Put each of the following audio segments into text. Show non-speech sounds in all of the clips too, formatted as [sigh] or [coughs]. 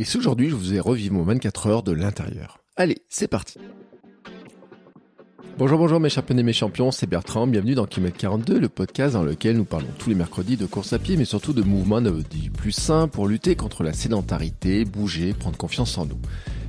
Et si aujourd'hui je vous ai revu mon 24 heures de l'intérieur Allez, c'est parti Bonjour, bonjour mes champions et mes champions, c'est Bertrand, bienvenue dans Kilomètre 42, le podcast dans lequel nous parlons tous les mercredis de course à pied, mais surtout de mouvements vie plus sains pour lutter contre la sédentarité, bouger, prendre confiance en nous.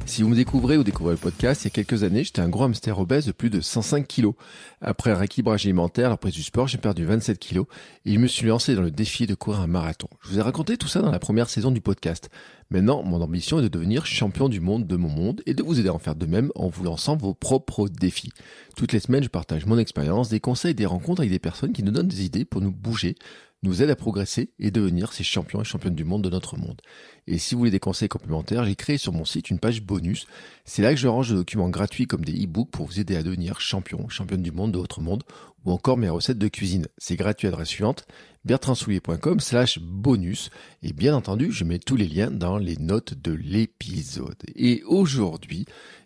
Si vous me découvrez ou découvrez le podcast, il y a quelques années, j'étais un gros hamster obèse de plus de 105 kilos. Après un rééquilibrage alimentaire, après du sport, j'ai perdu 27 kilos et je me suis lancé dans le défi de courir un marathon. Je vous ai raconté tout ça dans la première saison du podcast. Maintenant, mon ambition est de devenir champion du monde de mon monde et de vous aider à en faire de même en vous lançant vos propres défis. Toutes les semaines, je partage mon expérience, des conseils, des rencontres avec des personnes qui nous donnent des idées pour nous bouger, nous aident à progresser et devenir ces champions et championnes du monde de notre monde. Et si vous voulez des conseils complémentaires, j'ai créé sur mon site une page bonus. C'est là que je range des documents gratuits comme des e-books pour vous aider à devenir champion, championne du monde de votre monde ou encore mes recettes de cuisine. C'est gratuit à l'adresse suivante bertrandsoulier.com slash bonus et bien entendu je mets tous les liens dans les notes de l'épisode. Et aujourd'hui,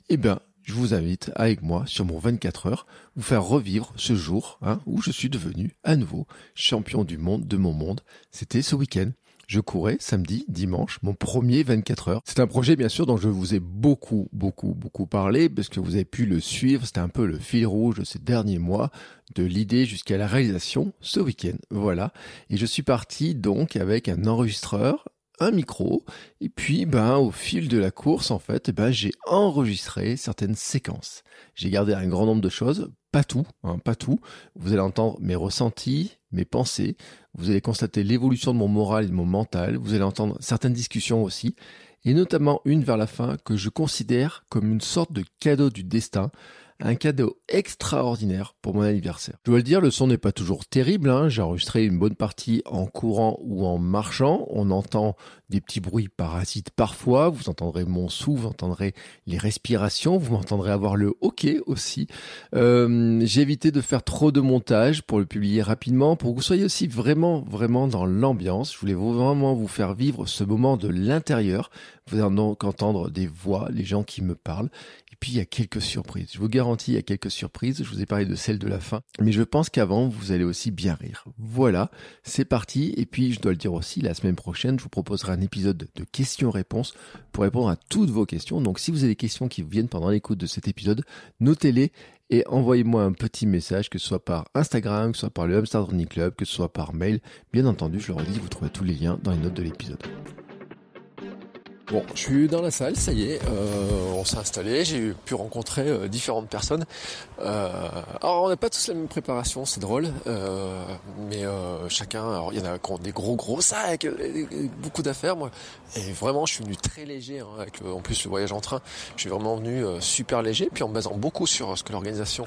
eh ben je vous invite avec moi sur mon 24 heures vous faire revivre ce jour hein, où je suis devenu à nouveau champion du monde de mon monde. C'était ce week-end. Je courais samedi, dimanche, mon premier 24 heures. C'est un projet bien sûr dont je vous ai beaucoup, beaucoup, beaucoup parlé parce que vous avez pu le suivre. C'était un peu le fil rouge de ces derniers mois, de l'idée jusqu'à la réalisation ce week-end. Voilà. Et je suis parti donc avec un enregistreur, un micro et puis ben au fil de la course en fait ben j'ai enregistré certaines séquences j'ai gardé un grand nombre de choses pas tout hein, pas tout. Vous allez entendre mes ressentis mes pensées. Vous allez constater l'évolution de mon moral et de mon mental. Vous allez entendre certaines discussions aussi. Et notamment une vers la fin que je considère comme une sorte de cadeau du destin un cadeau extraordinaire pour mon anniversaire. Je dois le dire, le son n'est pas toujours terrible. Hein. J'ai enregistré une bonne partie en courant ou en marchant. On entend des petits bruits parasites parfois. Vous entendrez mon sou, vous entendrez les respirations, vous m'entendrez avoir le hockey aussi. Euh, j'ai évité de faire trop de montage pour le publier rapidement, pour que vous soyez aussi vraiment, vraiment dans l'ambiance. Je voulais vraiment vous faire vivre ce moment de l'intérieur. Vous allez donc entendre des voix, les gens qui me parlent. Puis il y a quelques surprises. Je vous garantis, il y a quelques surprises. Je vous ai parlé de celle de la fin. Mais je pense qu'avant, vous allez aussi bien rire. Voilà, c'est parti. Et puis je dois le dire aussi, la semaine prochaine, je vous proposerai un épisode de questions-réponses pour répondre à toutes vos questions. Donc si vous avez des questions qui viennent pendant l'écoute de cet épisode, notez-les et envoyez-moi un petit message, que ce soit par Instagram, que ce soit par le Hamster Running Club, que ce soit par mail. Bien entendu, je le redis, vous trouvez tous les liens dans les notes de l'épisode. Bon, je suis dans la salle, ça y est, euh, on s'est installé, j'ai pu rencontrer euh, différentes personnes. Euh, alors on n'a pas tous la même préparation, c'est drôle, mais chacun, alors il y en a qui ont des gros gros sacs, beaucoup d'affaires, moi. Et vraiment, je suis venu très léger, hein, avec en plus le voyage en train, je suis vraiment venu super léger, puis en me basant beaucoup sur ce que l'organisation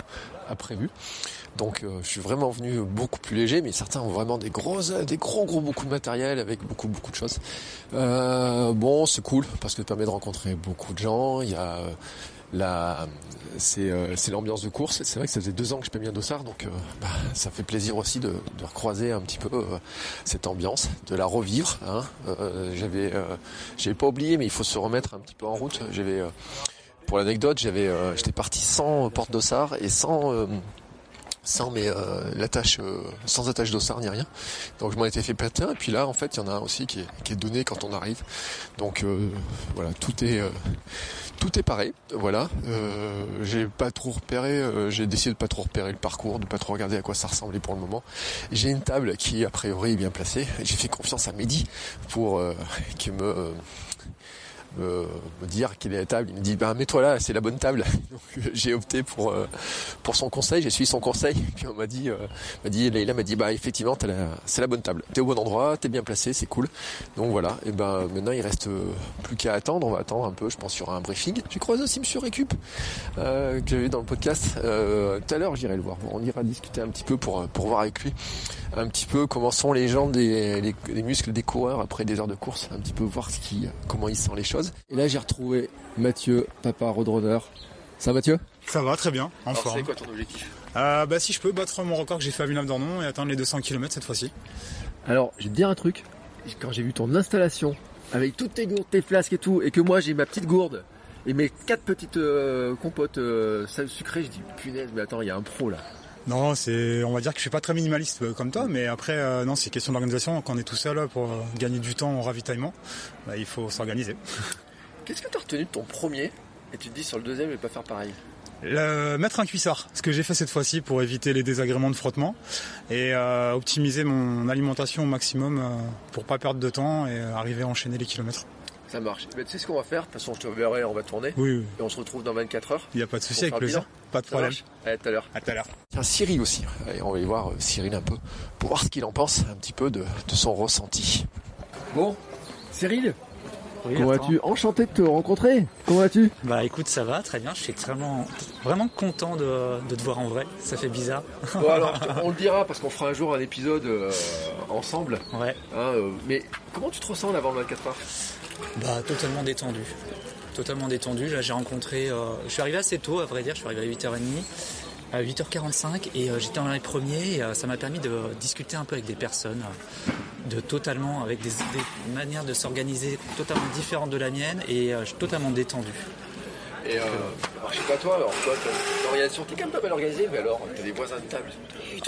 a prévu. Donc euh, je suis vraiment venu beaucoup plus léger, mais certains ont vraiment des gros, des gros gros beaucoup de matériel avec beaucoup beaucoup de choses. Euh, bon, c'est cool parce que ça permet de rencontrer beaucoup de gens. Il y a euh, la, c'est, c'est l'ambiance de course. C'est vrai que ça faisait deux ans que je mis un dossard, donc bah, ça fait plaisir aussi de, de recroiser un petit peu cette ambiance, de la revivre. Hein. j'avais, j'avais pas oublié, mais il faut se remettre un petit peu en route. J'avais, pour l'anecdote, j'avais, j'étais parti sans porte dossard et sans sans mais euh, l'attache euh, sans attache d'ossard ni rien. Donc je m'en étais fait péter et puis là en fait il y en a un aussi qui est, qui est donné quand on arrive. Donc euh, voilà tout est tout est pareil voilà. J'ai pas trop repéré j'ai décidé de pas trop repérer le parcours de pas trop regarder à quoi ça ressemblait pour le moment. J'ai une table qui a priori est bien placée. J'ai fait confiance à Mehdi pour qu'il me me, dire quelle est la table. Il me dit ben mets-toi là, c'est la bonne table. [laughs] Donc j'ai opté pour pour son conseil, j'ai suivi son conseil. Puis on m'a dit m'a dit Leïla m'a dit bah effectivement c'est la bonne table. T'es au bon endroit, t'es bien placé, c'est cool. Donc voilà. Et ben maintenant il reste plus qu'à attendre. On va attendre un peu. Je pense aura un briefing. J'ai croisé aussi Monsieur Récup que j'avais dans le podcast tout à l'heure. J'irai le voir. On ira discuter un petit peu pour pour voir avec lui un petit peu comment sont les jambes des les, muscles des coureurs après des heures de course, un petit peu voir ce qui, comment ils sentent les choses. Et là j'ai retrouvé Mathieu, papa roadrunner. Ça va Mathieu? Ça va très bien, en forme. C'est quoi ton objectif? Euh, Bah si je peux battre mon record que j'ai fait à Villeneuve-d'Ornon et atteindre les 200 km cette fois-ci. Alors je vais te dire un truc. Quand j'ai vu ton installation avec toutes tes gourdes, tes flasques et tout, et que moi j'ai ma petite gourde et mes quatre petites euh, compotes euh, sucrées, je dis punaise, mais attends, il y a un pro là. Non, c'est, on va dire que je suis pas très minimaliste euh, comme toi, mais après, euh, non, c'est question d'organisation. Quand on est tout seul pour euh, gagner du temps en ravitaillement, bah, il faut s'organiser. [laughs] Qu'est-ce que tu as retenu de ton premier? Et tu te dis sur le deuxième, je vais pas faire pareil mettre un cuissard, ce que j'ai fait cette fois-ci pour éviter les désagréments de frottement et optimiser mon alimentation au maximum pour pas perdre de temps et arriver à enchaîner les kilomètres. Ça marche. Mais tu sais ce qu'on va faire? De toute façon, je te verrai, on va tourner. Oui, Et on se retrouve dans 24 heures. Il n'y a pas de souci, avec plaisir. Pas de problème. Allez, tout à l'heure. À tout à l'heure. Tiens, Cyril aussi. Allez, on va y voir euh, Cyril un peu pour voir ce qu'il en pense un petit peu de, son ressenti. Bon, Cyril? Comment vas-tu? Enchanté de te rencontrer. Comment vas-tu? Bah écoute, ça va, très bien. Je suis vraiment, vraiment content de, te voir en vrai. Ça fait bizarre. Bon [laughs] alors, on le dira parce qu'on fera un jour un épisode euh, ensemble. Ouais. Hein, euh, mais comment tu te ressens avant 24 heures? Bah, totalement détendu. Totalement détendu. Là, j'ai rencontré. Euh, je suis arrivé assez tôt, à vrai dire. Je suis arrivé à 8h30, à 8h45, et euh, j'étais dans les premiers. Et euh, ça m'a permis de discuter un peu avec des personnes, de totalement, avec des, des manières de s'organiser totalement différentes de la mienne, et je suis totalement détendu. Et euh, alors, je sais pas toi, alors toi, l'organisation, t'es quand même pas mal organisé, mais alors, t'as des voisins de table,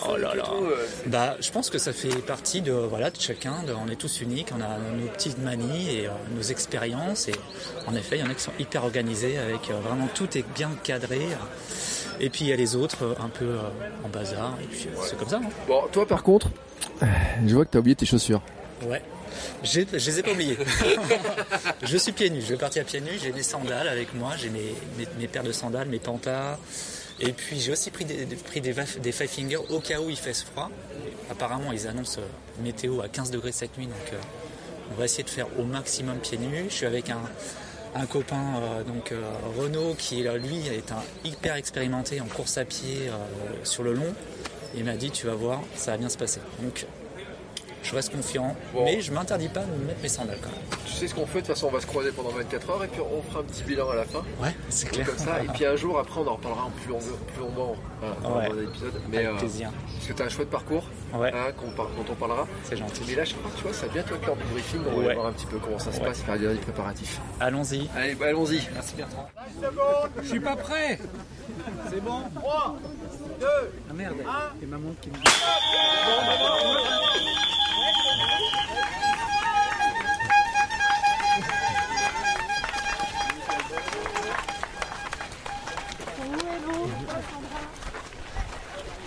Oh là là. Euh, bah, je pense que ça fait partie de, voilà, de chacun, on est tous uniques, on a nos petites manies et euh, nos expériences, et en effet, il y en a qui sont hyper organisés, avec euh, vraiment tout est bien cadré. Et puis il y a les autres un peu en bazar, et puis c'est comme ça. Hein. Bon, toi par contre, je vois que t'as oublié tes chaussures. Ouais. Je les ai pas oubliés. [laughs] je suis pieds nus, je vais partir pieds nus, j'ai mes sandales avec moi, j'ai mes, paires de sandales, mes pantas. Et puis j'ai aussi pris des, des, des five fingers au cas où il fait froid. Apparemment ils annoncent euh, météo à 15 degrés cette nuit, donc euh, on va essayer de faire au maximum pieds nus. Je suis avec un, un copain, euh, donc Renaud, qui lui est un hyper expérimenté en course à pied sur le long. Il m'a dit tu vas voir, ça va bien se passer. Donc je reste confiant, mais je m'interdis pas de mettre mes sandales quand même. Tu sais ce qu'on fait, de toute façon on va se croiser pendant 24 heures et puis on fera un petit bilan à la fin. Ouais, c'est clair. Comme ça, et puis un jour après on en reparlera en plus, long, plus longuement dans l'épisode. Mais, Avec euh, plaisir. Parce que tu as un chouette parcours ouais. hein, dont on parlera. C'est gentil. Mais là je crois que tu vois, ça vient toi cœur du briefing, on va voir un petit peu comment ça se passe, faire des préparatifs. Allons-y. Allez, bah, allons-y. Merci Bertrand. Je suis pas prêt. C'est bon 3, 2, ah merde, c'est maman qui me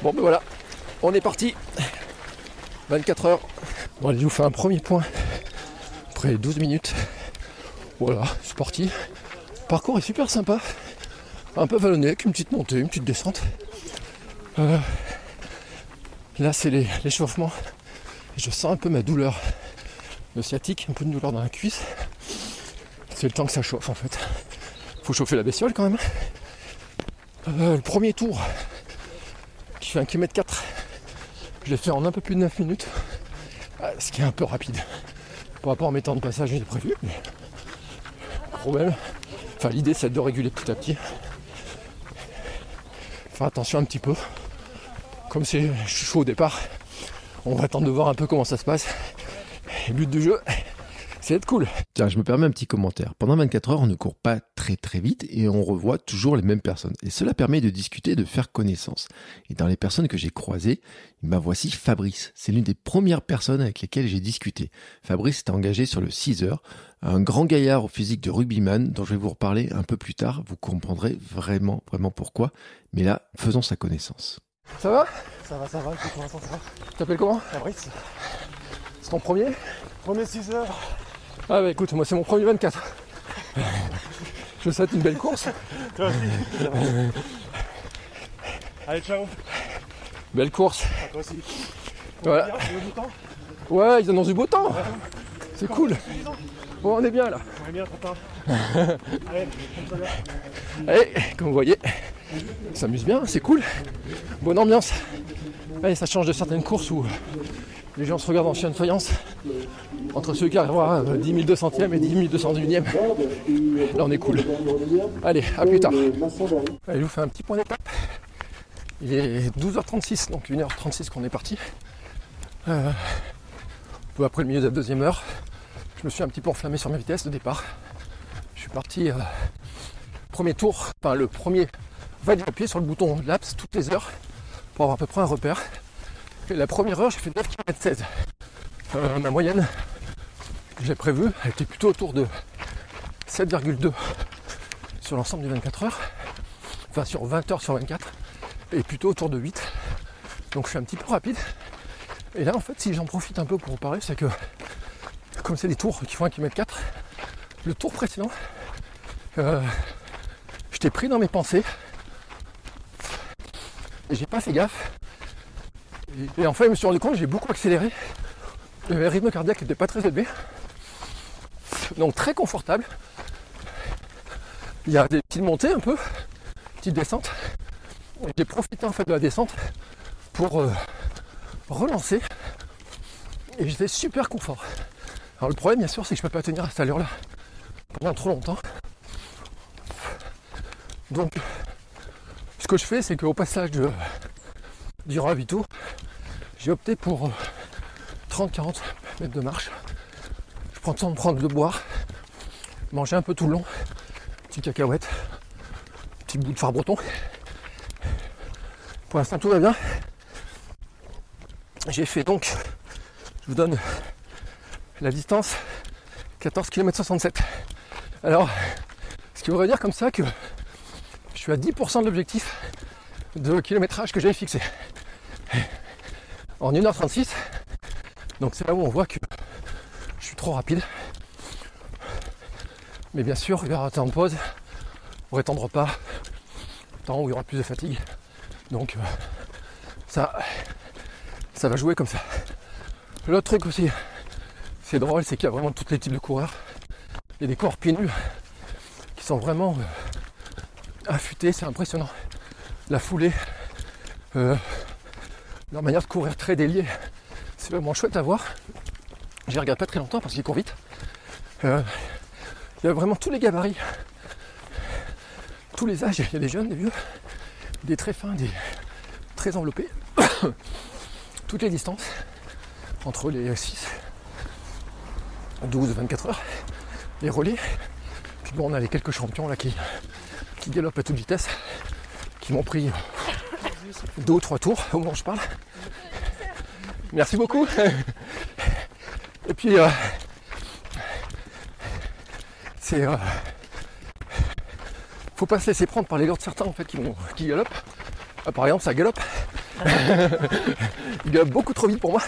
Bon ben voilà, on est parti. 24 heures. Bon je vous fais un premier point. Après 12 minutes. Voilà, c'est parti. Le parcours est super sympa. Un peu vallonné avec une petite montée, une petite descente. Euh, là c'est l'échauffement. Je sens un peu ma douleur le sciatique, un peu de douleur dans la cuisse. C'est le temps que ça chauffe en fait. Faut chauffer la bestiole quand même. Euh, le premier tour, qui fait un km 4, je l'ai fait en un peu plus de 9 minutes. Ah, ce qui est un peu rapide. Par rapport à mes temps de passage, j'ai prévu. Mais problème. Enfin l'idée c'est de réguler petit à petit. Faire attention un petit peu. Comme c'est chaud au départ, on va attendre de voir un peu comment ça se passe. Le but du jeu, c'est d'être cool. Tiens, je me permets un petit commentaire. Pendant 24 heures, on ne court pas très très vite et on revoit toujours les mêmes personnes. Et cela permet de discuter, de faire connaissance. Et dans les personnes que j'ai croisées, bah voici Fabrice. C'est l'une des premières personnes avec lesquelles j'ai discuté. Fabrice est engagé sur le 6 heures, un grand gaillard au physique de rugbyman dont je vais vous reparler un peu plus tard. Vous comprendrez vraiment, vraiment pourquoi. Mais là, faisons sa connaissance. Ça va? Ça va, ça va, comment ça va Tu t'appelles comment? Fabrice. C'est ton premier? Premier 6 heures. Ah bah écoute, moi c'est mon premier 24. Je vous souhaite une belle course. Toi aussi. Allez, ciao. Belle course. À toi aussi. Voilà. Bien, temps. Ouais, ils annoncent du beau temps. C'est cool. Bon, on est bien là. On est bien, trop tard. [laughs] Allez. Allez, comme vous voyez, on s'amuse bien, c'est cool. Bonne ambiance. Allez, ça change de certaines courses où les gens se regardent en chien de faïence. Entre ceux qui arrivent à 10 200e et 10 201e. Là, on est cool. Allez, à plus tard. Allez, je vous fais un petit point d'étape. Il est 12h36, donc 1h36 qu'on est parti. Euh, un peu après le milieu de la deuxième heure, je me suis un petit peu enflammé sur ma vitesse de départ. Je suis parti euh, premier tour, enfin le premier, fait j'ai appuyé sur le bouton laps toutes les heures pour avoir à peu près un repère. La première heure j'ai fait 9 km 16. Euh, ma moyenne j'ai prévue, elle était plutôt autour de 7,2 sur l'ensemble des 24 heures. Enfin sur 20 heures sur 24 et plutôt autour de 8. Donc je suis un petit peu rapide. Et là en fait si j'en profite un peu pour vous parler, c'est que comme c'est des tours qui font 1 km 4, le tour précédent, euh, je t'ai pris dans mes pensées et j'ai pas fait gaffe. Et, et en fait, je me suis rendu compte que j'ai beaucoup accéléré. Le rythme cardiaque n'était pas très élevé. Donc très confortable. Il y a des petites montées un peu, petites descentes. J'ai profité en fait de la descente pour euh, relancer. Et j'étais super confort. Alors le problème bien sûr c'est que je peux pas tenir à cette allure là pendant trop longtemps. Donc, ce que je fais, c'est qu'au passage de, du Ravito, j'ai opté pour euh, 30-40 mètres de marche. Je prends le temps de prendre de boire, manger un peu tout le long, petit cacahuète, petit bout de phare breton. Pour l'instant, tout va bien. J'ai fait donc, je vous donne la distance 14 km 67. Alors, ce qui voudrait dire comme ça que je suis à 10% de l'objectif de kilométrage que j'avais fixé. En 1h36. Donc c'est là où on voit que je suis trop rapide. Mais bien sûr, il y un temps de pause pour étendre pas. Temps où il y aura plus de fatigue. Donc euh, ça, ça va jouer comme ça. L'autre truc aussi, c'est drôle, c'est qu'il y a vraiment tous les types de coureurs. Il y a des coureurs pieds nus qui sont vraiment euh, affûtés, c'est impressionnant. La foulée, euh, leur manière de courir très déliée, c'est vraiment chouette à voir. J'y regarde pas très longtemps parce qu'ils courent vite. Euh, il y a vraiment tous les gabarits, tous les âges. Il y a des jeunes, des vieux, des très fins, des très enveloppés. [coughs] Toutes les distances entre les 6, 12, 24 heures, les relais. Puis bon, on a les quelques champions là qui galopent à toute vitesse, qui m'ont pris deux ou trois tours au moment je parle. Merci beaucoup. Et puis, euh, c'est. euh, faut pas se laisser prendre par les leurs de certains en fait qui, vont, qui galopent. Ah, par exemple, ça galope. Il galope beaucoup trop vite pour moi.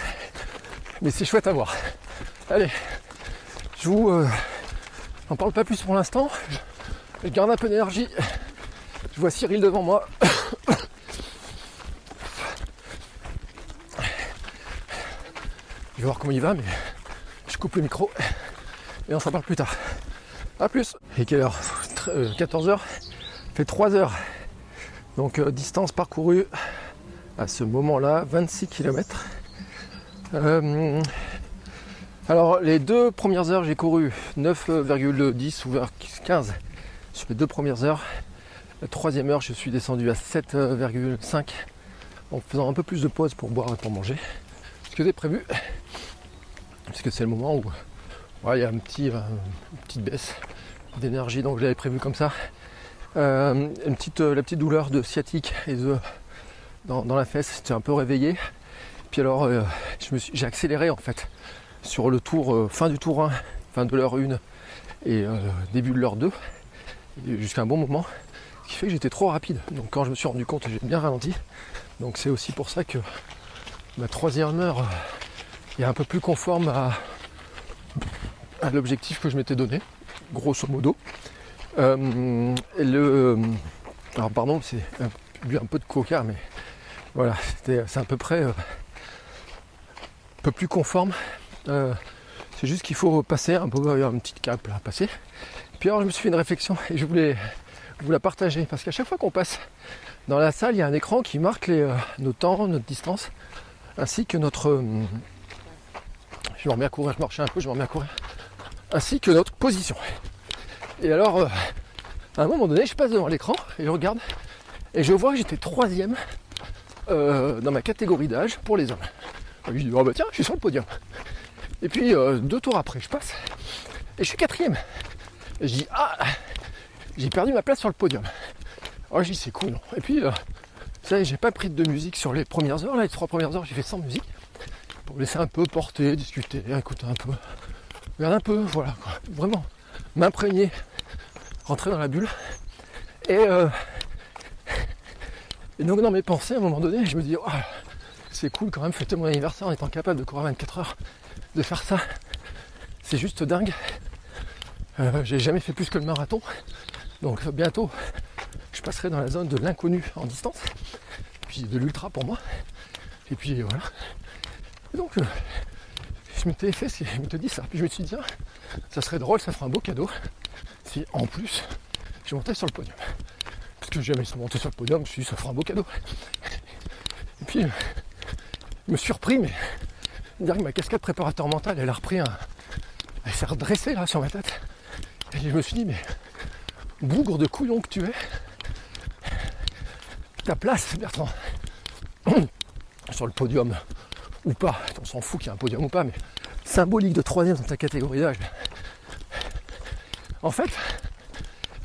Mais c'est chouette à voir. Allez, je vous. Euh, j'en parle pas plus pour l'instant. Je garde un peu d'énergie. Je vois Cyril devant moi. Je vais voir comment il va, mais je coupe le micro et on s'en parle plus tard. A plus Et quelle heure? 14h fait 3 heures. Donc euh, distance parcourue à ce moment-là, 26 km. Euh, alors les deux premières heures j'ai couru 9,10 ou vers 15 sur les deux premières heures. Troisième heure je suis descendu à 7,5 en faisant un peu plus de pause pour boire et pour manger. Ce que j'ai prévu. Parce que c'est le moment où il y a euh, une petite baisse d'énergie donc je l'avais prévu comme ça. Euh, euh, la petite douleur de sciatique et de, dans, dans la fesse, j'étais un peu réveillé. Puis alors j'ai accéléré en fait sur le tour, fin du tour 1, fin de l'heure 1 et début de l'heure 2, et jusqu'à un bon moment. Fait que j'étais trop rapide. Donc quand je me suis rendu compte, j'ai bien ralenti. Donc c'est aussi pour ça que ma troisième heure euh, est un peu plus conforme à, l'objectif que je m'étais donné, grosso modo. Euh, le, alors pardon, c'est un, peu de coca, mais voilà, c'est à peu près euh, un peu plus conforme. Euh, c'est juste qu'il faut passer un peu, un petit cap là à passer. Puis alors je me suis fait une réflexion et je voulais vous la partager parce qu'à chaque fois qu'on passe dans la salle, il y a un écran qui marque les, nos temps, notre distance, ainsi que notre. je me remets à courir, je marchais un peu, je me remets à courir. Ainsi que notre position. Et alors, euh, à un moment donné, je passe devant l'écran et je regarde et je vois que j'étais troisième euh, dans ma catégorie d'âge pour les hommes. je dis, oh bah tiens, je suis sur le podium. Et puis euh, deux tours après, je passe et je suis quatrième. Et je dis, ah, j'ai perdu ma place sur le podium. Alors je dis, c'est cool. Et puis, ça j'ai pas pris de musique sur les premières heures. Là, les trois premières heures, j'ai fait sans musique pour laisser un peu porter, discuter, écouter un peu. Regarde un peu, voilà. Vraiment m'imprégner, rentrer dans la bulle. Euh, et, donc dans mes pensées, à un moment donné, je me dis, oh, c'est cool quand même, fêter mon anniversaire en étant capable de courir 24 heures, de faire ça. C'est juste dingue. Euh, j'ai jamais fait plus que le marathon. Donc bientôt, je passerai dans la zone de l'inconnu en distance, puis de l'ultra pour moi. Et puis voilà. Et donc, euh, je m'étais fait, je m'étais dit ça. Puis je me suis dit, ça serait drôle, ça ferait un beau cadeau si en plus je montais sur le podium. Parce que jamais monté sur le podium, je me suis dit, ça fera un beau cadeau. Et puis, je me suis surpris, mais dire que ma casquette préparateur mental, elle a repris un. Elle s'est redressée là sur ma tête. Et je me suis dit, mais bougre de couillon que tu es, ta place, Bertrand, [clears throat] sur le podium ou pas, on s'en fout qu'il y ait un podium ou pas, mais symbolique de troisième dans ta catégorie d'âge, en fait,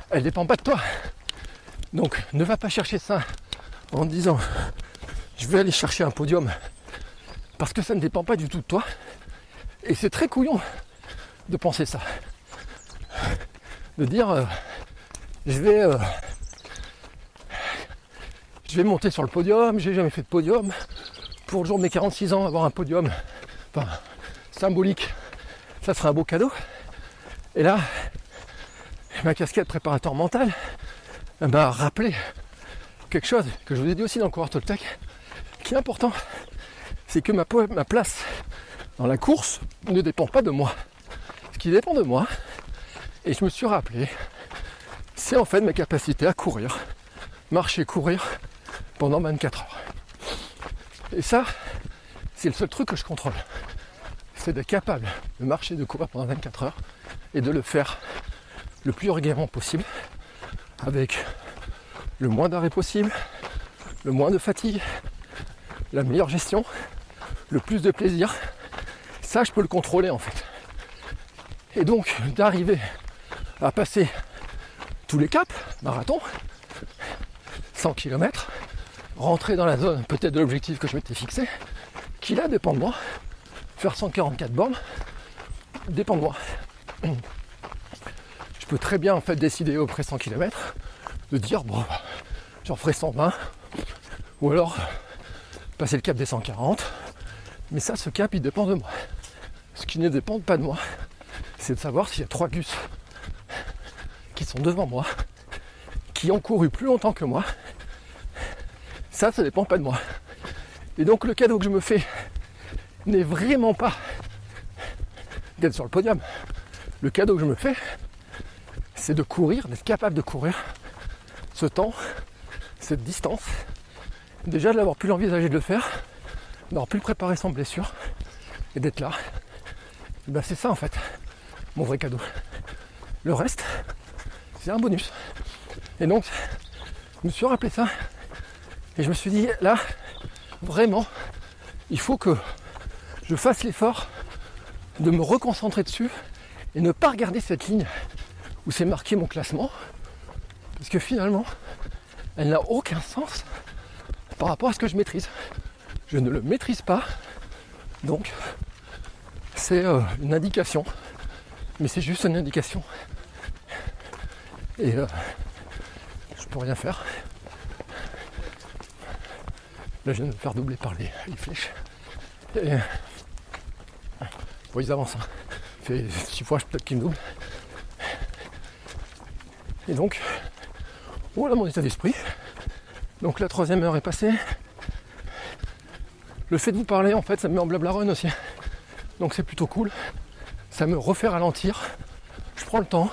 elle dépend pas de toi. Donc ne va pas chercher ça en disant je vais aller chercher un podium parce que ça ne dépend pas du tout de toi. Et c'est très couillon de penser ça. De dire euh, je vais euh, je vais monter sur le podium, j'ai jamais fait de podium. Pour le jour de mes 46 ans, avoir un podium, enfin, symbolique, ça serait un beau cadeau. Et là, ma casquette préparateur mental m'a rappelé quelque chose que je vous ai dit aussi dans le coureur Toltec, qui est important, c'est que ma, ma place dans la course ne dépend pas de moi. Ce qui dépend de moi, et je me suis rappelé, c'est en fait ma capacité à courir, marcher, courir pendant 24 heures. Et ça, c'est le seul truc que je contrôle. C'est d'être capable de marcher, de courir pendant 24 heures et de le faire le plus régulièrement possible, avec le moins d'arrêt possible, le moins de fatigue, la meilleure gestion, le plus de plaisir. Ça, je peux le contrôler en fait. Et donc, d'arriver à passer tous les caps, marathon, 100 km, rentrer dans la zone peut-être de l'objectif que je m'étais fixé, qui là dépend de moi. Faire 144 bornes dépend de moi. Je peux très bien en fait décider au près 100 km de dire bon j'en ferai 120 ou alors passer le cap des 140. Mais ça ce cap il dépend de moi. Ce qui ne dépend pas de moi, c'est de savoir s'il y a trois gus qui sont devant moi, [laughs] qui ont couru plus longtemps que moi ça, ça dépend pas de moi. Et donc le cadeau que je me fais n'est vraiment pas d'être sur le podium. Le cadeau que je me fais, c'est de courir, d'être capable de courir ce temps, cette distance. Déjà de l'avoir pu l'envisager de le faire, d'avoir pu le préparer sans blessure et d'être là. Ben c'est ça en fait, mon vrai cadeau. Le reste, c'est un bonus. Et donc, je me suis rappelé ça et je me suis dit, là, vraiment, il faut que je fasse l'effort de me reconcentrer dessus et ne pas regarder cette ligne où c'est marqué mon classement. Parce que finalement, elle n'a aucun sens par rapport à ce que je maîtrise. Je ne le maîtrise pas. Donc, c'est euh, une indication. Mais c'est juste une indication. Et euh, je peux rien faire. Là, je viens de me faire doubler par les, flèches. Et, bon, ils avancent. Hein. Fait six fois peut-être qu'ils me doublent. Et donc, voilà mon état d'esprit. Donc la troisième heure est passée. Le fait de vous parler, en fait, ça me met en blabla run aussi. Donc c'est plutôt cool. Ça me refait ralentir. Je prends le temps.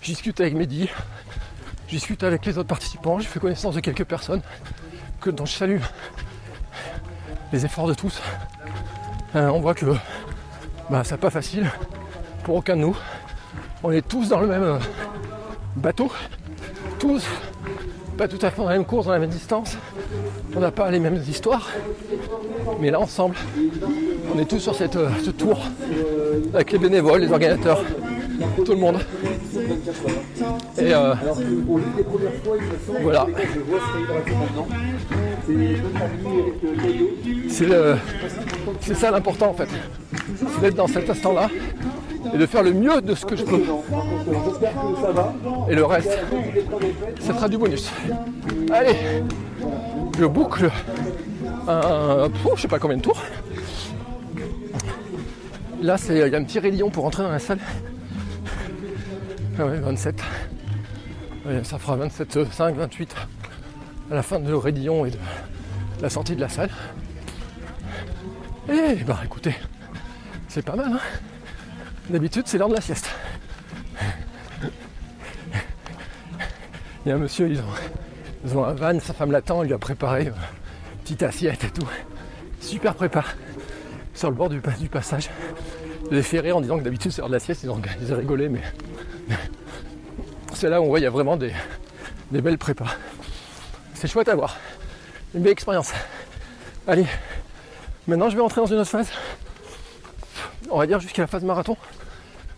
Je discute avec Mehdi. Je discute avec les autres participants. Je fais connaissance de quelques personnes que, dont je salue les efforts de tous. Euh, on voit que bah, c'est pas facile pour aucun de nous. On est tous dans le même euh, bateau. Tous pas tout à fait dans la même course, dans la même distance. On n'a pas les mêmes histoires. Mais là, ensemble, on est tous sur cette, euh, ce tour avec les bénévoles, les organisateurs, tout le monde. Et euh, voilà. C'est ça l'important en fait. C'est d'être dans cet instant-là et de faire le mieux de ce que je peux. Et le reste, ça sera du bonus. Allez, je boucle un, je sais pas combien de tours. Là, il y a un petit rayon pour entrer dans la salle. Ah ouais, 27. ça fera 27, 5, 28 à la fin de raidillon et de la sortie de la salle. Et bah écoutez, c'est pas mal. Hein D'habitude, c'est l'heure de la sieste. Il y a un monsieur, ils ont, un van, sa femme l'attend, il lui a préparé une petite assiette et tout. Super prépa. Sur le bord du, du passage. Je rire en disant que d'habitude c'est l'heure de la sieste, ils ont, ils ont rigolé, mais [laughs] c'est là où on voit il y a vraiment des, belles prépas. C'est chouette à voir. Une belle expérience. Allez, maintenant je vais rentrer dans une autre phase. On va dire jusqu'à la phase marathon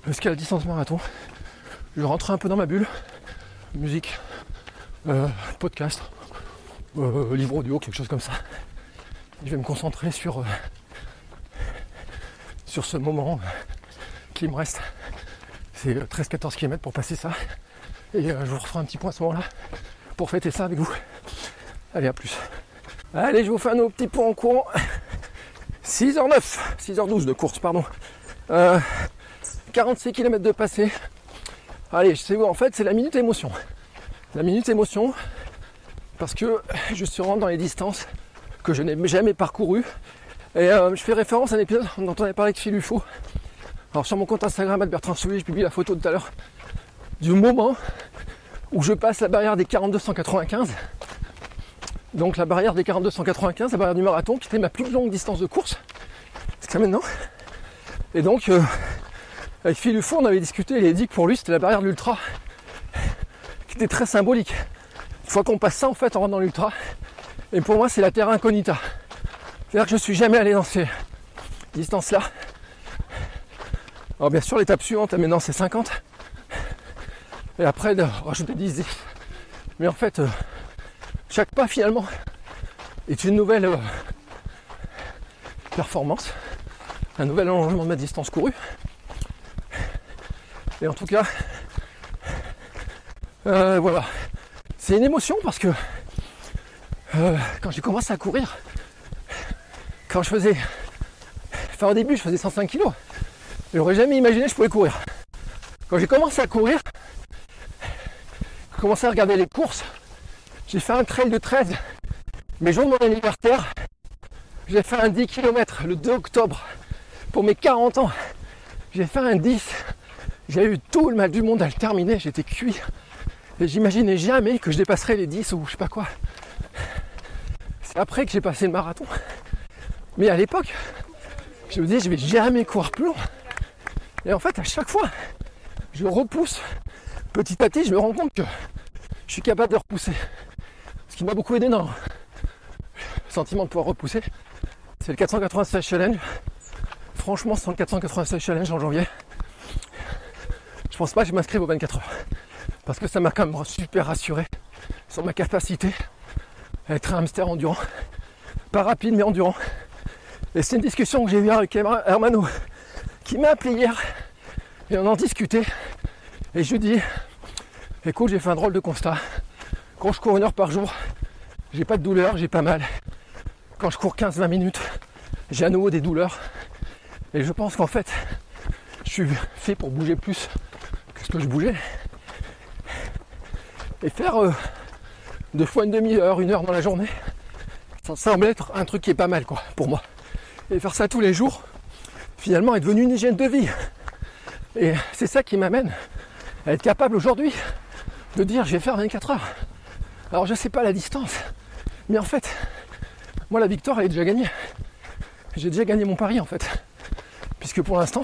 jusqu'à la distance marathon. Je rentre un peu dans ma bulle. Musique, euh, podcast, euh, livre audio, quelque chose comme ça. Je vais me concentrer sur, euh, sur ce moment qui me reste. C'est 13-14 km pour passer ça. Et je vous referai un petit point à ce moment-là pour fêter ça avec vous. Allez, à plus. Allez, je vous fais un autre petit point en courant. 6h09, 6h12 de course, pardon. 46 km de passé. Allez, je sais où en fait, c'est la minute émotion. La minute émotion, parce que je suis rentré dans les distances que je n'ai jamais parcourues. Et euh, je fais référence à un épisode dont on avait parlé avec Phil. Alors sur mon compte Instagram, Bertrand Soulier, je publie la photo tout à l'heure du moment où je passe la barrière des 4295. Donc la barrière des 4295, la barrière du marathon, qui était ma plus longue distance de course. C'est ça maintenant. Et donc, euh, avec Phil Fond, on avait discuté, il a dit que pour lui c'était la barrière de l'ultra qui était très symbolique. Une fois qu'on passe ça en fait on rentre dans l'ultra. Et pour moi c'est la terre incognita. C'est-à-dire que je suis jamais allé dans ces distances-là. Alors bien sûr l'étape suivante maintenant c'est 50. Et après rajouter 10, Mais en fait, euh, chaque pas finalement est une nouvelle euh, performance, un nouvel allongement de ma distance courue. Et en tout cas, euh, voilà. C'est une émotion parce que quand j'ai commencé à courir, quand je faisais. Enfin au début je faisais 105 kg. J'aurais jamais imaginé que je pouvais courir. Quand j'ai commencé à courir, j'ai commencé à regarder les courses. J'ai fait un trail de 13, mes jours de mon anniversaire. J'ai fait un 10 km le 2 octobre pour mes 40 ans. J'ai fait un 10 j'ai eu tout le mal du monde à le terminer, j'étais cuit. Et j'imaginais jamais que je dépasserais les 10 ou je sais pas quoi. C'est après que j'ai passé le marathon. Mais à l'époque, je me disais, je vais jamais courir plus long. Et en fait, à chaque fois, je repousse. Petit à petit, je me rends compte que je suis capable de repousser. Ce qui m'a beaucoup aidé dans le sentiment de pouvoir repousser, c'est le 496 challenge. Franchement, c'est le 496 challenge en janvier je pense pas que je m'inscrive aux 24 heures. Parce que ça m'a quand même super rassuré sur ma capacité à être un hamster endurant. Pas rapide mais endurant. Et c'est une discussion que j'ai eue avec Hermano qui m'a appelé hier et on en discutait. Et je lui dis écoute j'ai fait un drôle de constat. Quand je cours une heure par jour, j'ai pas de douleur, j'ai pas mal. Quand je cours 15-20 minutes, j'ai à nouveau des douleurs. Et je pense qu'en fait, je suis fait pour bouger plus que je bougeais. Et faire euh, deux fois une demi-heure, une heure dans la journée, ça semble être un truc qui est pas mal quoi pour moi. Et faire ça tous les jours, finalement est devenu une hygiène de vie. Et c'est ça qui m'amène à être capable aujourd'hui de dire je vais faire 24 heures. Alors je sais pas la distance, mais en fait, moi la victoire elle est déjà gagnée. J'ai déjà gagné mon pari en fait. Puisque pour l'instant,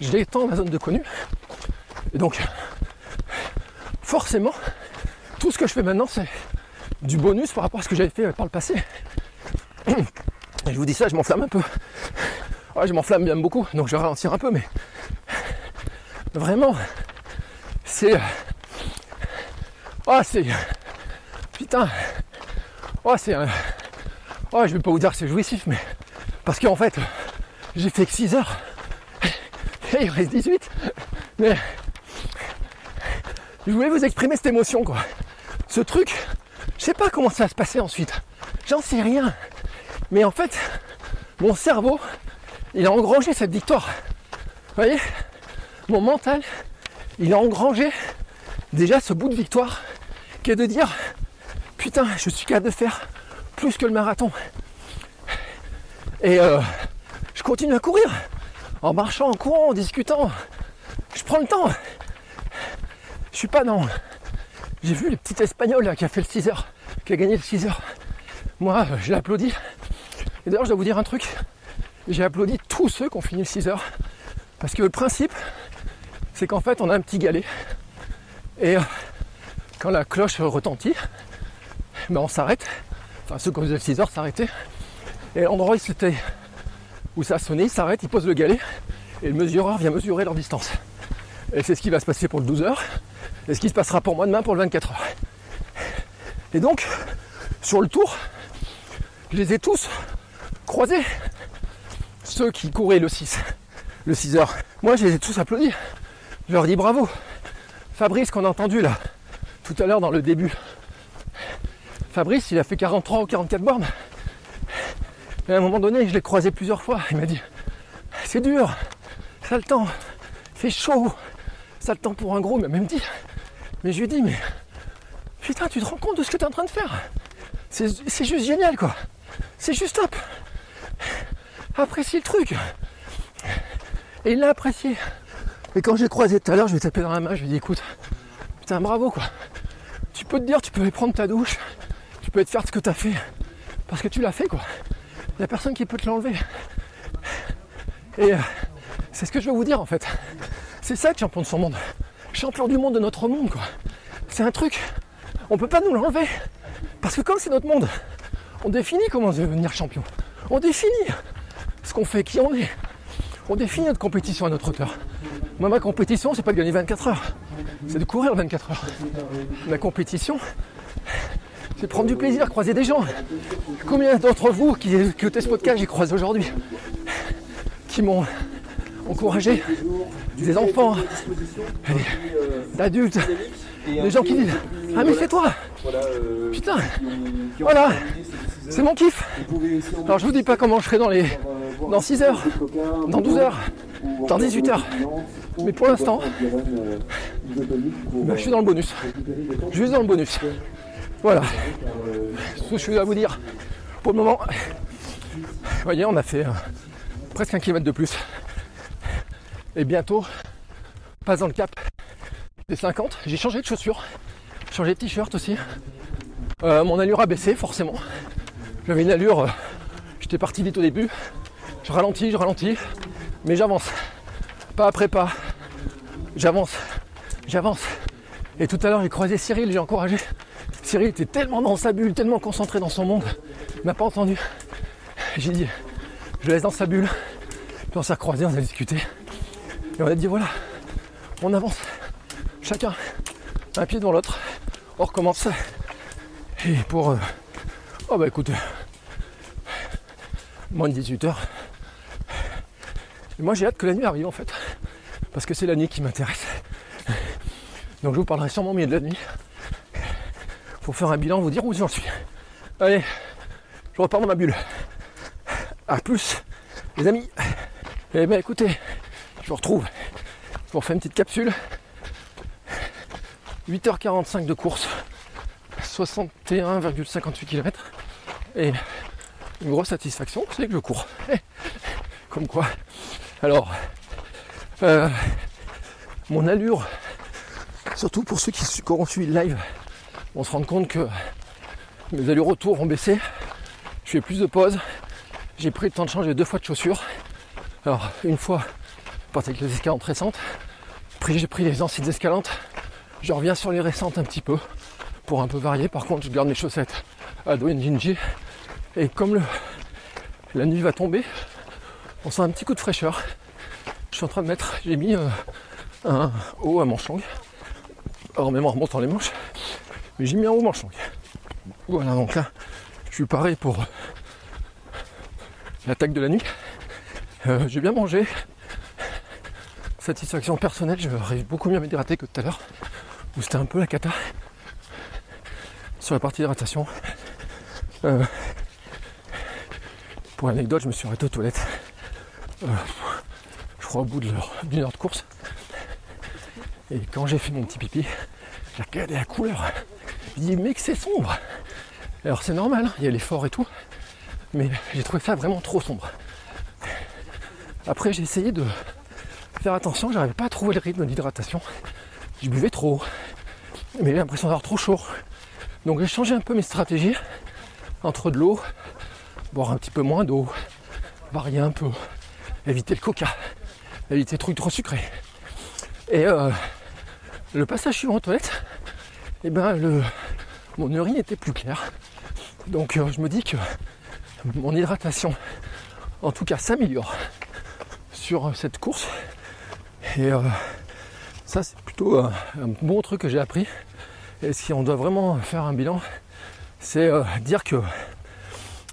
j'ai dans ma zone de connu. Et donc, forcément, tout ce que je fais maintenant, c'est du bonus par rapport à ce que j'avais fait par le passé. Et je vous dis ça, je m'enflamme un peu. Ouais, je m'enflamme bien beaucoup, donc je vais ralentir un peu, mais vraiment, c'est. Oh, c'est. Putain. Oh, c'est. Oh, je vais pas vous dire que c'est jouissif, mais. Parce qu'en fait, j'ai fait que 6 heures. Et [laughs] il reste 18. Mais. Je voulais vous exprimer cette émotion, quoi. Ce truc, je sais pas comment ça va se passer ensuite. J'en sais rien. Mais en fait, mon cerveau, il a engrangé cette victoire. Vous voyez Mon mental, il a engrangé déjà ce bout de victoire qui est de dire putain, je suis capable de faire plus que le marathon. Et euh, je continue à courir en marchant, en courant, en discutant. Je prends le temps. Je suis pas dans. J'ai vu le petit espagnol là, qui a fait le 6 heures, qui a gagné le 6 heures. Moi, je l'ai applaudi. Et d'ailleurs, je dois vous dire un truc. J'ai applaudi tous ceux qui ont fini le 6 heures. Parce que le principe, c'est qu'en fait, on a un petit galet. Et euh, quand la cloche retentit, ben on s'arrête. Enfin, ceux qui ont le 6 heures s'arrêtaient. Et l'endroit où ça a sonné, il s'arrête, il pose le galet. Et le mesureur vient mesurer leur distance. Et c'est ce qui va se passer pour le 12 heures. Et ce qui se passera pour moi demain pour le 24 heures. Et donc, sur le tour, je les ai tous croisés. Ceux qui couraient le 6, [laughs] le 6 heures. Moi, je les ai tous applaudis. Je leur dis bravo. Fabrice qu'on a entendu là, tout à l'heure dans le début. Fabrice, il a fait 43 ou 44 bornes. Et à un moment donné, je l'ai croisé plusieurs fois. Il m'a dit C'est dur, ça le temps, fait chaud, ça le temps pour un gros. M'a même dit Mais je lui ai dit Mais putain, tu te rends compte de ce que tu es en train de faire? C'est juste génial quoi. C'est juste top. Apprécie le truc. Et il l'a apprécié. Et quand j'ai croisé tout à l'heure, je lui ai tapé dans la main, je lui ai dit écoute, putain bravo quoi. Tu peux te dire, tu peux aller prendre ta douche, tu peux te faire ce que tu as fait. Parce que tu l'as fait quoi. Il a personne qui peut te l'enlever. Et euh, c'est ce que je veux vous dire en fait. C'est ça être champion de son monde. Champion du monde de notre monde quoi. C'est un truc, on peut pas nous l'enlever. Parce que comme c'est notre monde, on définit comment devenir champion. On définit ce qu'on fait, qui on est. On définit notre compétition à notre hauteur. Moi, ma compétition, c'est pas de gagner 24 heures, c'est de courir 24 heures. Ma compétition, c'est prendre du plaisir, croiser des gens. Combien d'entre vous qui écoutez ce podcast, j'ai croisé aujourd'hui, qui m'ont encouragé, des enfants, d'adultes, des gens qui disent Ah, mais c'est toi Putain Voilà C'est mon kiff Alors, je vous dis pas comment je serai dans les. dans 6 heures, dans 12 heures, dans 18 heures. Mais pour l'instant, bah, je suis dans le bonus. Je suis dans le bonus. Voilà. Ce que je vais vous dire. Pour le moment, vous voyez, on a fait euh, presque un kilomètre de plus. Et bientôt, pas dans le cap des 50. J'ai changé de chaussures, changé de t-shirt aussi. Euh, mon allure a baissé forcément. J'avais une allure, euh, j'étais parti vite au début. Je ralentis, je ralentis, mais j'avance. Pas après pas. J'avance, j'avance. Et tout à l'heure, j'ai croisé Cyril, j'ai encouragé. Cyril était tellement dans sa bulle, tellement concentré dans son monde, il m'a pas entendu. J'ai dit, je laisse dans sa bulle. Puis on s'est recroisé, on a discuté. Et on a dit voilà, on avance. Chacun un pied devant l'autre. On recommence. Et pour. euh, oh bah écoute, moins de 18 heures. Et moi j'ai hâte que la nuit arrive en fait. Parce que c'est la nuit qui m'intéresse. Donc je vous parlerai sûrement au milieu de la nuit. Pour faire un bilan, vous dire où j'en suis. Allez, je repars dans ma bulle. A plus, les amis. Eh ben écoutez, je vous retrouve. Je vous refais une petite capsule. 8h45 de course, 61,58 km. Et une grosse satisfaction, c'est que je cours. [laughs] Comme quoi. Alors, euh, mon allure, surtout pour ceux qui, auront suivi le live, on se rend compte que mes allures retour ont baissé. Je fais plus de pauses. J'ai pris le temps de changer deux fois de chaussures. Alors, une fois, partir avec les escalantes récentes. J'ai pris les anciennes escalantes. Je reviens sur les récentes un petit peu pour un peu varier. Par contre, je garde mes chaussettes et Jinji. Et comme la nuit va tomber, on sent un petit coup de fraîcheur. Je suis en train de mettre, j'ai mis euh, un haut à manche longue. Alors même en remontant les manches, mais j'ai mis un haut manche longue. Voilà, donc là, je suis paré pour l'attaque de la nuit. Euh, j'ai bien mangé. Satisfaction personnelle, je arrive beaucoup mieux à m'hydrater que tout à l'heure, où c'était un peu la cata. Sur la partie hydratation. Euh, pour l'anecdote, je me suis arrêté aux toilettes. Euh, je crois au bout d'une heure de course. Et quand j'ai fait mon petit pipi, j'ai regardé la couleur. Je dit mais que c'est sombre. Alors c'est normal, il y a l'effort et tout. Mais j'ai trouvé ça vraiment trop sombre. Après j'ai essayé de faire attention, j'arrivais pas à trouver le rythme d'hydratation. Je buvais trop. Mais j'ai l'impression d'avoir trop chaud. Donc j'ai changé un peu mes stratégies entre de l'eau, boire un petit peu moins d'eau, varier un peu, éviter le coca, éviter les trucs trop sucrés. Et euh, le passage suivant aux toilettes, et eh ben le, mon urine était plus claire. Donc euh, je me dis que mon hydratation, en tout cas, s'améliore sur euh, cette course. Et ça, c'est plutôt un bon truc que j'ai appris. Et si on doit vraiment faire un bilan, c'est dire que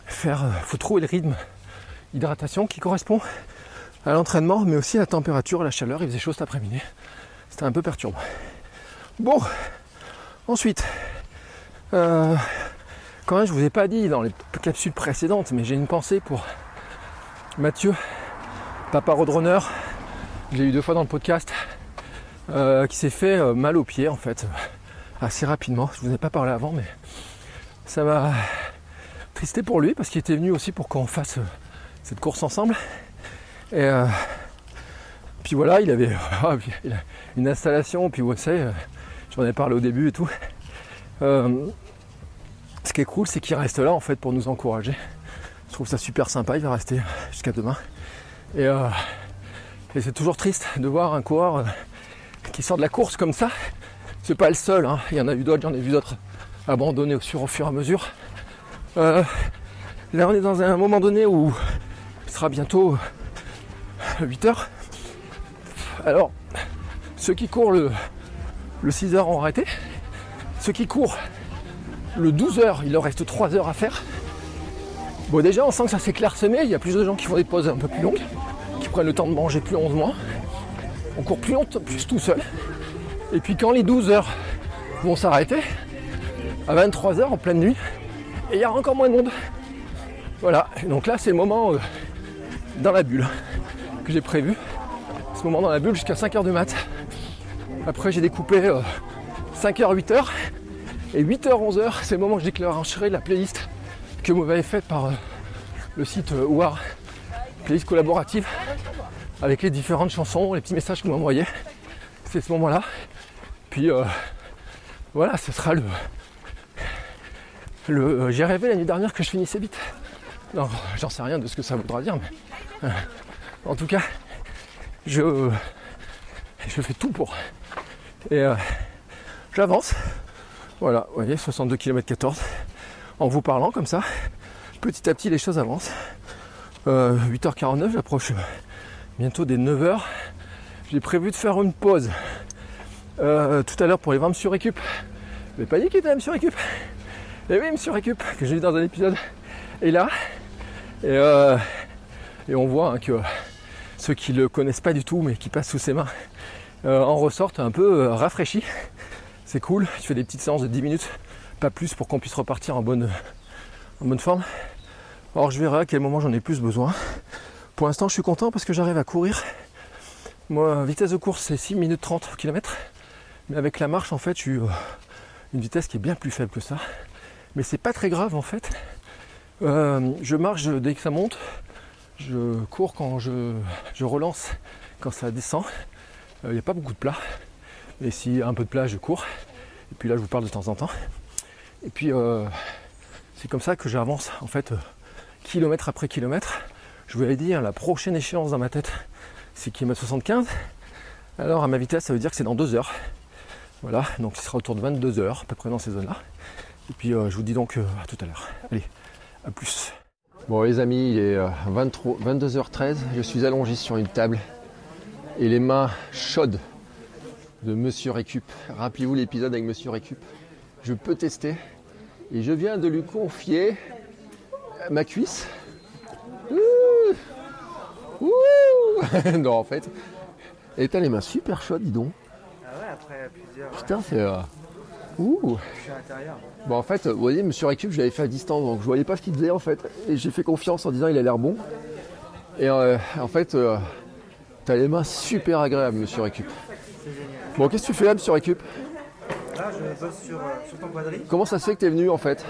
faire, faut trouver le rythme hydratation qui correspond à l'entraînement, mais aussi à la température, à la chaleur. Il faisait chaud cet après-midi. C'était un peu perturbant. Bon, ensuite, euh, quand même, je vous ai pas dit dans les capsules précédentes, mais j'ai une pensée pour Mathieu, papa roadrunner. Je l'ai eu deux fois dans le podcast, euh, qui s'est fait euh, mal au pied en fait, assez rapidement. Je vous ai pas parlé avant, mais ça m'a tristé pour lui parce qu'il était venu aussi pour qu'on fasse cette course ensemble. Et euh, puis voilà, il avait [laughs] une installation, puis vous savez, euh, j'en ai parlé au début et tout. Euh, ce qui est cool, c'est qu'il reste là en fait pour nous encourager. Je trouve ça super sympa, il va rester jusqu'à demain. Et, c'est toujours triste de voir un coureur qui sort de la course comme ça. C'est pas le seul, hein. il y en a eu d'autres, j'en ai vu d'autres abandonnés au fur, au fur et à mesure. là on est dans un moment donné où il sera bientôt 8 heures. Alors, ceux qui courent le, le 6 heures ont arrêté. Ceux qui courent le 12 heures, il leur reste 3 heures à faire. Bon, déjà, on sent que ça s'est clairsemé. Il y a plus de gens qui font des pauses un peu plus longues, qui prennent le temps de manger plus longuement. On court plus longtemps, plus tout seul. Et puis, quand les 12 heures vont s'arrêter, à 23 heures en pleine nuit, il y aura encore moins de monde. Voilà. Et donc là, c'est le moment euh, dans la bulle que j'ai prévu. Ce moment dans la bulle jusqu'à 5h du mat. Après j'ai découpé 5h, euh, 8h. Et 8h, 11h, c'est le moment où je déclencherai la playlist que vous m'avez faite par euh, le site War, playlist collaborative, avec les différentes chansons, les petits messages que vous m'envoyez. C'est ce moment-là. Puis voilà, ce sera le. le J'ai rêvé l'année dernière que je finissais vite. Non, j'en sais rien de ce que ça voudra dire, mais en tout cas, je, je fais tout pour. Et euh, j'avance. Voilà, vous voyez, 62 km 14. En vous parlant comme ça, petit à petit les choses avancent. 8h49, euh, j'approche bientôt des 9h. J'ai prévu de faire une pause euh, tout à l'heure pour les 20 me récup. Mais pas dit qu'il était sur récup. Et oui, sur récup, que j'ai vu dans un épisode. Et là, et, et on voit hein, que ceux qui le connaissent pas du tout mais qui passent sous ses mains euh, en ressortent un peu euh, rafraîchis. C'est cool, je fais des petites séances de 10 minutes, pas plus pour qu'on puisse repartir en bonne, en bonne forme. Alors je verrai à quel moment j'en ai plus besoin. Pour l'instant je suis content parce que j'arrive à courir. Moi vitesse de course c'est 6 minutes 30 km. Mais avec la marche, en fait, je suis euh, une vitesse qui est bien plus faible que ça. Mais c'est pas très grave en fait. Euh, je marche dès que ça monte. Je cours quand je, relance quand ça descend. Il n'y a pas beaucoup de plat. Et s'il y a un peu de plat, je cours. Et puis là, je vous parle de temps en temps. Et puis, euh, c'est comme ça que j'avance, en fait, euh, kilomètre après kilomètre. Je dit, hein, la prochaine échéance dans ma tête, c'est kilomètre 75. Alors, à ma vitesse, ça veut dire que c'est dans deux heures. Voilà, donc ce sera autour de 22 heures, à peu près dans ces zones-là. Et puis, euh, je vous dis donc euh, à tout à l'heure. Allez, à plus. Bon les amis, il est euh, 23 22h13, je suis allongé sur une table et les mains chaudes de Monsieur Récup. Rappelez-vous l'épisode avec Monsieur Récup. Je peux tester et je viens de lui confier ma cuisse. Ouh Ouh [laughs] non en fait, et t'as les mains super chaudes dis donc. Ah ouais, après plusieurs. Putain c'est... euh, Ouh Je suis à l'intérieur. Bon en fait, vous voyez, Monsieur Récup, je l'avais fait à distance, donc je voyais pas ce qu'il faisait en fait. Et j'ai fait confiance en disant il a l'air bon. Et euh, en fait, euh, t'as les mains super agréables, Monsieur Récup. C'est génial. Bon, qu'est-ce que tu fais là, Monsieur Récup? Là, je bosse sur, euh, sur ton quadrille. Comment ça se fait que t'es venu en fait?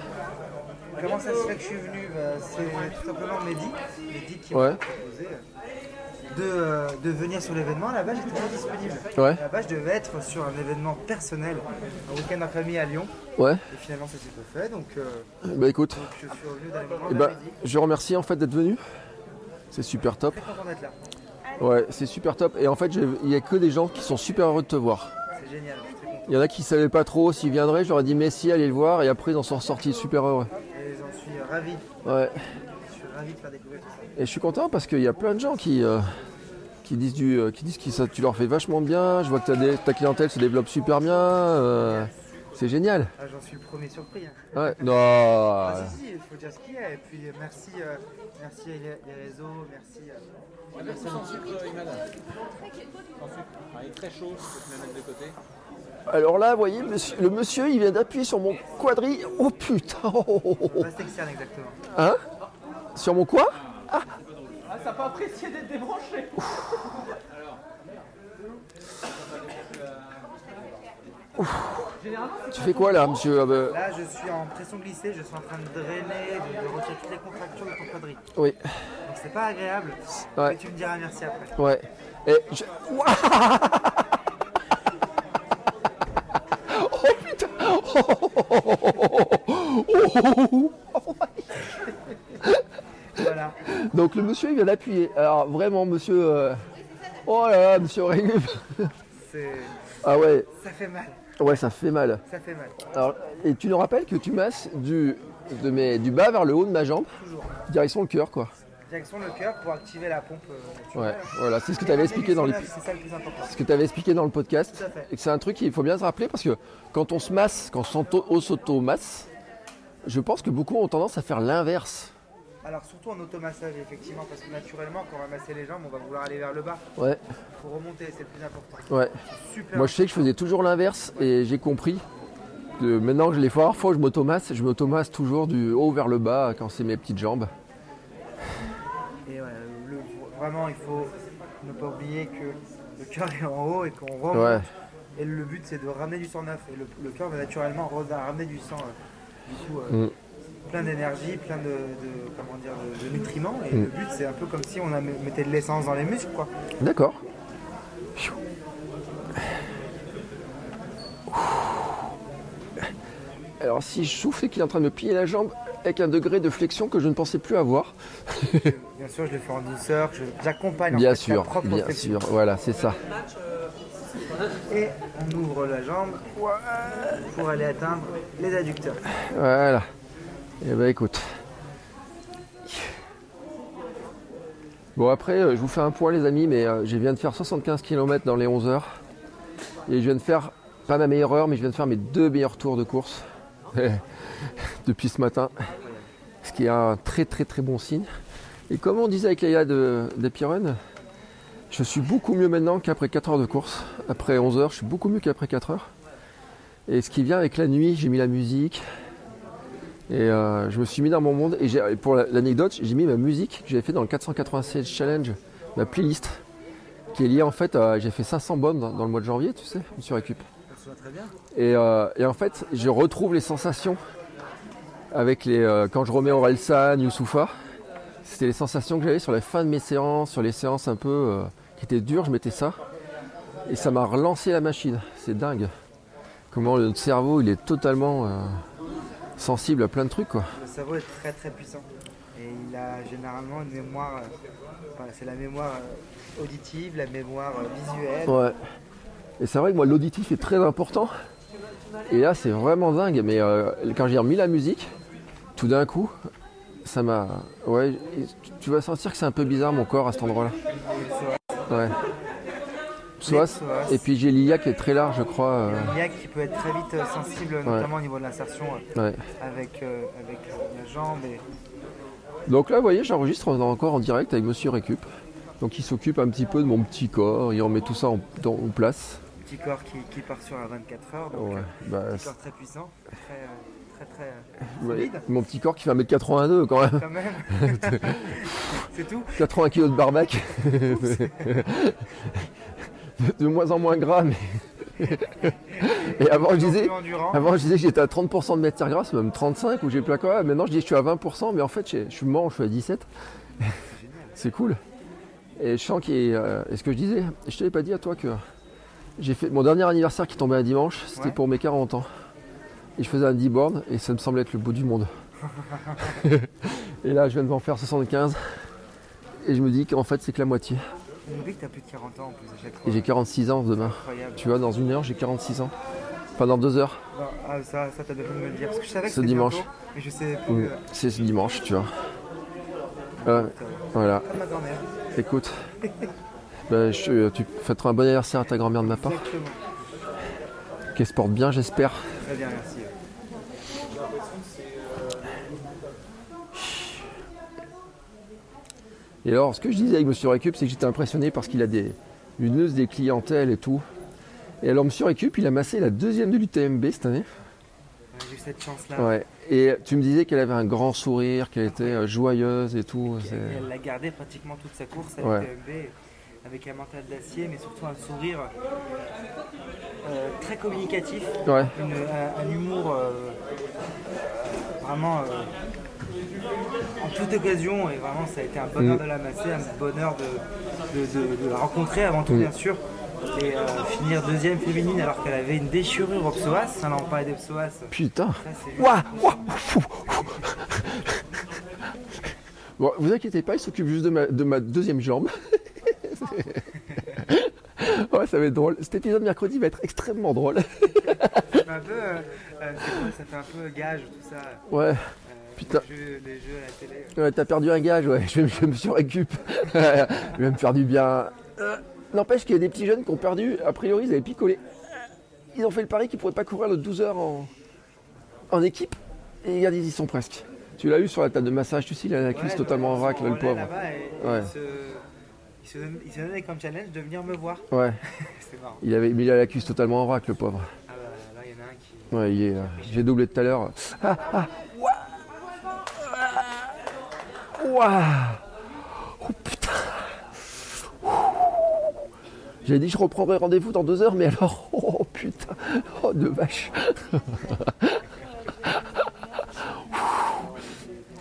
Comment ça se fait que je suis venu Bah, C'est tout simplement Mehdi. Mehdi qui Ouais. m'a proposé euh, de, euh, de venir sur l'événement. À la base, j'étais pas disponible. Ouais. À la base, je devais être sur un événement personnel, un week-end en famille à Lyon. Ouais. Et finalement, ça s'est pas fait. Donc, euh, Bah écoute, donc je suis revenu eh de ben, Mehdi. je remercie en fait d'être venu. C'est super top. Très content d'être là. Ouais, c'est super top. Et en fait, il y a que des gens qui sont super heureux de te voir. C'est génial. Il y en a qui savaient pas trop s'ils viendraient. Je leur ai dit merci, allez le voir. Et après, ils en sont ressortis super heureux. Ravi. Ouais. Je suis ravi de faire découvrir tout ça. Et je suis content parce qu'il y a plein de gens qui, euh, qui disent, du, euh, qui disent que ça, tu leur fais vachement bien. Je vois que ta, dé- ta clientèle se développe super bien. euh, c'est génial. Ah, j'en suis le premier surpris. hein. Ouais. Non. Ah, si, si, il faut dire ce qu'il y a. Et puis euh, merci, euh, merci les, les réseaux, merci. Imad Sans sucre. Ah, il est très chaud, je peux te le mettre de côté. Alors là, vous voyez, monsieur- le monsieur, il vient d'appuyer sur mon quadrille. Oh putain. oh, oh, oh, oh. Reste externe exactement. Hein? Sur mon quoi? Ah, ça pas apprécié d'être débranché Tu fais quoi là, monsieur Ah, bah, Là, je suis en pression glissée, je suis en train de drainer, de, de retirer toutes les contractures de ton quadrille. Oui. Donc c'est pas agréable. Ouais. Mais tu me diras merci après. Ouais. Et je... Ouah oh putain Voilà. Donc le monsieur il vient d'appuyer. Alors vraiment monsieur... euh, Oh là là, monsieur Régup C'est... Ah ouais, Ça fait mal. ouais ça fait mal. Ça fait mal. Alors, et tu nous rappelles que tu masses du, de mes, du bas vers le haut de ma jambe, Toujours. direction le cœur quoi. Direction le cœur pour activer la pompe euh, Ouais, naturelle. voilà, c'est ce que tu avais expliqué dans ce que tu avais expliqué dans le podcast. Tout à fait. Et que c'est un truc qu'il faut bien se rappeler parce que quand on se masse, quand on s'auto-masse, je pense que beaucoup ont tendance à faire l'inverse. Alors surtout en automassage effectivement parce que naturellement quand on va masser les jambes on va vouloir aller vers le bas. Ouais, Il faut remonter, c'est le plus important. ouais. Super. Moi je sais que je faisais toujours l'inverse et j'ai compris que maintenant que je l'ai fait rare fois où je m'automasse, je m'automasse toujours du haut vers le bas quand c'est mes petites jambes. Et le- vraiment, il faut ne pas oublier que le cœur est en haut et qu'on remonte. Ouais. Et le but, c'est de ramener du sang neuf. Et le, le cœur va naturellement re- ramener du sang, euh, du coup, euh, Mm. plein d'énergie, plein de, de- comment dire, de, de nutriments. Et Mm. le but, c'est un peu comme si on a- mettait de l'essence dans les muscles, quoi. D'accord. Alors si je souffle, qu'il est en train de me plier la jambe avec un degré de flexion que je ne pensais plus avoir. [laughs] Bien sûr, je le fais en douceur, j'accompagne en Bien fait, sûr, propre bien sûr, voilà, c'est ça. Et on ouvre la jambe pour aller atteindre les adducteurs. Voilà. Et ben écoute. Bon après, euh, je vous fais un point les amis, mais euh, je viens de faire 75 km dans les 11 heures. Et je viens de faire, pas ma meilleure heure, mais je viens de faire mes deux meilleurs tours de course [laughs] depuis ce matin. Ce qui est un très très très bon signe. Et comme on disait avec Léa de, je suis beaucoup mieux maintenant qu'après 4 heures de course. Après 11 heures, je suis beaucoup mieux qu'après 4 heures. Et ce qui vient avec la nuit, j'ai mis la musique. Et euh, je me suis mis dans mon monde. Et pour la- l'anecdote, j'ai mis ma musique que j'avais fait dans le 496 Challenge, ma playlist, qui est liée en fait à. J'ai fait 500 bombes dans, dans le mois de janvier, tu sais, sur Récup. Et, euh, et en fait, je retrouve les sensations avec les euh, quand je remets Orelsan, Youssoufa. C'était les sensations que j'avais sur la fin de mes séances, sur les séances un peu euh, qui étaient dures, je mettais ça. Et ça m'a relancé la machine. C'est dingue. Comment le cerveau, il est totalement euh, sensible à plein de trucs, quoi. Le cerveau est très très puissant. Et il a généralement une mémoire. euh, enfin, c'est la mémoire auditive, la mémoire visuelle. Ouais. Et c'est vrai que moi, l'auditif est très important. Et là, c'est vraiment dingue. Mais quand j'ai remis la musique, tout d'un coup, ça m'a. Ouais, tu- vas sentir que c'est un peu bizarre mon corps à cet endroit-là. Ouais. Psoas. Et puis j'ai l'IA qui est très large, je crois. euh, Il y a qui peut être très vite euh, sensible, notamment au niveau de l'insertion euh, ouais. avec, euh, avec la jambe. Et... Donc là, vous voyez, j'enregistre encore en direct avec Monsieur Récup. Donc il s'occupe un petit peu de mon petit corps, il remet tout ça en, dans- en place. Petit corps qui, qui part sur un 24 heures. Donc, Ouais, bah, petit corps très puissant, très, euh, très, très euh, Ouais, mon petit corps qui fait 1m82 quand même. Quand même. [laughs] C'est tout. 80 kg de barbac. de, moins en moins gras, mais. Et avant je disais, avant je disais que j'étais à 30% de matière grasse, même 35 ou j'ai plus à quoi. Maintenant je dis que je suis à 20%, mais en fait je suis mort, je suis à 17. C'est cool. Et je sens qu'il est. euh, et ce que je disais, je t'avais pas dit à toi que j'ai fait mon dernier anniversaire qui tombait un dimanche, c'était Ouais. pour mes 40 ans. Et je faisais un 10 bornes et ça me semblait être le bout du monde. [laughs] et là je viens de m'en faire 75. Et je me dis qu'en fait c'est que la moitié. Que as plus de 40 ans en plus à chaque fois. Et j'ai 46 ans demain. Incroyable. Tu vois, dans une heure j'ai 46 ans. Enfin dans deux heures. Non, ah, ça, ça t'as bien fait de me le dire. Parce que je savais que Ce dimanche. bientôt, mais je sais plus. C'est ce dimanche, tu vois. Euh, voilà, Comme ma grand-mère. écoute. [laughs] Ben, je- tu fêteras un bon anniversaire à ta grand-mère de ma part. Exactement. Qu'elle se porte bien, j'espère. Très bien, merci. Et alors, ce que je disais avec Monsieur Récup, c'est que j'étais impressionné parce qu'il a des, une neuse des clientèles et tout. Et alors, Monsieur Récup, il a massé la deuxième de l'UTMB cette année. J'ai eu cette chance-là. Ouais. Et tu me disais qu'elle avait un grand sourire, qu'elle était euh, joyeuse et tout. Et Elle l'a gardé pratiquement toute sa course à Ouais. l'UTMB, avec un mental d'acier, mais surtout un sourire euh, très communicatif, Ouais. une- un, un humour euh, euh, vraiment euh, en toute occasion, et vraiment ça a été un bonheur Mm. de la masser, un bonheur de, de- de- de la rencontrer avant tout, Mm. bien sûr. Et euh, finir deuxième féminine alors qu'elle avait une déchirure au psoas, alors on parlait des psoas. Putain. Ouah, ouah. Bon, vous inquiétez pas, il s'occupe juste de ma, de ma deuxième jambe. [laughs] ouais, ça va être drôle. Cet épisode mercredi va être extrêmement drôle. Ça fait un peu, euh, euh, quoi, ça fait un peu gage tout ça. Ouais. Putain. Les jeux, les jeux à la télé. Ouais, t'as perdu un gage, ouais. [laughs] Je, je me suis récup. [laughs] je vais me faire du bien. Euh, N'empêche qu'il y a des petits jeunes qui ont perdu. A priori, ils avaient picolé. Ils ont fait le pari qu'ils ne pourraient pas courir le 12 heures en, en équipe. Et regarde, ils y sont presque. Tu l'as eu sur la table de massage, tu sais, il a la cuisse Ouais, totalement en vrac, là, le pauvre. Ouais. Il se, il donnait comme challenge de venir me voir. Ouais. [laughs] Marrant. Il avait mais il a la cuisse totalement en vrac, le pauvre. Ah bah, là, il y en a un qui. Ouais, il est. J'ai doublé tout à l'heure. Ah, ah, Ouah. Oh putain. J'ai dit je reprendrai rendez-vous dans deux heures, mais alors, [laughs] oh putain, oh de vache. [laughs]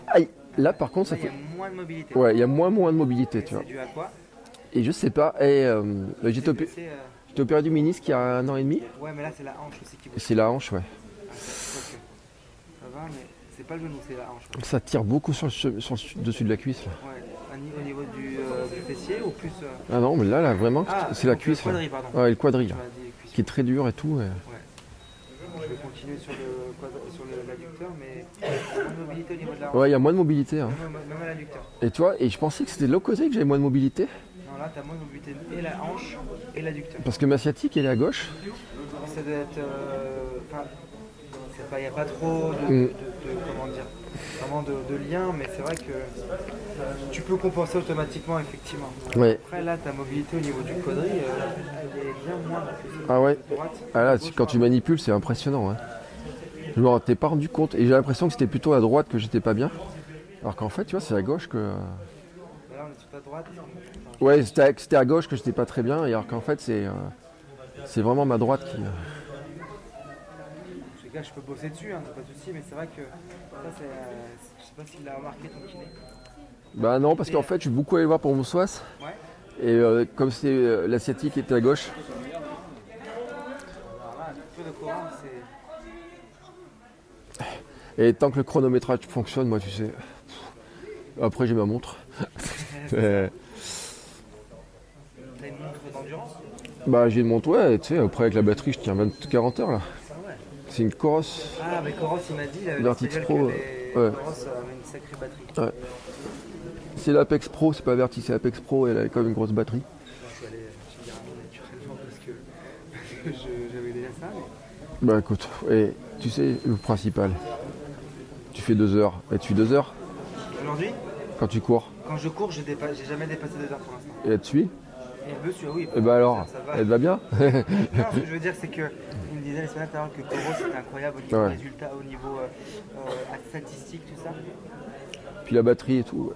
Aïe, là par contre, ça Là, il y fait. a moins de mobilité. Ouais, il y a moins moins de mobilité, tu vois. C'est dû à quoi? Et je sais pas, et euh, bah, j'étais opé- C'est, euh, j'étais opéré du ménisque il y a un an et demi. Ouais, mais là, c'est la hanche aussi qui c'est la hanche, ouais. Ça va, mais c'est pas le genou, c'est la hanche. Ça tire beaucoup sur le, che- sur le dessus de la cuisse. Là. Ouais. Au niveau du, euh, du fessier ou plus. euh, Ah non, mais là, là vraiment, Ah, c'est la le cuisse. là. quadrille, pardon. Ouais, le là, qui est très dur et tout. et- Je vais continuer sur le quadri- sur le- l'adducteur, mais il y a moins de mobilité au niveau de la hanche. Ouais, il y a moins de mobilité. hein. Même, même à l'adducteur. Et tu vois, et je pensais que c'était de l'autre côté que j'avais moins de mobilité. Non, là, t'as moins de mobilité et la hanche et l'adducteur. Parce que ma sciatique, elle est à gauche. Ça doit être. euh, pas- il n'y a pas trop de, Mm. de- de- comment dire, vraiment de, de lien, mais c'est vrai que tu peux compenser automatiquement, effectivement. Après, là, ta mobilité au niveau du quadrille, euh, elle est bien moins. Ah ouais. Droite. Ah là, Gauche, quand tu manipules, c'est impressionnant. hein. Je me rendais pas rendu compte. Et j'ai l'impression que c'était plutôt à droite que j'étais pas bien. Alors qu'en fait, tu vois, c'est à gauche que. Là, on est sur ta droite. Ouais, c'était à, gauche que j'étais pas très bien. Et alors qu'en fait, c'est. euh, c'est vraiment ma droite qui. Je peux bosser dessus, hein, pas de souci, mais c'est vrai que ça, c'est. euh, je sais pas s'il l'a remarqué ton kiné. Bah non, parce qu'en fait, je suis beaucoup allé voir pour mon. Ouais. Et euh, comme c'est euh, l'asiatique était à gauche, et tant que le chronométrage fonctionne, moi, tu sais. Après, j'ai ma montre. [laughs] Euh, T'as une montre d'endurance? bah, j'ai une montre, ouais, tu sais, après, avec la batterie, je tiens 20, 40 heures là. C'est une Coros. Ah, mais Coros, il m'a dit, il avait Vertix que Pro, les ouais. Coros avaient une sacrée batterie. Ouais. C'est l'Apex Pro, c'est pas Verti, c'est l'Apex Pro, elle a quand même une grosse batterie. Je suis allé chez Garmin naturellement parce que, parce [laughs] que je- j'avais déjà ça. Mais... Bah écoute, et tu sais, le principal, tu fais deux heures. Et tu fais deux heures Aujourd'hui, quand tu cours. quand je cours, j'ai jamais dépassé deux heures pour l'instant. Et elle te suit Et me suis, oui. Et bah alors, ça va. elle va bien Non, ce que je veux dire, c'est que disait la semaine dernière que Coros c'était incroyable au niveau Ouais. résultat, au niveau euh, euh, statistique, tout ça. Puis la batterie et tout.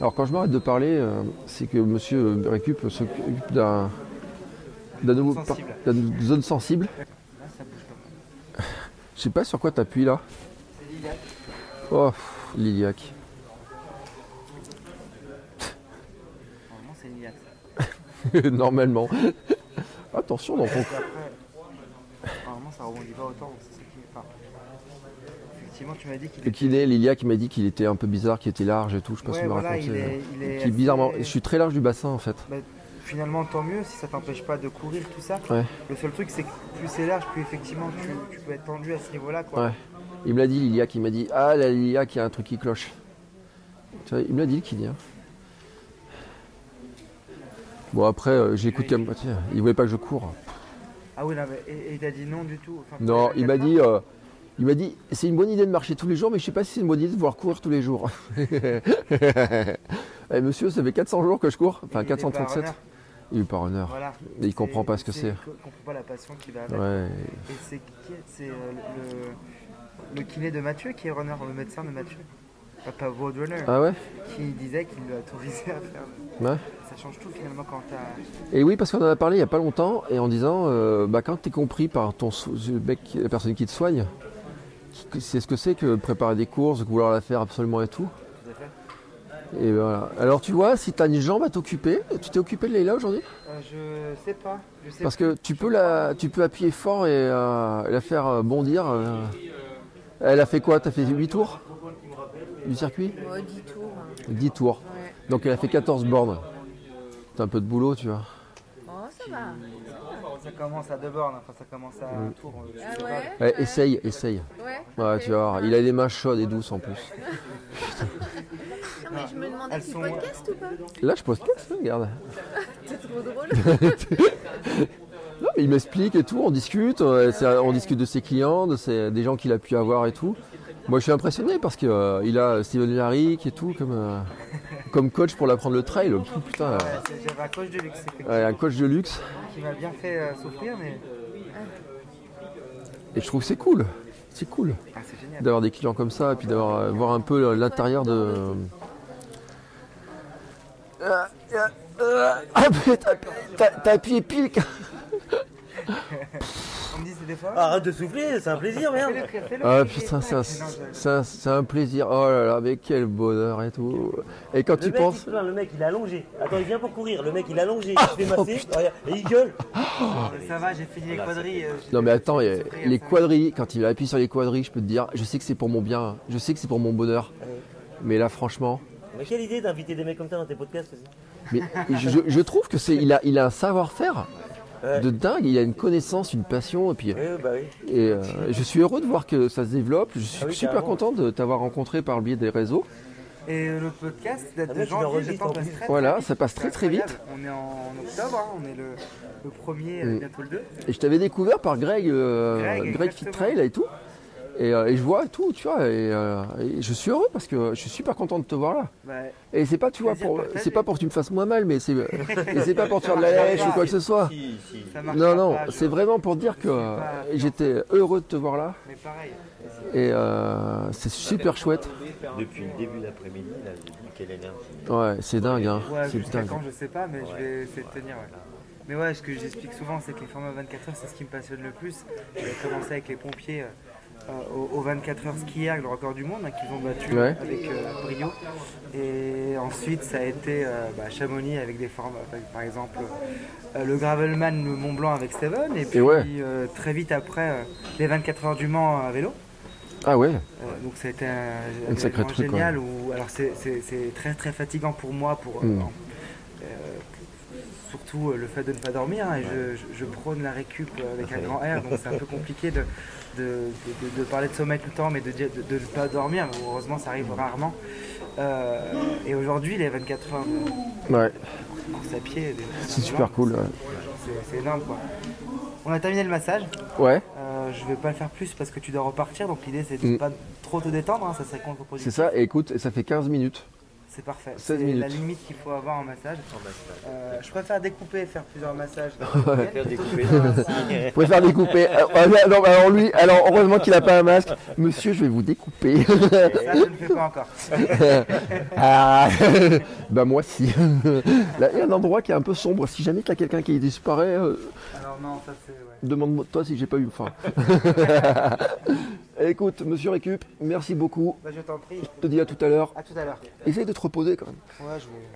Alors quand je m'arrête de parler, euh, c'est que monsieur Récup s'occupe d'un nouveau d'une zone sensible. Là, ça bouge pas mal. Je sais pas sur quoi t'appuies là. C'est l'iliac. Oh, l'iliac. Normalement, c'est l'iliac. ça. [laughs] Normalement. Attention Et après, normalement, ça rebondit pas autant. donc c'est qui- enfin, effectivement, tu m'as dit qu'il l'iliac, il m'a dit qu'il était un peu bizarre, qu'il était large et tout. Je sais pas si m'as voilà, raconté. il est- il est Qui bizarrement. Je suis très large du bassin en fait. Bah, finalement, tant mieux si ça t'empêche pas de courir, tout ça. Ouais. Le seul truc, c'est que plus c'est large, plus effectivement tu, tu peux être tendu à ce niveau-là. Quoi. Ouais. Il me l'a dit, l'iliac, il m'a dit Ah, la l'iliac, il y a un truc qui cloche. Tu vois, il me l'a dit, le kiné. Bon, après, euh, écouté à moitié. Il voulait pas que je cours. Ah oui, non, mais, et, et il t'a dit non du tout. Enfin, Non, il m'a dit, euh, il m'a dit, c'est une bonne idée de marcher tous les jours, mais je sais pas si c'est une bonne idée de voir courir tous les jours. [laughs] Eh, monsieur, ça fait 400 jours que je cours, enfin il est 437. pas runner. Il est pas runner. Voilà. Mais il comprend pas ce que c'est. Il comprend pas la passion qui va avec. Ouais. Et c'est qui C'est euh, le, le kiné de Mathieu qui est runner, le médecin de Mathieu? Pas Roadrunner. Ah ouais Qui disait qu'il lui a autorisé à faire. Ouais. Ça change tout finalement quand t'as. Et oui, parce qu'on en a parlé il y a pas longtemps, et en disant, euh, bah, quand tu es compris par ton mec, la personne qui te soigne, c'est ce que c'est que préparer des courses, vouloir la faire absolument et tout. Tout à fait. Et voilà. Alors tu vois, si tu as une jambe à t'occuper, tu t'es occupé de Leïla aujourd'hui? Euh, je sais pas. Je sais Parce que tu peux la, tu peux appuyer fort et euh, la faire bondir. Elle a fait quoi? T'as fait 8 tours? Du circuit Ouais, 10 tours. hein. 10 tours. Ouais. Donc elle a fait 14 bornes. T'as un peu de boulot, tu vois. Oh, ça va. Ça commence à deux bornes, enfin ça commence à un tour. euh, Ah ouais Ouais, essaye, essaye. Ouais. Tu vas voir. Il a les mains chaudes et douces en plus. [laughs] Non, mais je me demandais si podcast ou pas Là, je pose casse, hein, regarde. [laughs] C'est trop drôle. [laughs] Non, mais il m'explique et tout, on discute, euh, c'est- on discute de ses clients, de ses- des gens qu'il a pu avoir et tout. Moi, je suis impressionné parce qu'il a Steven Yarrick et tout comme, euh, comme coach pour l'apprendre le trail. Pff, Putain, euh, J'avais un coach de luxe ouais, un coach de luxe. qui m'a bien fait euh, souffrir, mais Et je trouve que c'est cool. C'est cool ah, d'avoir des clients comme ça et puis d'avoir euh, voir un peu l'intérieur de. Ah, t'as appuyé pile. [laughs] Arrête de souffler, c'est un plaisir, merde. Ah putain, c'est un, c'est plaisir. Oh là là, mais quel bonheur et tout. Et quand Le tu mec, penses. il, le mec, il a allongé. Attends, il vient pour courir. Le mec, il a allongé. Il se fait oh, masser. regarde, et il gueule. Ça va, j'ai fini les quadrilles. euh, Non mais attends, les quadrilles, quand il appuie sur les quadrilles, je peux te dire, je sais que c'est pour mon bien, je sais que c'est pour mon bonheur. Mais là franchement, Mais quelle idée d'inviter des mecs comme ça dans tes podcasts aussi. mais je, je trouve que c'est il a il a un savoir-faire Ouais. de dingue, il a une connaissance, une passion et puis Oui, bah oui. et euh, je suis heureux de voir que ça se développe. Je suis Ah oui, super content de t'avoir rencontré par le biais des réseaux. Et le podcast date Ah, de janvier, passe très, Voilà, très vite. ça passe très, très vite. On est en octobre, hein, on est le, le premier, euh, Mm. bientôt le 2. Et je t'avais découvert par Greg, euh, Greg, Greg Fit. Trail et tout. Et, euh, et je vois tout, tu vois, et, euh, et je suis heureux parce que je suis super content de te voir là. Et c'est pas, tu vois, pour, c'est pas pour que tu me fasses moins mal, mais c'est, [laughs] et c'est pas pour te faire de la lèche ou quoi que ce soit. Si, si. Non, non, c'est vraiment pour dire que euh, pas- j'étais heureux de te voir là. Mais pareil. Et euh, c'est super chouette. Depuis le début d'après-midi, là, j'ai dit quelle énergie. Ouais, c'est dingue, hein. Ouais, c'est jusqu'à dingue. quand, je sais pas, mais je vais essayer de tenir. ouais. Mais ouais, ce que j'explique souvent, c'est que les formats 24 heures, c'est ce qui me passionne le plus. J'ai commencé avec les pompiers euh, au, au 24 heures ski erg, le record du monde, hein, qu'ils ont battu Ouais. avec euh, brio. Et ensuite, ça a été euh, bah, Chamonix avec des avec, par exemple euh, le Gravelman, le Mont Blanc avec Steven. Et puis ouais. euh, très vite après, euh, les 24 heures du Mans à vélo. Ah ouais Euh, donc ça a été un, Un sacré truc, génial. Où, alors c'est, très très fatigant pour moi, pour euh, Mm. euh, surtout euh, le fait de ne pas dormir. hein, et je, je- je prône la récup euh, avec un grand R, donc c'est un peu compliqué de, de, de- de parler de sommeil tout le temps, mais de, ne pas dormir. Heureusement, ça arrive rarement. Euh, et aujourd'hui, les 24 heures de Ouais. course à pied, C'est super cool. ouais. c'est, énorme quoi. On a terminé le massage. Ouais. Euh, je vais pas le faire plus parce que tu dois repartir, donc l'idée c'est de Mm. pas trop te détendre, hein, ça serait contre-productif. C'est ça, et écoute, et ça fait 15 minutes. C'est parfait. 16 C'est la limite qu'il faut avoir en massage. Euh, je préfère découper et faire plusieurs massages. [laughs] Ouais. Faire découper. Je préfère [laughs] découper. Euh, non, alors lui, alors heureusement qu'il n'a pas un masque. Monsieur, je vais vous découper. Ça, je ne fais pas encore. [laughs] ah, bah moi si. Là, il y a un endroit qui est un peu sombre. Si jamais tu as quelqu'un qui disparaît, euh, Alors non, ça c'est... Ouais. Demande-moi toi si j'ai pas eu faim. [laughs] Écoute, monsieur Récup, merci beaucoup. Bah, je t'en prie. Je te dis à tout à l'heure. À tout à l'heure. Essaye de te reposer quand même. Ouais, je vais,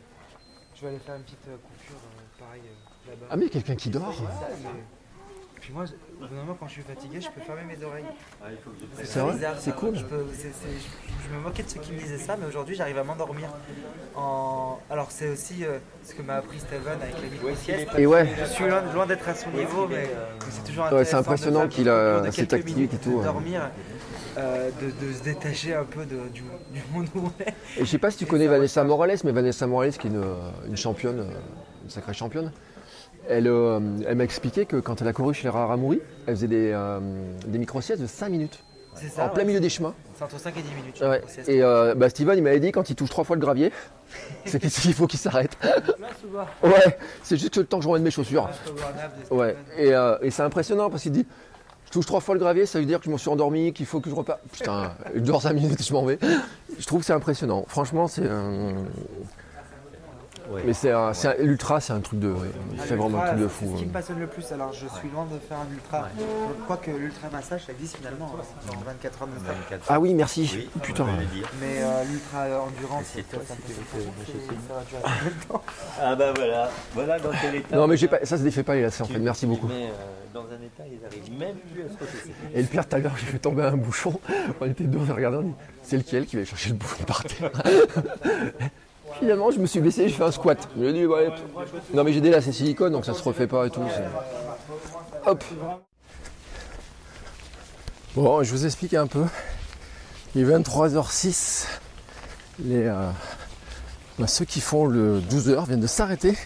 je vais aller faire une petite euh, coupure, euh, pareil, euh, là-bas. Ah mais il y a quelqu'un qui dort. Ouais, mais- Puis moi, je- au bout d'un moment, quand je suis fatigué, je peux fermer mes oreilles. C'est très vrai C'est cool. Je, peux- c'est- c'est- je- je me moquais de ceux qui me disaient ça, mais aujourd'hui, j'arrive à m'endormir. En... Alors, c'est aussi euh, ce que m'a appris Steven avec la micro-sieste. Et ouais. Je suis loin, loin d'être à son niveau, mais, mais c'est toujours Ouais, c'est intéressant de impressionnant qu'il a de cette activité et minutes, tout, De ouais. dormir, euh, de, de se détacher un peu de- du, du monde où on est. Et je sais pas si tu connais Vanessa Morales, mais Vanessa Morales qui est une, une championne, euh, une sacrée championne, elle, euh, elle m'a expliqué que quand elle a couru chez les Raramuri, elle faisait des, euh, des micro-siestes de 5 minutes. C'est ça, en plein ouais. milieu des chemins. C'est entre 5 et 10 minutes. je Ouais. Et euh, bah, Steven, il m'avait dit quand il touche trois fois le gravier, [laughs] c'est qu'il faut qu'il s'arrête. Ouais, c'est juste que le temps que je remette mes chaussures. Ouais, je et, et c'est impressionnant parce qu'il dit je touche trois fois le gravier, ça veut dire que je m'en suis endormi, qu'il faut que je reparte. Putain, [laughs] il dort 5 minutes et je m'en vais. Je trouve que c'est impressionnant. Franchement, c'est. Mais c'est un- c'est un- l'ultra, c'est un truc de. Il Ah, fait vraiment un truc de c'est fou. ce qui me passionne le plus. Alors, je suis loin de faire un ultra. Je crois que l'ultra massage, ça existe finalement hein, en 24 heures de massage. Ah oui, merci. Putain. Mais euh, l'ultra endurance, c'est ça, me [laughs] Ah bah voilà, voilà dans quel état. Non, mais j'ai pas, ça se défait pas les lacets en fait. Merci beaucoup. euh, dans un état, ils arrivent même plus à se rechausser. Et le pire, tout à l'heure, j'ai fait tomber un bouchon. [laughs] On était deux, on s'est regardé, on dit c'est lequel qui va aller chercher le bouchon par terre? Finalement, je me suis baissé, j'ai fait un squat. Je lui ai dit, ouais. Non, mais j'ai des lacets silicone, donc ça se refait pas et tout. c'est- Hop Bon, je vous explique un peu. Il est 23h06. Les, euh, bah, ceux qui font le 12h viennent de s'arrêter.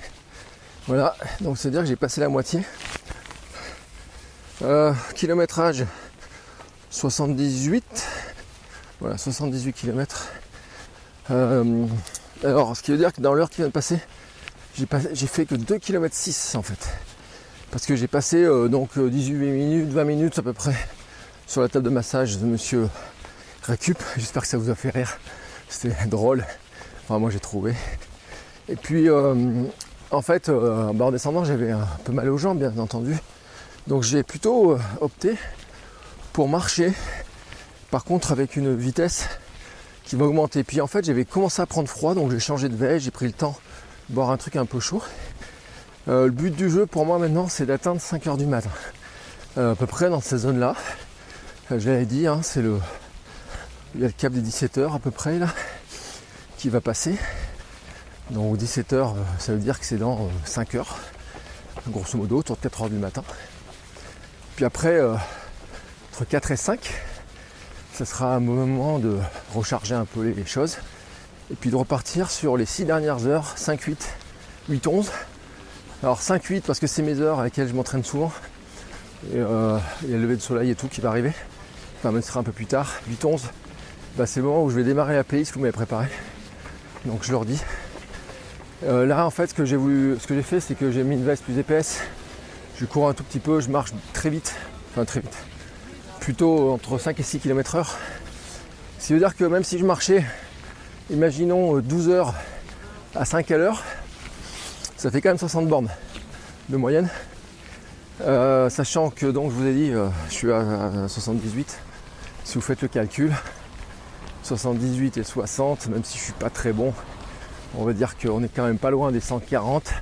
Voilà, donc c'est-à-dire que j'ai passé la moitié. Euh, kilométrage 78. Voilà, 78 km. Alors, ce qui veut dire que dans l'heure qui vient de passer, j'ai, fait que 2 km 6 en fait. Parce que j'ai passé euh, donc euh, 18 minutes, 20 minutes à peu près sur la table de massage de monsieur Récup. J'espère que ça vous a fait rire. C'était [laughs] drôle. Enfin, moi j'ai trouvé. Et puis, euh, en fait, euh, bah, en descendant, j'avais un peu mal aux jambes, bien entendu. Donc j'ai plutôt euh, opté pour marcher. Par contre, avec une vitesse qui va augmenter. Puis en fait, j'avais commencé à prendre froid, donc j'ai changé de veille, j'ai pris le temps de boire un truc un peu chaud. Euh, le but du jeu pour moi maintenant, c'est d'atteindre 5 heures du matin. Euh, à peu près dans ces zones-là. Euh, je l'avais dit, hein, c'est le. Il y a le cap des 17 heures à peu près là qui va passer. Donc 17 heures, euh, ça veut dire que c'est dans euh, 5 heures, grosso modo, autour de 4 heures du matin. Puis après, entre 4 et 5, ce sera un moment de recharger un peu les choses. Et puis de repartir sur les 6 dernières heures, 5, 8, 8, 11. Alors 5, 8 parce que c'est mes heures à lesquelles je m'entraîne souvent. Et euh, il y a le lever de soleil et tout qui va arriver. Enfin, même ce sera un peu plus tard. 8, 11, bah, c'est le moment où je vais démarrer la playlist que vous m'avez préparée. Donc je leur dis. Euh, là en fait ce que j'ai voulu. Ce que j'ai fait c'est que j'ai mis une veste plus épaisse. Je cours un tout petit peu, je marche très vite. Enfin très vite. Plutôt entre 5 et 6 km heure. Ce qui veut dire que même si je marchais, imaginons euh, 12 heures à 5 à l'heure, ça fait quand même 60 bornes. de moyenne. Euh, sachant que donc je vous ai dit, euh, je suis à, 78. Si vous faites le calcul, 78 et 60, même si je suis pas très bon, on va dire qu'on est quand même pas loin des 140.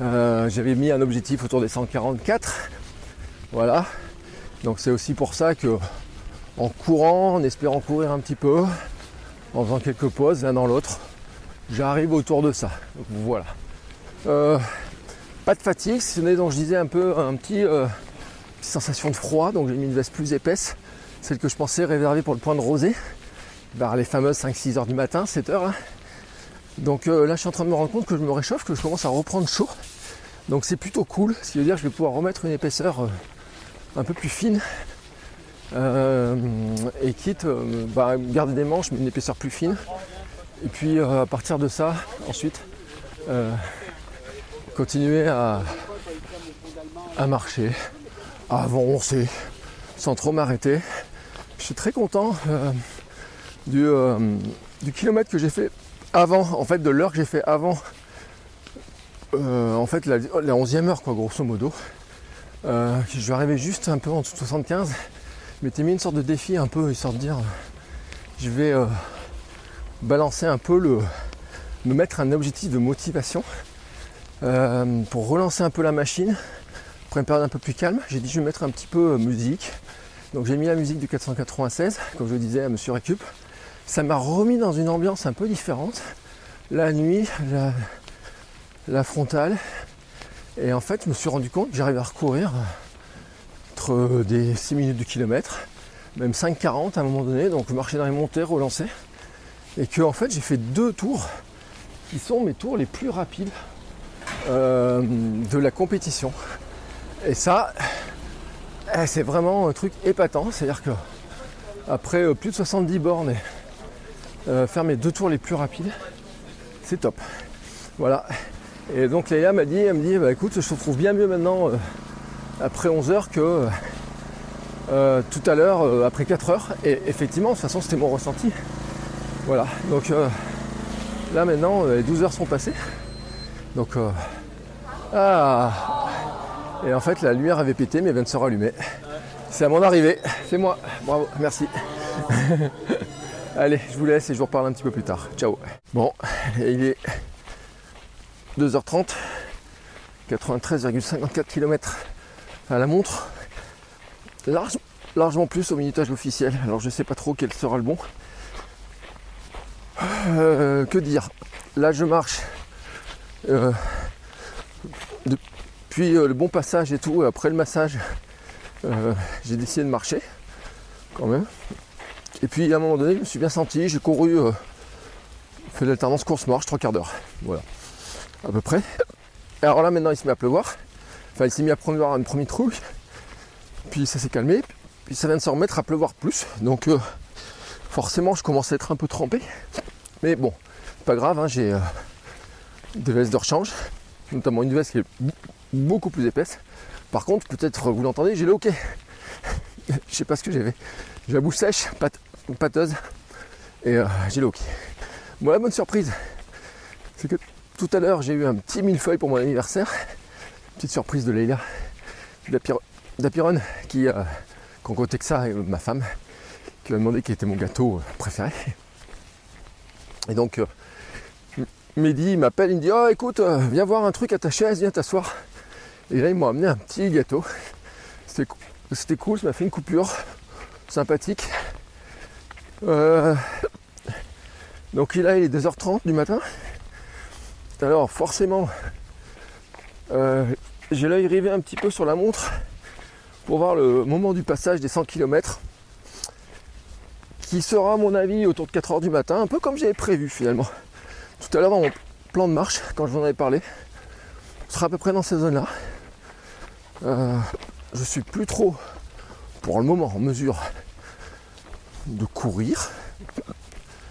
Euh, j'avais mis un objectif autour des 144. Voilà. Donc c'est aussi pour ça que en courant, en espérant courir un petit peu, en faisant quelques pauses l'un dans l'autre, j'arrive autour de ça. Donc voilà. Euh, pas de fatigue, ce n'est donc je disais un peu un petit euh, sensation de froid, donc j'ai mis une veste plus épaisse, celle que je pensais réservée pour le point de rosée, vers les fameuses 5-6 heures du matin, 7 heures. hein. Donc euh, là je suis en train de me rendre compte que je me réchauffe, que je commence à reprendre chaud. Donc c'est plutôt cool, ce qui veut dire que je vais pouvoir remettre une épaisseur un peu plus fine. Euh, et quitte euh, bah, garder des manches mais une épaisseur plus fine. Et puis euh, à partir de ça, ensuite, continuer à, marcher, à avancer, sans trop m'arrêter. Je suis très content du, kilomètre que j'ai fait avant, en fait de l'heure que j'ai fait avant, en fait la, la 11e heure quoi, grosso modo. Euh, je vais arriver juste un peu en dessous de 75. Je m'étais mis une sorte de défi un peu, histoire de dire, je vais euh, balancer un peu le, me mettre un objectif de motivation euh, pour relancer un peu la machine après une période un peu plus calme. J'ai dit je vais mettre un petit peu euh, musique. Donc j'ai mis la musique du 496, comme je le disais à Monsieur Récup. Ça m'a remis dans une ambiance un peu différente. La nuit, la, la frontale. Et en fait, je me suis rendu compte que j'arrivais à recourir entre des 6 minutes du kilomètre, même 5,40 à un moment donné. Donc je marchais dans les montées, relancé. Et que en fait, j'ai fait deux tours qui sont mes tours les plus rapides euh, de la compétition. Et ça, eh, c'est vraiment un truc épatant. C'est-à-dire que après euh, plus de 70 bornes, euh, faire mes deux tours les plus rapides, c'est top. Voilà. Et donc Léa m'a dit, elle me dit, bah écoute, je te trouve bien mieux maintenant euh, après 11 heures que euh, tout à l'heure euh, après 4 heures. Et effectivement, de toute façon, c'était mon ressenti. Voilà. Donc euh, là maintenant, euh, les 12 heures sont passées. Donc euh, ah. Et en fait, la lumière avait pété, mais elle vient de se rallumer. C'est à mon arrivée. C'est moi. Bravo. Merci. [laughs] Allez, je vous laisse et je vous reparle un petit peu plus tard. Ciao. Bon, il est 2h30, 93,54 km à la montre. Large- largement plus au minutage officiel. Alors je sais pas trop quel sera le bon. Euh, que dire? Là je marche euh, depuis euh, le bon passage et tout, après le massage, euh, j'ai décidé de marcher quand même. Et puis à un moment donné, je me suis bien senti, j'ai couru, fait l'alternance course-marche, trois quarts d'heure. Voilà, à peu près. Alors là maintenant il se met à pleuvoir. Enfin il s'est mis à prendre une première trouille. Puis ça s'est calmé. Puis ça vient de se remettre à pleuvoir plus. Donc euh, forcément je commence à être un peu trempé. Mais bon, pas grave, hein, j'ai euh, des vestes de rechange, notamment une veste qui est beaucoup plus épaisse. Par contre, peut-être vous l'entendez, j'ai le hoquet. Je sais pas ce que j'avais. J'ai la bouche sèche, pâte- pâteuse, et euh, j'ai le hoquet. Bon, la bonne surprise, c'est que tout à l'heure j'ai eu un petit millefeuille pour mon anniversaire. Petite surprise de d'Apir- d'Apiron, qui, euh, concoctait que ça, et euh, ma femme, qui m'a demandé quel était mon gâteau euh, préféré. Et donc, euh, Mehdi m'appelle, il me dit Oh, écoute, viens voir un truc à ta chaise, viens t'asseoir. Et là, ils m'ont amené un petit gâteau. C'était cool, ça m'a fait une coupure sympathique. Donc là, il est 2h30 du matin. Alors, forcément, euh, j'ai l'œil rivé un petit peu sur la montre pour voir le moment du passage des 100 km qui sera à mon avis autour de 4h du matin, un peu comme j'avais prévu finalement. Tout à l'heure dans mon plan de marche, quand je vous en avais parlé, ce sera à peu près dans ces zones-là. Euh, je suis plus trop, pour le moment, en mesure de courir,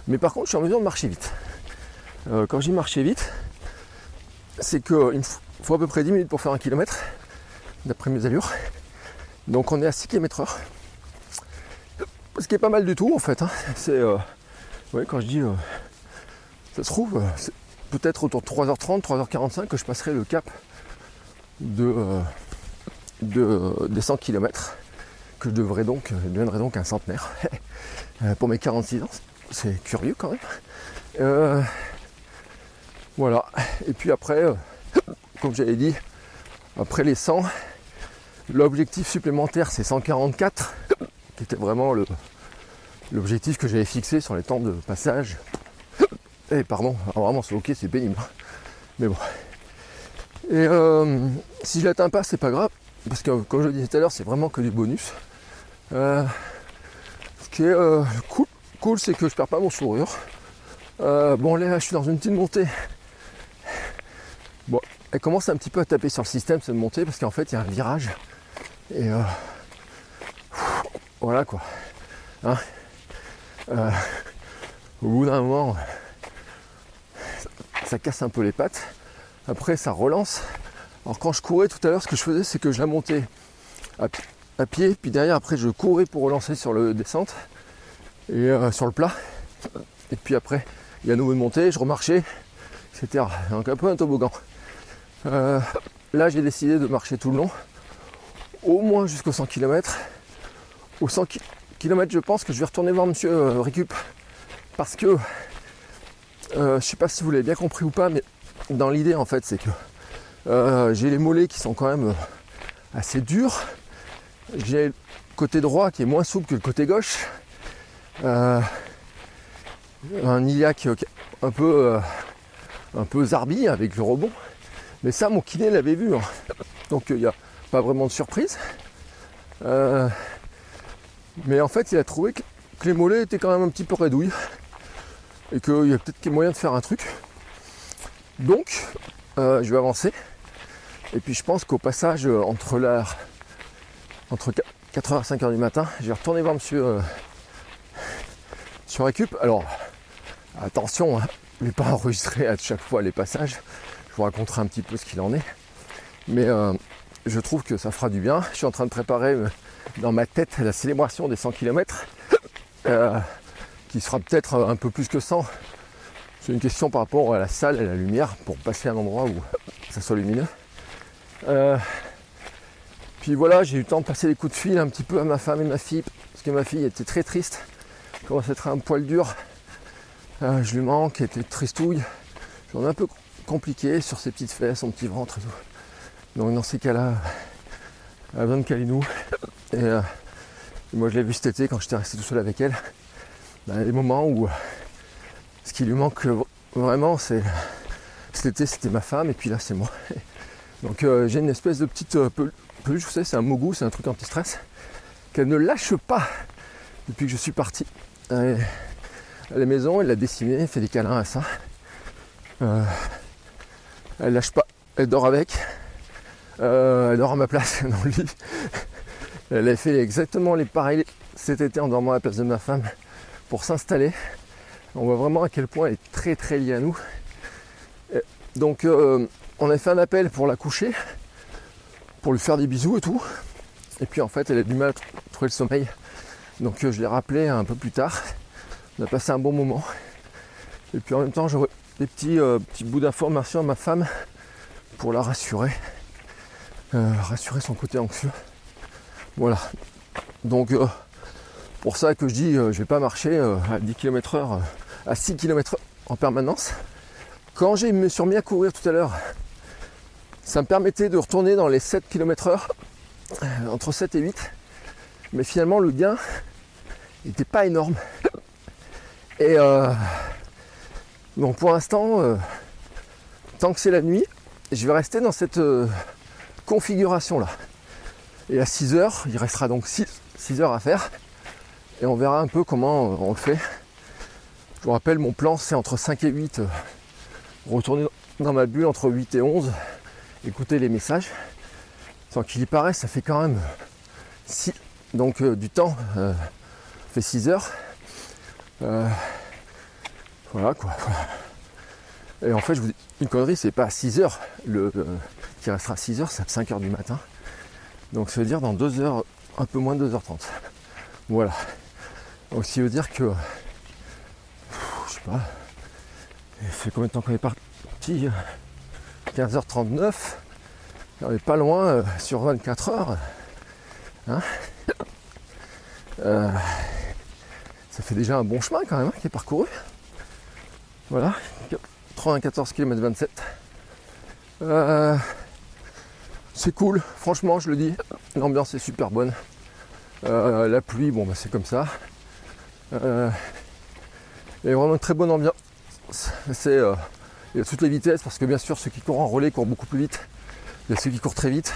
mais par contre je suis en mesure de marcher vite. Euh, quand j'ai marché vite, c'est qu'il me faut- à peu près 10 minutes pour faire un kilomètre, d'après mes allures. Donc on est à 6 km heure. Ce qui est pas mal du tout en fait. hein. C'est. euh, ouais, quand je dis. euh, ça se trouve, euh, c'est peut-être autour de 3h30, 3h45 que je passerai le cap de, euh, de, des 100 km que je devrais donc, je deviendrai donc un centenaire [laughs] euh, pour mes 46 ans. C'est curieux quand même. Voilà. Et puis après, euh, comme j'avais dit, après les 100, l'objectif supplémentaire c'est 144, qui était vraiment l'objectif que j'avais fixé sur les temps de passage. Et pardon, alors vraiment c'est ok, c'est pénible. Mais bon. Et euh, si je l'atteins pas, c'est pas grave, parce que comme je le disais tout à l'heure, c'est vraiment que du bonus. Euh, ce qui est cool, cool c'est que je perds pas mon sourire. Bon là je suis dans une petite montée. Bon, elle commence un petit peu à taper sur le système cette montée parce qu'en fait il y a un virage. Et euh, voilà quoi. Hein Euh, au bout d'un moment, ça, casse un peu les pattes. Après ça relance. Alors quand je courais tout à l'heure, ce que je faisais c'est que je la montais à, pi- à pied, puis derrière après je courais pour relancer sur le descente et euh, sur le plat. Et puis après, il y a nouveau une montée, je remarchais, etc. Donc un peu un toboggan. Euh, là j'ai décidé de marcher tout le long, au moins jusqu'aux 100 km. Aux 100 km je pense que je vais retourner voir monsieur euh, Récup. Parce que euh, je sais pas si vous l'avez bien compris ou pas, mais dans l'idée en fait c'est que euh, j'ai les mollets qui sont quand même euh, assez durs. J'ai le côté droit qui est moins souple que le côté gauche. Un iliac euh, un peu, un peu zarbi avec le rebond. Mais ça, mon kiné l'avait vu. hein. Donc il n'y a pas vraiment de surprise. Euh, mais en fait, il a trouvé que, les mollets étaient quand même un petit peu redouilles. Et qu'il y a peut-être moyen de faire un truc. Donc, euh, je vais avancer. Et puis je pense qu'au passage euh, entre la entre 4h et 5h du matin, je vais retourner voir monsieur euh, sur Récup. Alors, attention, hein, vais pas [laughs] enregistrer à chaque fois les passages. Vous raconterai un petit peu ce qu'il en est. Mais euh, je trouve que ça fera du bien. Je suis en train de préparer euh, dans ma tête la célébration des 100 km. euh, qui sera peut-être un peu plus que 100. C'est une question par rapport à la salle et à la lumière pour passer à un endroit où ça soit lumineux. Puis voilà, j'ai eu le temps de passer des coups de fil un petit peu à ma femme et ma fille, parce que ma fille était très triste, commence à être un poil dur. Je lui manque, elle était tristouille. J'en ai un peu compliqué sur ses petites fesses, son petit ventre et tout. Donc dans ces cas-là, elle a besoin de câliner nous. Et euh, moi je l'ai vu cet été quand j'étais resté tout seul avec elle. A des moments où euh, ce qui lui manque euh, vraiment, c'est cet été c'était ma femme et puis là c'est moi. [laughs] Donc j'ai une espèce de petite euh, pel- peluche, c'est un mogou, c'est un truc anti-stress, qu'elle ne lâche pas depuis que je suis parti. À la maison, elle l'a dessiné, elle fait des câlins à ça. Elle lâche pas, elle dort avec. Euh, elle dort à ma place [laughs] dans le lit. Elle a fait exactement les pareils cet été en dormant à la place de ma femme pour s'installer. On voit vraiment à quel point elle est très très liée à nous. Et donc euh, on a fait un appel pour la coucher, pour lui faire des bisous et tout. Et puis en fait elle a du mal à tr- trouver le sommeil. Donc euh, je l'ai rappelé un peu plus tard. On a passé un bon moment. Et puis en même temps j'aurais des petits, euh, petits bouts d'informations à ma femme pour la rassurer. Euh, rassurer son côté anxieux. Voilà. Donc euh, pour ça que je dis je vais pas marcher à 10 km heure, à 6 km en permanence. Quand je me suis remis à courir tout à l'heure, ça me permettait de retourner dans les 7 km heure, entre 7 et 8. Mais finalement le gain n'était pas énorme. Et donc pour l'instant, euh, tant que c'est la nuit, je vais rester dans cette euh, configuration là. Et à 6 heures, il restera donc 6, 6 heures à faire. Et on verra un peu comment euh, on le fait. Je vous rappelle, mon plan c'est entre 5 et 8. euh, retourner dans ma bulle entre 8 et 11. Écouter les messages. Sans qu'il y paraisse, ça fait quand même 6, donc du temps. ça fait 6 heures. Euh, voilà quoi. Et en fait, je vous dis une connerie, c'est pas à 6 heures le, euh, qui restera 6 heures, c'est à 5 heures du matin. Donc ça veut dire dans 2 heures, un peu moins de 2h30. Voilà. Donc qui veut dire que, je sais pas, il fait combien de temps qu'on est parti 15h39. On n'est pas loin euh, sur 24 heures. Hein Euh, ça fait déjà un bon chemin quand même hein, qui est parcouru. Voilà, 94 km 27. Euh, c'est cool, franchement je le dis, l'ambiance est super bonne. Euh, la pluie, bon bah c'est comme ça. Euh, il y a vraiment une très bonne ambiance. C'est euh, il y a toutes les vitesses parce que bien sûr ceux qui courent en relais courent beaucoup plus vite. Il y a ceux qui courent très vite.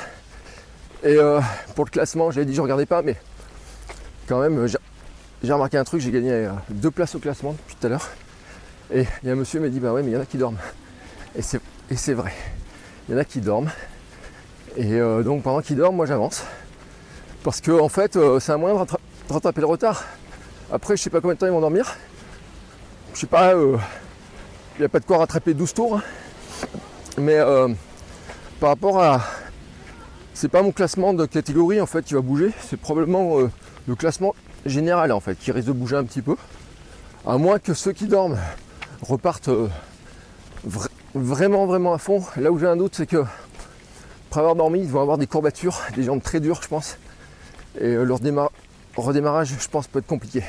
Et euh, pour le classement, j'avais dit je regardais pas, mais quand même j'ai- remarqué un truc, j'ai gagné euh, deux places au classement depuis tout à l'heure. Et il y a un monsieur qui m'a dit bah ouais mais il y en a qui dorment. Et c'est, vrai. Il y en a qui dorment. Et euh, donc pendant qu'ils dorment, moi j'avance. Parce que en fait, euh, c'est un moyen de, rattra- de rattraper le retard. Après, je sais pas combien de temps ils vont dormir. Je sais pas, euh, il n'y a pas de quoi rattraper 12 tours. hein. Mais euh, par rapport à. C'est pas mon classement de catégorie en fait qui va bouger, c'est probablement euh, le classement général en fait qui risque de bouger un petit peu. À moins que ceux qui dorment repartent euh, vra- vraiment vraiment à fond. Là où j'ai un doute, c'est que après avoir dormi, ils vont avoir des courbatures, des jambes très dures, je pense. Et euh, leur déma- redémarrage, je pense, peut être compliqué.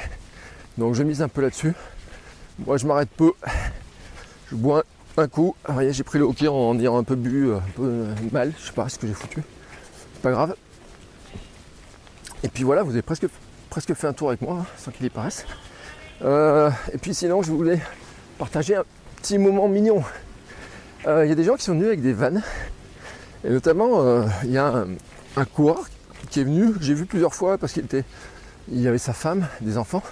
Donc je mise un peu là-dessus. Moi, je m'arrête peu. Je bois un, coup. Voyez, j'ai pris le hockey en ayant un peu bu, euh, un peu mal. Je sais pas ce que j'ai foutu. Pas grave. Et puis voilà, vous avez presque, fait un tour avec moi, hein, sans qu'il y paraisse. Et puis sinon, je voulais partager un petit moment mignon. Euh, Il y a des gens qui sont venus avec des vannes. Et notamment, euh, il y a un, coureur qui est venu, j'ai vu plusieurs fois parce qu'il était, il y avait sa femme, des enfants.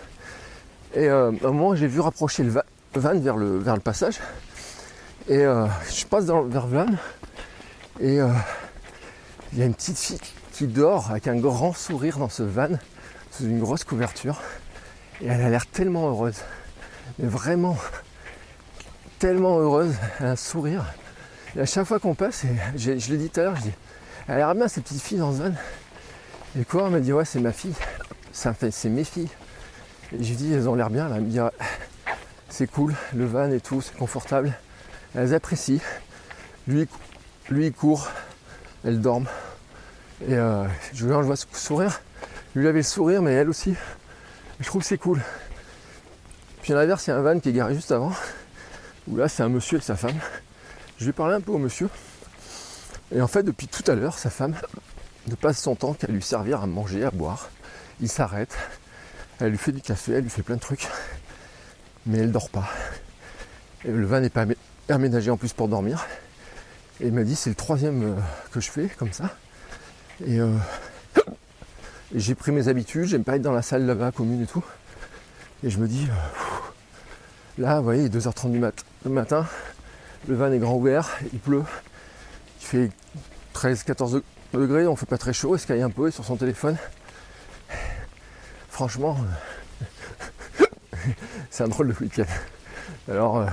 Et euh, à un moment, j'ai vu rapprocher le va- van vers le, vers le passage. Et je passe dans, vers le van. Et il y a une petite fille qui dort avec un grand sourire dans ce van, sous une grosse couverture. Et elle a l'air tellement heureuse. Mais vraiment, tellement heureuse. Elle a un sourire. Et à chaque fois qu'on passe, et je l'ai dit tout à l'heure, je dis, elle a l'air bien cette petite fille dans ce van. Et le coureur m'a dit, ouais, c'est ma fille. C'est mes filles. Et j'ai dit, elles ont l'air bien. Elle me dit, Ouais, c'est cool, le van et tout, c'est confortable. Elles apprécient. Lui, lui il court, elles dorment. Et euh, je, je vois ce sourire. Lui avait le sourire, mais elle aussi. Je trouve que c'est cool. Puis à l'inverse, il y a un van qui est garé juste avant. Là, c'est un monsieur et sa femme. Je vais parler un peu au monsieur. Et en fait, depuis tout à l'heure, sa femme ne passe son temps qu'à lui servir à manger, à boire. Il s'arrête, elle lui fait du café, elle lui fait plein de trucs. Mais elle dort pas. Et le van n'est pas amé- aménagé en plus pour dormir. Et il m'a dit c'est le troisième euh, que je fais comme ça. Et, euh, et j'ai pris mes habitudes, j'aime pas être dans la salle là-bas commune et tout. Et je me dis, euh, là, vous voyez, il est 2h30 du le matin, le van est grand ouvert, il pleut, il fait 13-14 degrés, on fait pas très chaud, il se un peu sur son téléphone. Franchement, euh, [laughs] c'est un drôle de week-end. Alors, euh,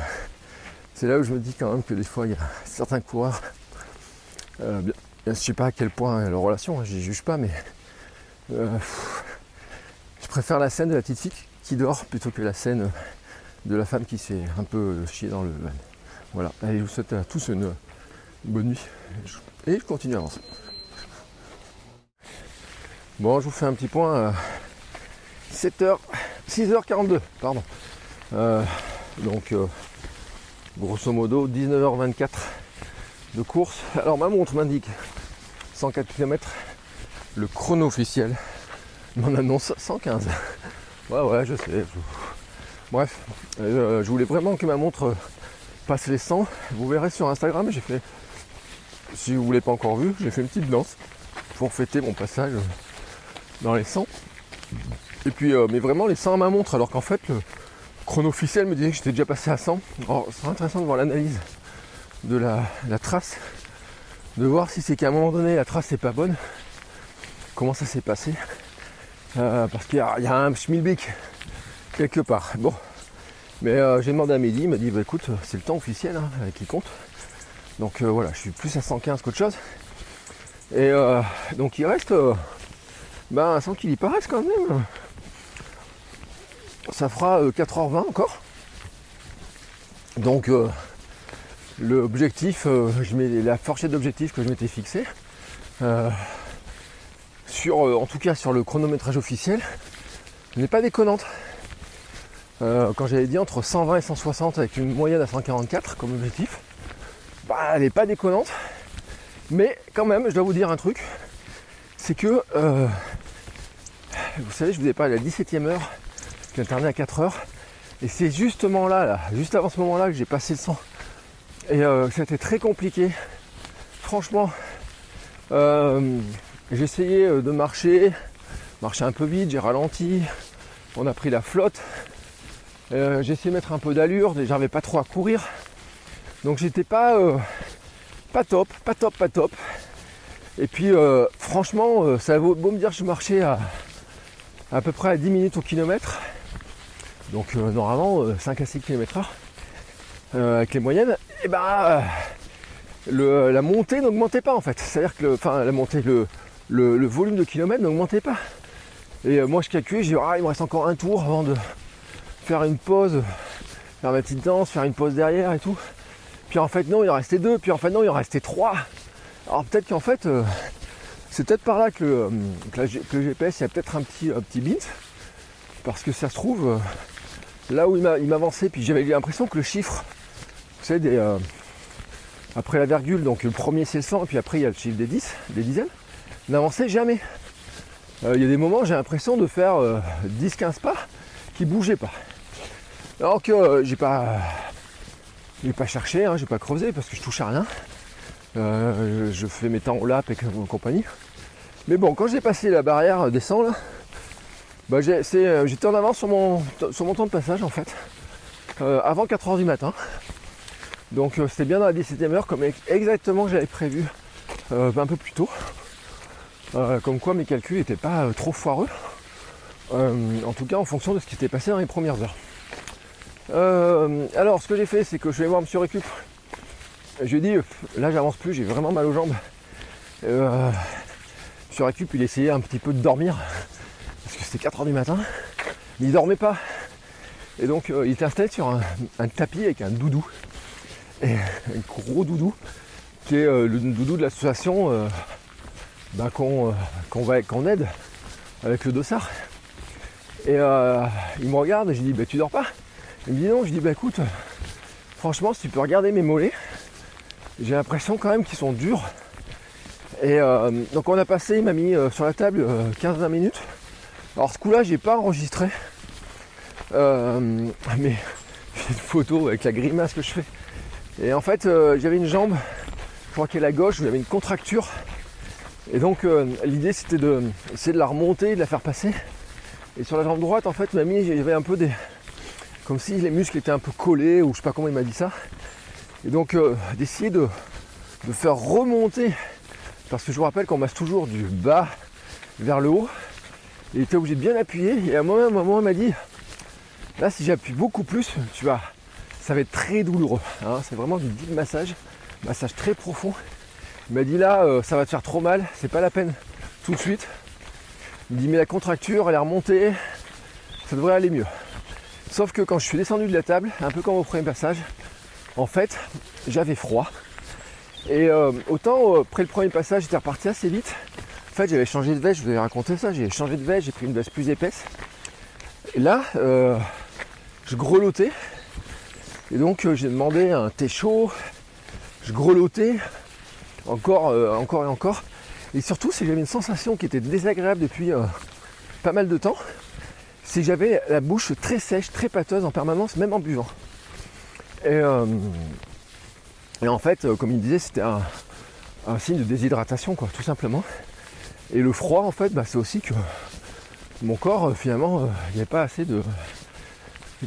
c'est là où je me dis quand même que des fois, il y a certains coureurs, euh, bien- je sais pas à quel point leur relation, hein, je juge pas, mais euh, je préfère la scène de la petite fille qui dort plutôt que la scène de la femme qui s'est un peu chiée dans le van. Voilà, allez, je vous souhaite à tous une bonne nuit. Et je continue à avancer. Bon, je vous fais un petit point. à 7h, 6h42, pardon. Euh, donc, euh, grosso modo, 19h24 de course. Alors, ma montre m'indique 104 km. Le chrono officiel m'en annonce 115. Ouais, ouais, je sais. Bref, euh, je voulais vraiment que ma montre passe les 100. Vous verrez sur Instagram, j'ai fait, si vous ne l'avez pas encore vu, j'ai fait une petite danse pour fêter mon passage dans les 100. Et puis, euh, mais vraiment les 100 à ma montre, alors qu'en fait, le chrono officiel me disait que j'étais déjà passé à 100. Alors, c'est intéressant de voir l'analyse de la, trace, de voir si c'est qu'à un moment donné, la trace n'est pas bonne, comment ça s'est passé. Euh, parce qu'il y, y a un schmilblick quelque part. Bon, mais euh, j'ai demandé à Mehdi, il m'a dit bah écoute, c'est le temps officiel hein, qui compte. Donc euh, voilà, je suis plus à 115 qu'autre chose. Et euh, donc il reste euh, bah, sans qu'il y paraisse quand même. Ça fera euh, 4h20 encore. Donc euh, l'objectif, euh, je mets la fourchette d'objectifs que je m'étais fixé, euh, sur, euh, en tout cas sur le chronométrage officiel, n'est pas déconnante. Euh, quand j'avais dit entre 120 et 160 avec une moyenne à 144 comme objectif, bah, elle n'est pas déconnante. Mais quand même, je dois vous dire un truc, c'est que, euh, vous savez, je vous ai parlé de la 17e heure, qui interné à 4 heures, et c'est justement là, là, juste avant ce moment-là que j'ai passé le sang. Et euh, c'était très compliqué. Franchement, euh, j'ai essayé euh, de marcher, marcher un peu vite, j'ai ralenti, on a pris la flotte. Euh, j'ai essayé de mettre un peu d'allure, j'arrivais pas trop à courir. Donc j'étais pas, euh, pas top, pas top, pas top. Et puis euh, franchement, euh, ça vaut beau me dire que je marchais à, à peu près à 10 minutes au kilomètre. Donc normalement euh, 5 à 6 km heure avec les moyennes, et bah le, la montée n'augmentait pas en fait. C'est-à-dire que la montée, le, le, volume de kilomètres n'augmentait pas. Et moi je calculais, j'ai dit ah il me reste encore un tour avant de faire une pause, faire ma petite danse, faire une pause derrière et tout. Puis en fait non, il en restait deux, puis en fait non, il en restait trois. Alors peut-être qu'en fait, euh, c'est peut-être par là que le, euh, le GPS, il y a peut-être un petit, un. Parce que ça se trouve, euh, là où il m'a- il m'avançait, puis j'avais l'impression que le chiffre, vous savez, après la virgule, donc le premier c'est le 100, et puis après il y a le chiffre des 10, des dizaines, n'avançait jamais. Il y a des moments, j'ai l'impression de faire euh, 10-15 pas qui bougeaient pas. Alors que euh, j'ai pas, j'ai pas cherché, hein, j'ai pas creusé parce que je touche à rien. Euh, je fais mes temps au lap et compagnie. Mais bon, quand j'ai passé la barrière des 100 là, bah, euh, j'étais en avance sur mon, temps de passage en fait, euh, avant 4h du matin. Donc c'était bien dans la 17ème heure comme ex- exactement j'avais prévu un peu plus tôt. Comme quoi mes calculs n'étaient pas trop foireux. En tout cas en fonction de ce qui s'était passé dans les premières heures. Euh, alors ce que j'ai fait c'est que je vais voir Monsieur Récup. Je lui ai dit là j'avance plus, j'ai vraiment mal aux jambes. Euh, Monsieur Récup il essayait un petit peu de dormir parce que c'était 4h du matin. Mais il dormait pas. Et donc euh, il était installé sur un, tapis avec un doudou. Un gros doudou qui est euh, le doudou de l'association bah, qu'on aide avec le dossard. Et il me regarde et je lui dis bah tu dors pas? Il me dit non, je dis bah écoute, franchement si tu peux regarder mes mollets, j'ai l'impression quand même qu'ils sont durs. Et euh, donc on a passé, il m'a mis euh, sur la table euh, 15-20 minutes. Alors ce coup-là j'ai pas enregistré. Euh, mais [laughs] j'ai une photo avec la grimace que je fais. Et en fait euh, j'avais une jambe, je crois qu'elle est la gauche, où j'avais une contracture. Et donc euh, l'idée c'était de de la remonter, de la faire passer. Et sur la jambe droite en fait m'a mis, j'avais un peu des. Comme si les muscles étaient un peu collés ou je sais pas comment il m'a dit ça. Et donc euh, d'essayer de, faire remonter. Parce que je vous rappelle qu'on masse toujours du bas vers le haut. Il était obligé de bien appuyer. Et à un moment, à un moment il m'a dit là si j'appuie beaucoup plus, tu vas. Ça va être très douloureux. hein. C'est vraiment du deep massage. Massage très profond. Il m'a dit là euh, ça va te faire trop mal, c'est pas la peine tout de suite. Il me dit mais la contracture elle est remontée, ça devrait aller mieux. Sauf que quand je suis descendu de la table, un peu comme au premier passage, en fait j'avais froid. Et euh, autant euh, après le premier passage j'étais reparti assez vite. En fait j'avais changé de veste, je vous avais raconté ça, j'ai changé de veste, j'ai pris une veste plus épaisse. Et là euh, je grelottais. Et donc j'ai demandé un thé chaud, je grelottais encore, encore et encore. Et surtout, c'est que j'avais une sensation qui était désagréable depuis pas mal de temps. C'est que j'avais la bouche très sèche, très pâteuse en permanence, même en buvant. Et, euh, en fait, euh, comme il disait, c'était un, signe de déshydratation, quoi, tout simplement. Et le froid, en fait, bah, c'est aussi que mon corps, euh, finalement, il n'y avait pas assez de,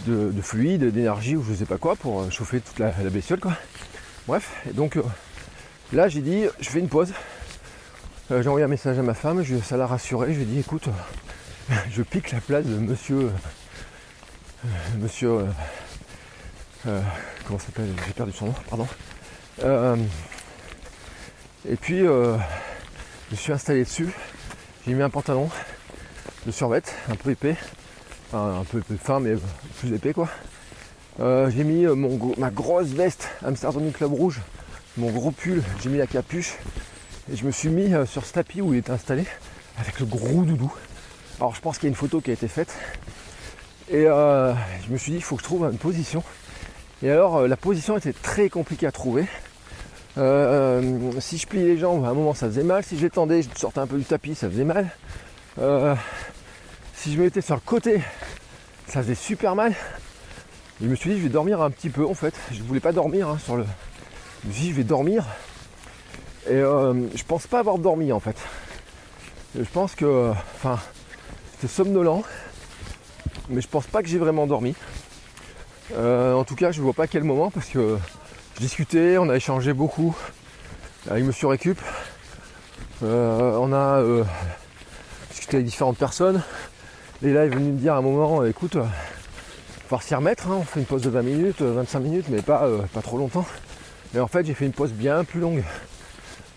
de, de fluide, d'énergie ou je sais pas quoi pour chauffer toute la, bestiole, quoi. Bref, et donc là, j'ai dit, je fais une pause. J'ai envoyé un message à ma femme, ça l'a rassuré. Je lui ai dit écoute, [laughs] je pique la place de monsieur. euh, monsieur. euh, euh, comment s'appelle J'ai perdu son nom, pardon. Euh, et puis, euh, je suis installé dessus. J'ai mis un pantalon de survêt, un peu épais. Enfin, un peu, fin, mais plus épais quoi. J'ai mis ma grosse veste Amsterdam Club Rouge, mon gros pull, j'ai mis la capuche et je me suis mis sur ce tapis où il était installé avec le gros doudou. Alors je pense qu'il y a une photo qui a été faite et euh, je me suis dit il faut que je trouve une position. Et alors euh, la position était très compliquée à trouver. Euh, si je pliais les jambes, à un moment ça faisait mal. Si je les tendais, je sortais un peu du tapis, ça faisait mal. Si je me mettais sur le côté, ça faisait super mal. Et je me suis dit, je vais dormir un petit peu en fait. Je voulais pas dormir hein, sur le. Je me suis dit, je vais dormir. Et euh, je pense pas avoir dormi en fait. Je pense que. Enfin, somnolent. Mais je pense pas que j'ai vraiment dormi. Euh, en tout cas, je vois pas quel moment parce que je discutais, on a échangé beaucoup avec Monsieur Récup. Euh, on a euh, discuté avec différentes personnes. Et là, il est venu me dire à un moment, écoute, euh, faut s'y remettre, hein, on fait une pause de 20 minutes, euh, 25 minutes, mais pas, euh, pas trop longtemps. Et en fait, j'ai fait une pause bien plus longue.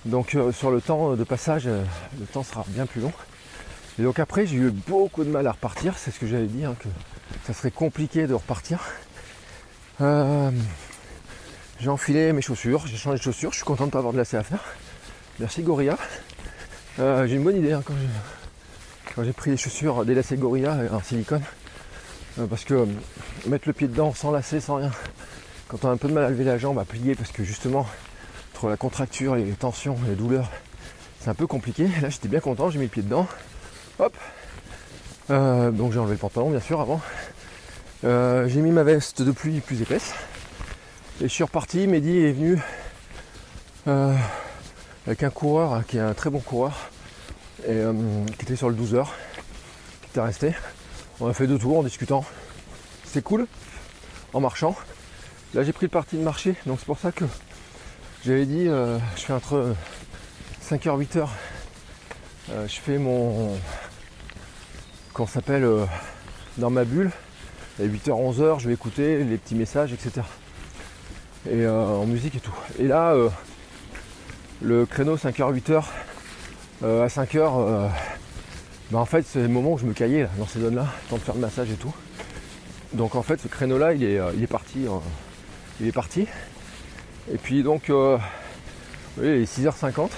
Donc euh, sur le temps de passage, euh, le temps sera bien plus long. Et donc après, j'ai eu beaucoup de mal à repartir. C'est ce que j'avais dit, hein, que ça serait compliqué de repartir. Euh, j'ai enfilé mes chaussures, j'ai changé de chaussures, je suis content de ne pas avoir de lacets à faire. Merci Gorilla. Euh, j'ai une bonne idée hein, quand j'ai pris les chaussures des lacets Gorilla en silicone. Euh, parce que mettre le pied dedans sans lacets, sans rien, quand on a un peu de mal à lever la jambe, à plier, parce que justement, entre la contracture, les tensions, les douleurs, c'est un peu compliqué. Là j'étais bien content, j'ai mis le pied dedans. Hop Euh, Donc j'ai enlevé le pantalon bien sûr avant. Euh, j'ai mis ma veste de pluie plus épaisse. Et je suis reparti, Mehdi est venu euh, avec un coureur hein, qui est un très bon coureur et qui était sur le 12 heures, qui était resté. On a fait deux tours en discutant. C'est cool, en marchant. Là j'ai pris le parti de marcher, donc c'est pour ça que j'avais dit je fais entre 5h 8h. Euh, je fais mon qu'on s'appelle euh, dans ma bulle. Et 8h 11h je vais écouter les petits messages, etc et euh, en musique et tout. Et là, le créneau 5h, 8h, euh, à 5h, bah en fait, c'est le moment où je me caillais là, dans ces zones-là, temps de faire le massage et tout. Donc en fait, ce créneau-là, il est, il est parti. il est parti. Et puis donc, euh, oui, il est 6h50.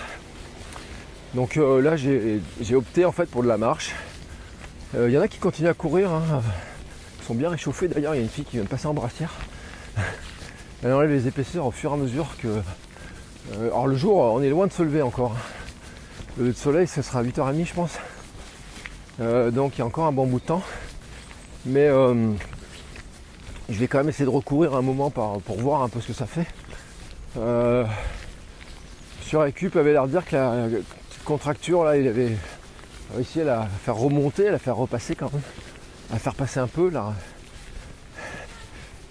Donc euh, là, j'ai opté en fait pour de la marche. Euh, Il y en a qui continuent à courir. hein. Ils sont bien réchauffés. D'ailleurs, il y a une fille qui vient de passer en brassière. [laughs] Elle enlève les épaisseurs au fur et à mesure que. Euh, alors le jour, on est loin de se lever encore. Le lever de soleil, ce sera à 8h30 je pense. Euh, donc il y a encore un bon bout de temps. Mais euh, je vais quand même essayer de recourir un moment pour voir un peu ce que ça fait. Euh, sur Récup avait l'air de dire que la, la contracture là, il avait réussi à la faire remonter, à la faire repasser quand même. À faire passer un peu là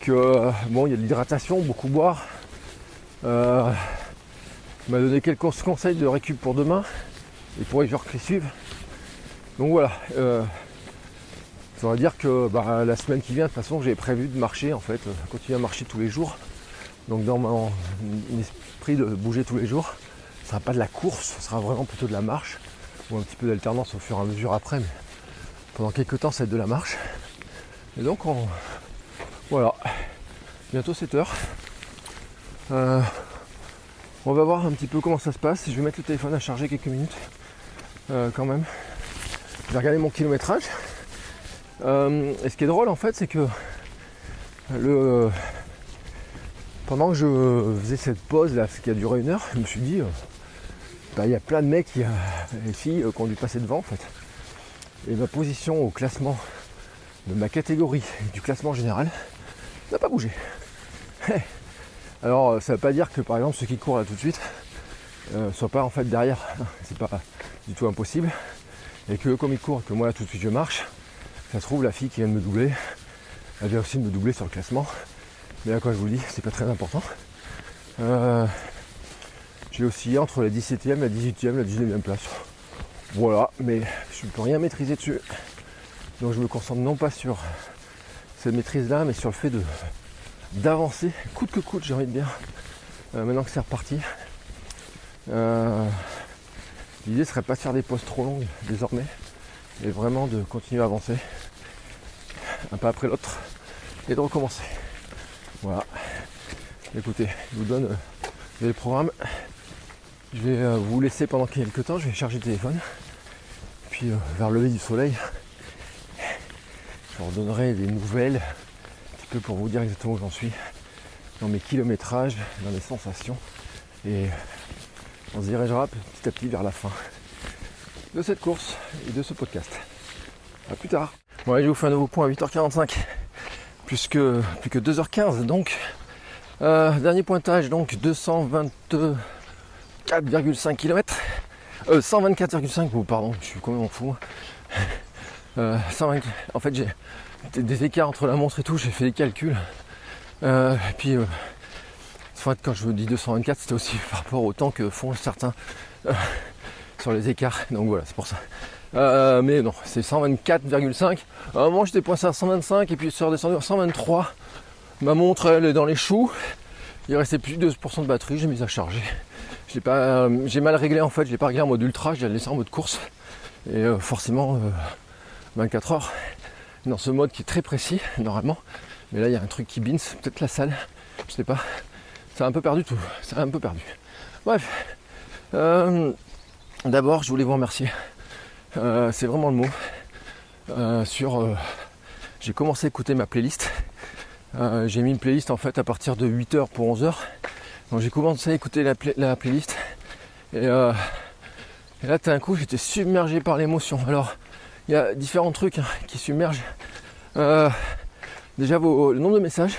que euh, bon, il y a de l'hydratation, beaucoup boire. Euh, il m'a donné quelques conseils de récup pour demain et pour les jours qui suivent. Donc voilà. Euh, ça veut dire que bah, la semaine qui vient, de toute façon, j'ai prévu de marcher en fait, euh, continuer à marcher tous les jours. Donc dans mon esprit de bouger tous les jours, ce sera pas de la course, ce sera vraiment plutôt de la marche ou un petit peu d'alternance au fur et à mesure après. Mais pendant quelques temps, ça va être de la marche. Et donc on, voilà, bientôt 7 heures. Euh, on va voir un petit peu comment ça se passe. Je vais mettre le téléphone à charger quelques minutes euh, quand même. Je vais regarder mon kilométrage. Euh, et ce qui est drôle en fait, c'est que le pendant que je faisais cette pause là, ce qui a duré une heure, je me suis dit, euh, bah, il y a plein de mecs, a des filles euh, qui ont dû passer devant en fait. Et ma position au classement de ma catégorie et du classement général n'a pas bougé. [laughs] Alors ça ne veut pas dire que par exemple ceux qui courent là tout de suite ne soient pas en fait derrière. [laughs] C'est pas du tout impossible. Et que comme ils courent, que moi là tout de suite je marche, ça se trouve la fille qui vient de me doubler, elle vient aussi de me doubler sur le classement. Mais là quoi je vous le dis, c'est pas très important. Euh, j'ai oscillé entre la 17e, la 18e, la 19e place. Voilà, mais je ne peux rien maîtriser dessus. Donc je me concentre non pas sur cette maîtrise là, mais sur le fait de d'avancer, coûte que coûte, j'ai envie de dire. Euh, maintenant que c'est reparti. Euh, L'idée serait pas de faire des pauses trop longues désormais, mais vraiment de continuer à avancer, un pas après l'autre, et de recommencer. Voilà. Écoutez, je vous donne euh, le programme. Je vais euh, vous laisser pendant quelques temps, je vais charger le téléphone. Puis euh, vers le lever du soleil, je vous redonnerai des nouvelles, un petit peu pour vous dire exactement où j'en suis, dans mes kilométrages, dans mes sensations. Et on se dirigera petit à petit vers la fin de cette course et de ce podcast. A plus tard. Bon allez, je vous fais un nouveau point à 8h45. Plus que, plus que 2h15 donc. Euh, dernier pointage donc 224,5 km. Euh, 124,5 oh, pardon, je suis complètement fou. Euh, 120, en fait j'ai des, écarts entre la montre et tout, j'ai fait des calculs. Euh, et puis euh, quand je vous dis 224 c'était aussi par rapport au temps que font certains sur les écarts. Donc voilà, c'est pour ça. Mais non, c'est 124,5. À un moment, j'étais pointé à 125 et puis c'est redescendu à 123. Ma montre, elle est dans les choux. Il restait plus de 2% de batterie, j'ai mis à charger. J'ai pas, euh, j'ai mal réglé en fait, je l'ai pas réglé en mode ultra, je l'ai laissé en mode course. Et euh, forcément, 24 heures dans ce mode qui est très précis normalement. Mais là, il y a un truc qui bins, peut-être la salle, je sais pas. Ça a un peu perdu tout, ça a un peu perdu. Bref, euh, d'abord, je voulais vous remercier. Euh, c'est vraiment le mot. Euh, sur, euh, j'ai commencé à écouter ma playlist. Euh, j'ai mis une playlist en fait à partir de 8h pour 11h. Donc j'ai commencé à écouter la, pla- la playlist. Et, euh, là, tout d'un coup, j'étais submergé par l'émotion. Alors, il y a différents trucs hein, qui submergent. Euh, déjà, vos, le nombre de messages.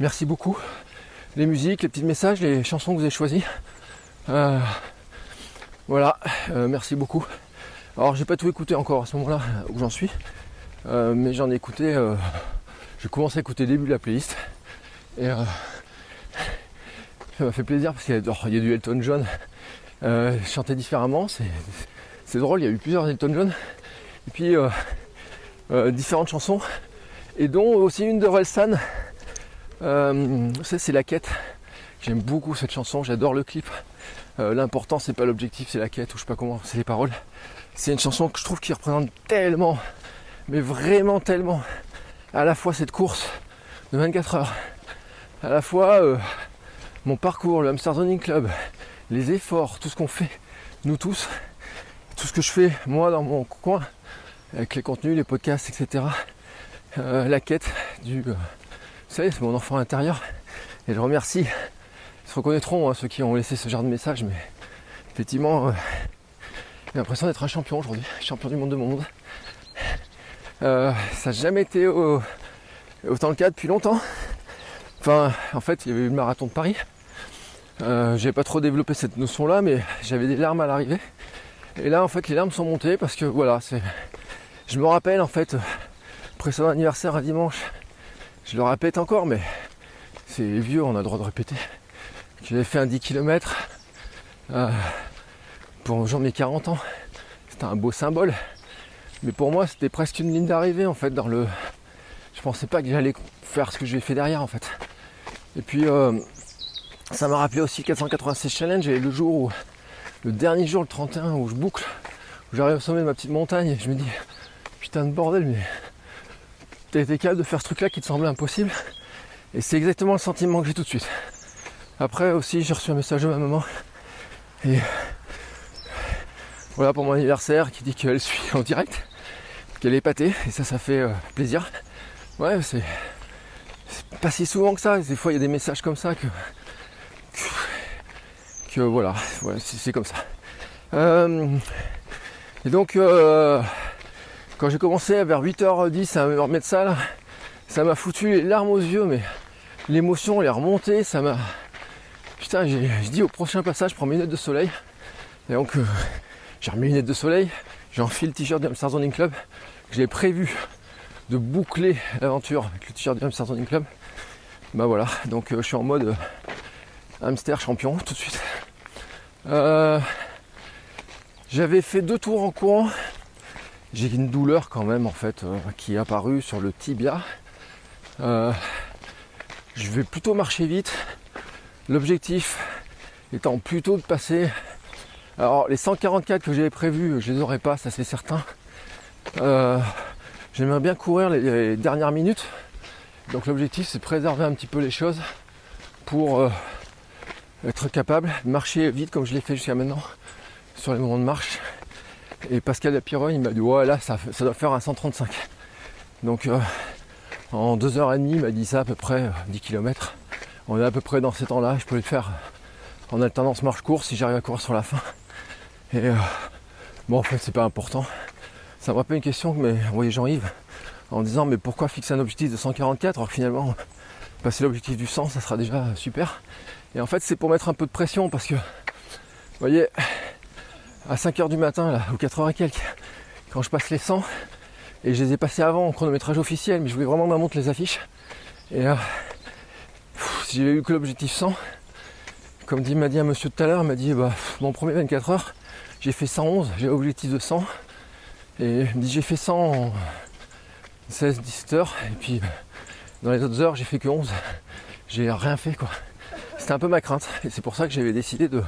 Merci beaucoup. Les musiques, les petits messages, les chansons que vous avez choisies. Euh, voilà, merci beaucoup. Alors j'ai pas tout écouté encore à ce moment-là où j'en suis, mais j'en ai écouté. j'ai commencé à écouter début de la playlist et ça m'a fait plaisir parce qu'il y, oh, y a du Elton John euh, chanté différemment. C'est, drôle, il y a eu plusieurs Elton John et puis euh, euh, différentes chansons et dont aussi une de Relsan. C'est la quête. J'aime beaucoup cette chanson, j'adore le clip. L'important c'est pas l'objectif, c'est la quête ou je sais pas comment, c'est les paroles. C'est une chanson que je trouve qui représente tellement, mais vraiment tellement, à la fois cette course de 24 heures, à la fois mon parcours, le Hamster Zoning Club, les efforts, tout ce qu'on fait, nous tous, tout ce que je fais moi dans mon coin, avec les contenus, les podcasts, etc. Euh, la quête du. euh, vous savez, c'est mon enfant intérieur. Et je remercie. Ils se reconnaîtront, hein, ceux qui ont laissé ce genre de message, mais effectivement, euh, j'ai l'impression d'être un champion aujourd'hui, champion du monde de mon monde. Euh, ça n'a jamais été au- autant le cas depuis longtemps. Enfin, en fait, il y avait eu le marathon de Paris. Euh, j'ai pas trop développé cette notion-là, mais j'avais des larmes à l'arrivée. Et là, en fait, les larmes sont montées parce que voilà, c'est. Je me rappelle en fait, précédent anniversaire un dimanche, je le répète encore, mais c'est vieux, on a le droit de répéter. J'avais fait un 10 km pour le jour de mes 40 ans. C'était un beau symbole. Mais pour moi, c'était presque une ligne d'arrivée en fait dans le. Je pensais pas que j'allais faire ce que j'ai fait derrière en fait. Et puis euh, ça m'a rappelé aussi 486 challenge et le jour où le dernier jour, le 31, où je boucle, où j'arrive au sommet de ma petite montagne et je me dis putain de bordel, mais t'as été capable de faire ce truc-là qui te semblait impossible. Et c'est exactement le sentiment que j'ai tout de suite. Après aussi, j'ai reçu un message de ma maman et voilà pour mon anniversaire qui dit qu'elle suit en direct, qu'elle est épatée et ça, ça fait euh, plaisir. Ouais, c'est pas si souvent que ça. Des fois, il y a des messages comme ça que que voilà, c'est comme ça. Euh, et donc, euh, quand j'ai commencé vers 8h10 à me remettre ça, là, ça m'a foutu les larmes aux yeux, mais l'émotion, elle est remontée, ça m'a. Putain, j'ai dit au prochain passage, je prends mes lunettes de soleil. Et donc, euh, j'ai remis mes lunettes de soleil, j'ai enfilé le t-shirt du Hamster Zoning Club. J'ai prévu de boucler l'aventure avec le t-shirt du Hamster Zoning Club. Bah voilà, donc je suis en mode hamster champion tout de suite. Euh, J'avais fait deux tours en courant. J'ai une douleur quand même en fait euh, qui est apparue sur le tibia. Euh, je vais plutôt marcher vite. L'objectif étant plutôt de passer. Alors les 144 que j'avais prévus, je les aurais pas, ça c'est certain. J'aimerais bien courir les, les dernières minutes. Donc l'objectif c'est préserver un petit peu les choses pour être capable de marcher vite comme je l'ai fait jusqu'à maintenant sur les moments de marche. Et Pascal Lapiron il m'a dit ouais là ça, doit faire un 135. Donc euh, en 2h30 il m'a dit ça à peu près euh, 10 km. On est à peu près dans ces temps-là, je peux le faire en alternance marche-course si j'arrive à courir sur la fin. Et euh, bon en fait c'est pas important. Ça me rappelle une question que m'a envoyé Jean-Yves en disant mais pourquoi fixer un objectif de 144 alors finalement passer l'objectif du 100 ça sera déjà super. Et en fait c'est pour mettre un peu de pression parce que vous voyez à 5h du matin là ou 4h et quelques quand je passe les 100 et je les ai passés avant en chronométrage officiel mais je voulais vraiment ma montre les affiches et euh, pff, si j'avais eu que l'objectif 100 comme m'a dit un monsieur tout à l'heure, il m'a dit bah, mon premier 24 heures, j'ai fait 111, j'ai l'objectif de 100. Et il me dit j'ai fait 100 en 16-17 heures. Et puis dans les autres heures, j'ai fait que 11. J'ai rien fait quoi. C'était un peu ma crainte. Et c'est pour ça que j'avais décidé de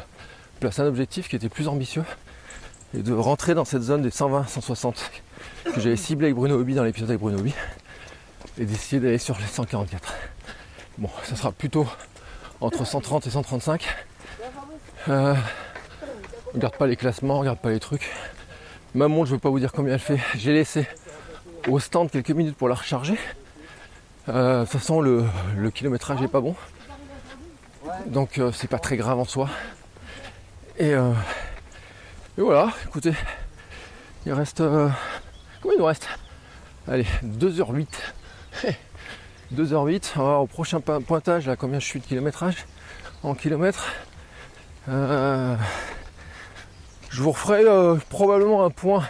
placer un objectif qui était plus ambitieux. Et de rentrer dans cette zone des 120-160 que j'avais ciblé avec Bruno Hobby dans l'épisode avec Bruno Hobby. Et d'essayer d'aller sur les 144. Bon, ça sera plutôt entre 130 et 135. Euh, regarde pas les classements, regarde pas les trucs. Ma montre, je veux pas vous dire combien elle fait. J'ai laissé au stand quelques minutes pour la recharger. De toute façon, le, le kilométrage est pas bon. Donc, euh, c'est pas très grave en soi. Et, euh, voilà, écoutez, il reste. euh, combien il nous reste? Allez, 2h08. 2h08, [laughs] on va voir au prochain po- pointage, là, combien je suis de kilométrage en kilomètres. Je vous referai probablement un point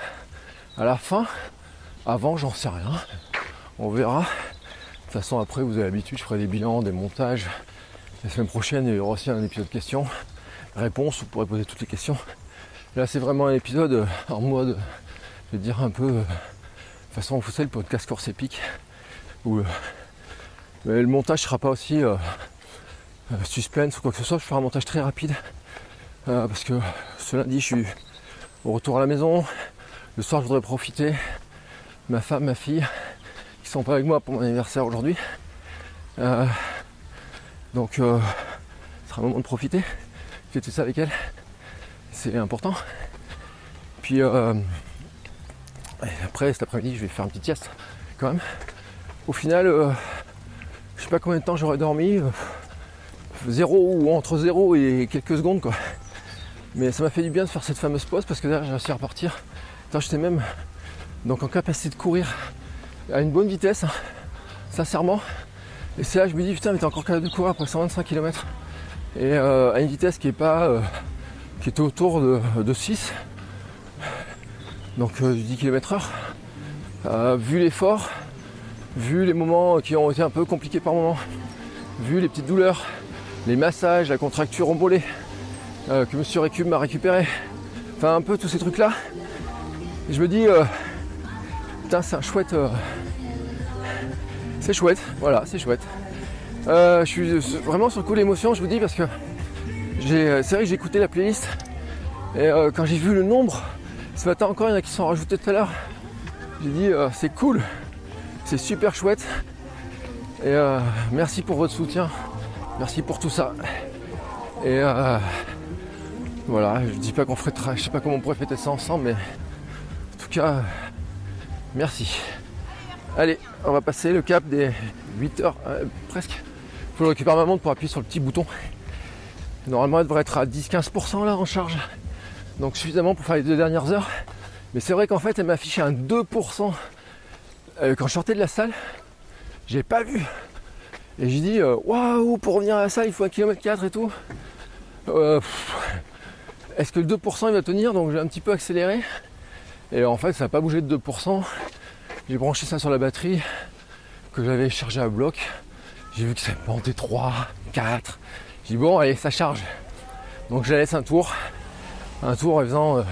à la fin. Avant, j'en sais rien. On verra. De toute façon, après, vous avez l'habitude, je ferai des bilans, des montages. La semaine prochaine, il y aura aussi un épisode questions, réponses, vous pourrez poser toutes les questions. Là, c'est vraiment un épisode euh, en mode, je vais dire un peu, euh, façon, vous savez, le podcast course épique, où euh, le montage sera pas aussi euh, euh, suspense ou quoi que ce soit. Je ferai un montage très rapide parce que ce lundi, je suis au retour à la maison. Le soir, je voudrais profiter. Ma femme, ma fille, qui sont pas avec moi pour mon anniversaire aujourd'hui. Donc, euh, ce sera un moment de profiter. Fêter ça avec elle, c'est important. Puis euh, après, cet après-midi, je vais faire une petite sieste quand même. Au final, euh, je sais pas combien de temps j'aurais dormi. Zéro ou entre zéro et quelques secondes quoi. Mais ça m'a fait du bien de faire cette fameuse pause parce que derrière j'ai réussi à repartir. J'étais même donc en capacité de courir à une bonne vitesse, hein, sincèrement. Et c'est là que je me dis putain mais t'es encore capable de courir après 125 km. Et euh, à une vitesse qui est pas euh, qui était autour de, de 6. Donc euh, 10 km heure. Euh, vu l'effort, vu les moments qui ont été un peu compliqués par moments, vu les petites douleurs, les massages, la contracture embolée que Monsieur Récup m'a récupéré, enfin un peu tous ces trucs là, et je me dis putain c'est un chouette c'est chouette, voilà c'est chouette. Euh, je suis vraiment sur le coup d'émotion je vous dis parce que j'ai c'est vrai que j'ai écouté la playlist et euh, quand j'ai vu le nombre, ce matin encore il y en a qui sont rajoutés tout à l'heure, j'ai dit euh, c'est cool, c'est super chouette. Et euh, merci pour votre soutien. Merci pour tout ça. Et euh, voilà, je dis pas qu'on ferait je sais pas comment on pourrait fêter ça ensemble, mais en tout cas, euh, merci. Allez, on va passer le cap des 8 heures, euh, presque. Faut que je ma montre pour appuyer sur le petit bouton. Normalement, elle devrait être à 10-15% là en charge. Donc suffisamment pour faire les deux dernières heures. Mais c'est vrai qu'en fait, elle m'a affiché un 2% euh, quand je sortais de la salle. J'ai pas vu. Et j'ai dit, euh, waouh, pour revenir à la salle, il faut un km 4 et tout. Est-ce que le 2% il va tenir? Donc j'ai un petit peu accéléré. Et en fait, ça n'a pas bougé de 2%. J'ai branché ça sur la batterie que j'avais chargé à bloc. J'ai vu que ça montait 3, 4. J'ai dit, bon, allez, ça charge. Donc je la laisse un tour. Un tour en faisant euh,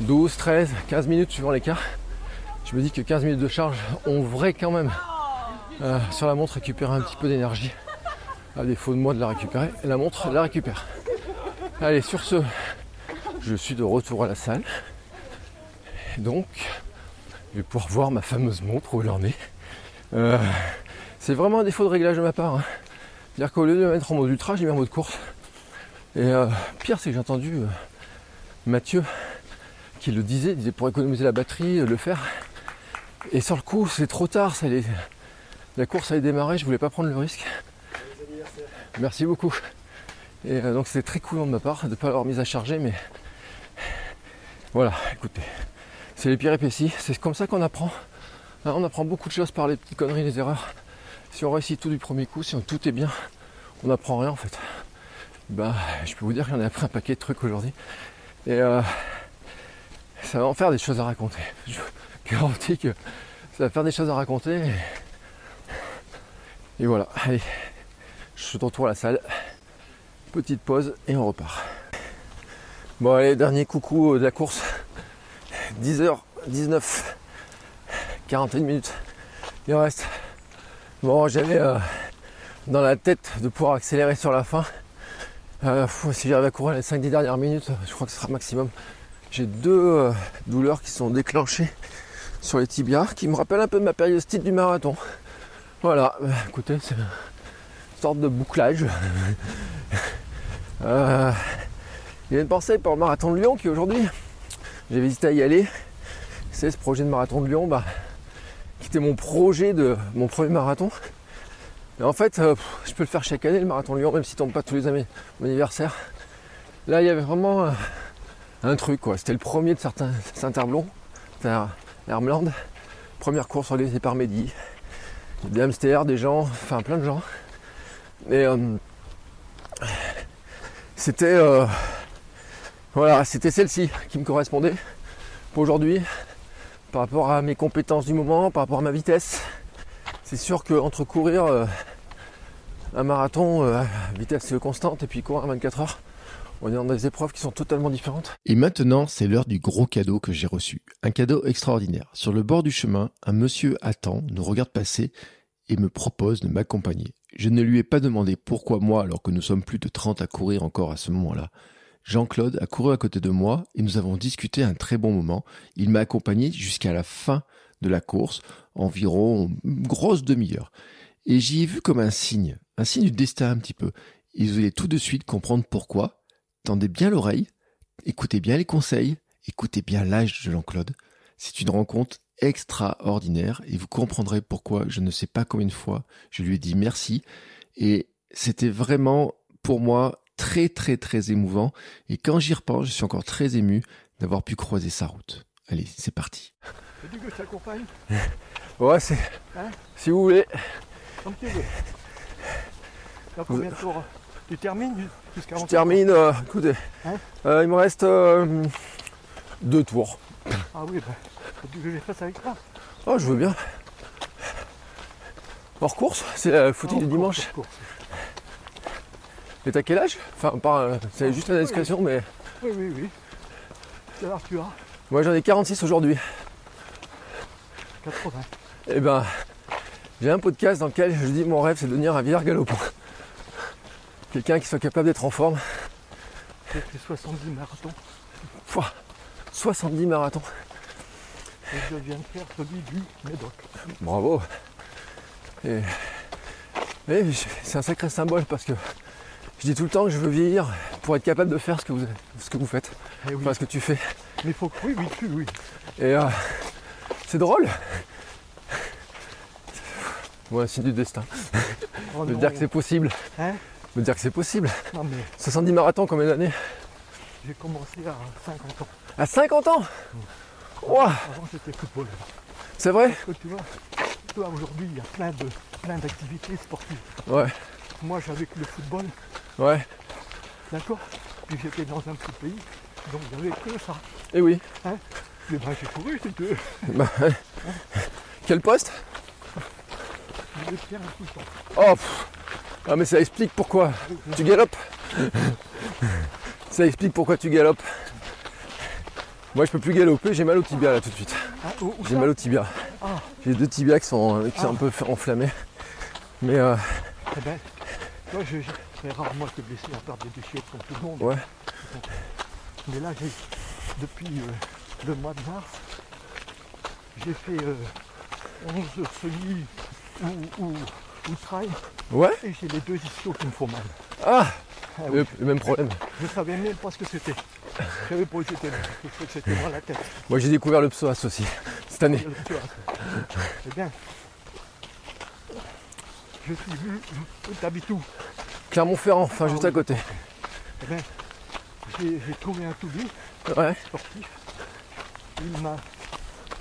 12, 13, 15 minutes suivant les cas. Je me dis que 15 minutes de charge, on devrait quand même euh, sur la montre récupérer un petit peu d'énergie. À défaut de moi de la récupérer, la montre la récupère. Allez, sur ce, je suis de retour à la salle. Donc, je vais pouvoir voir ma fameuse montre où elle en est. Euh, C'est vraiment un défaut de réglage de ma part. hein. C'est-à-dire qu'au lieu de mettre en mode ultra, j'ai mis en mode course. Et euh, pire, c'est que j'ai entendu euh, Mathieu qui le disait, il disait pour économiser la batterie, le faire. Et sur le coup, c'est trop tard, la course allait démarrer, je voulais pas prendre le risque. Merci beaucoup. Et donc c'est très cool de ma part de ne pas l'avoir mise à charger, mais voilà, écoutez, c'est les péripéties, c'est comme ça qu'on apprend. On apprend beaucoup de choses par les petites conneries, les erreurs. Si on réussit tout du premier coup, si tout est bien, on n'apprend rien en fait. Bah, je peux vous dire que j'en ai appris un paquet de trucs aujourd'hui. Et euh, ça va en faire des choses à raconter. Je vous garantis que ça va faire des choses à raconter. Et, et voilà, allez, je suis de retour à la salle. Petite pause et on repart. Bon allez, dernier coucou de la course. 10h19, 41 minutes. Il reste. Bon, j'avais euh, dans la tête de pouvoir accélérer sur la fin. Euh, si j'arrive à courir les 5-10 dernières minutes, je crois que ce sera maximum. J'ai deux euh, douleurs qui sont déclenchées sur les tibias, qui me rappellent un peu ma périostite du marathon. Voilà, écoutez, c'est une sorte de bouclage. Il y a une pensée pour le marathon de Lyon qui aujourd'hui, j'ai hésité à y aller. C'est ce projet de marathon de Lyon, bah, qui était mon projet de mon premier marathon. Et en fait, euh, je peux le faire chaque année, le marathon de Lyon, même s'il tombe pas tous les années, mon anniversaire. Là, il y avait vraiment euh, un truc. C'était le premier de certains Saint-Herblon, à Hermland. Première course organisée par Mehdi. Des hamsters, des gens, enfin plein de gens. Et euh, c'était voilà, c'était celle-ci qui me correspondait pour aujourd'hui, par rapport à mes compétences du moment, par rapport à ma vitesse. C'est sûr qu'entre courir euh, un marathon euh, à vitesse constante et puis courir à 24 heures, on est dans des épreuves qui sont totalement différentes. Et maintenant, c'est l'heure du gros cadeau que j'ai reçu. Un cadeau extraordinaire. Sur le bord du chemin, un monsieur attend, nous regarde passer et me propose de m'accompagner. Je ne lui ai pas demandé pourquoi moi alors que nous sommes plus de 30 à courir encore à ce moment-là. Jean-Claude a couru à côté de moi et nous avons discuté un très bon moment. Il m'a accompagné jusqu'à la fin de la course, environ une grosse demi-heure. Et j'y ai vu comme un signe, un signe du destin un petit peu. Il voulait tout de suite comprendre pourquoi. Tendez bien l'oreille, écoutez bien les conseils, écoutez bien l'âge de Jean-Claude. C'est une rencontre extraordinaire et vous comprendrez pourquoi je ne sais pas combien de fois je lui ai dit merci et c'était vraiment pour moi très très très émouvant et quand j'y repense je suis encore très ému d'avoir pu croiser sa route. Allez, c'est parti. Tu dis que je t'accompagne [laughs] Ouais, c'est. Hein Si vous voulez. Comme tu veux. T'as combien de tours Tu termines jusqu'à Je termine, euh, écoutez. Hein euh, il me reste euh, deux tours. Ah oui, bah, faut que je fasse avec toi. Oh, je veux bien. Hors course, c'est la footing du dimanche. course. Et t'as quel âge? Enfin, pas, euh, c'est juste la discrétion, mais Oui, oui, oui. Quel âge tu as moi j'en ai 46 aujourd'hui. 80. Et ben, j'ai un podcast dans lequel je dis mon rêve c'est de devenir un vieillard galopant. Quelqu'un qui soit capable d'être en forme. J'ai fait 70 marathons Pouah, 70 marathons. et je viens de faire celui du Médoc. Bravo. Et, et c'est un sacré symbole parce que je dis tout le temps que je veux vieillir pour être capable de faire ce que vous, ce que vous faites. Eh oui. Enfin, ce que tu fais. Mais il faut que. Oui, oui, tu, oui. Et euh, c'est drôle. Ouais, c'est du destin. Oh de non. dire que c'est possible. Hein De dire que c'est possible. Non, mais 70 marathons, combien d'années? J'ai commencé à 50 ans. À 50 ans? Ouah, Avant, j'étais footballeur. C'est vrai? Parce que tu vois, toi, aujourd'hui, il y a plein de plein d'activités sportives. Ouais, Moi, j'avais que le football, ouais. d'accord Puis j'étais dans un petit pays, donc il n'y avait que ça. Et oui. Hein Mais ben, j'ai couru, si tu veux. Bah. Quel poste? Je voulais faire tout le temps. Oh pff. Ah mais ça explique pourquoi tu galopes. Ça explique pourquoi tu galopes. Moi je peux plus galoper, j'ai mal au tibia là tout de suite. Ah, J'ai mal au tibia. Ah, J'ai deux tibias qui sont, qui sont Ah. un peu enflammés. Mais euh, eh ben, toi, je- très rarement été blessé à part des déchets comme tout le monde. ouais. Mais là, j'ai, depuis euh, le mois de mars, j'ai fait euh, 11 semis où, où outraille. Ouais. Et j'ai les deux ischios qui me font mal. Ah, Ah le, oui. le même problème. Je savais même pas ce que c'était. Je savais pas où c'était. Je que c'était dans la tête. Moi j'ai découvert le psoas aussi cette année. Eh bien, je suis venu. T'habites où Clermont-Ferrand, enfin juste à côté. Eh bien, j'ai trouvé un toubib Ouais. sportif. Il m'a.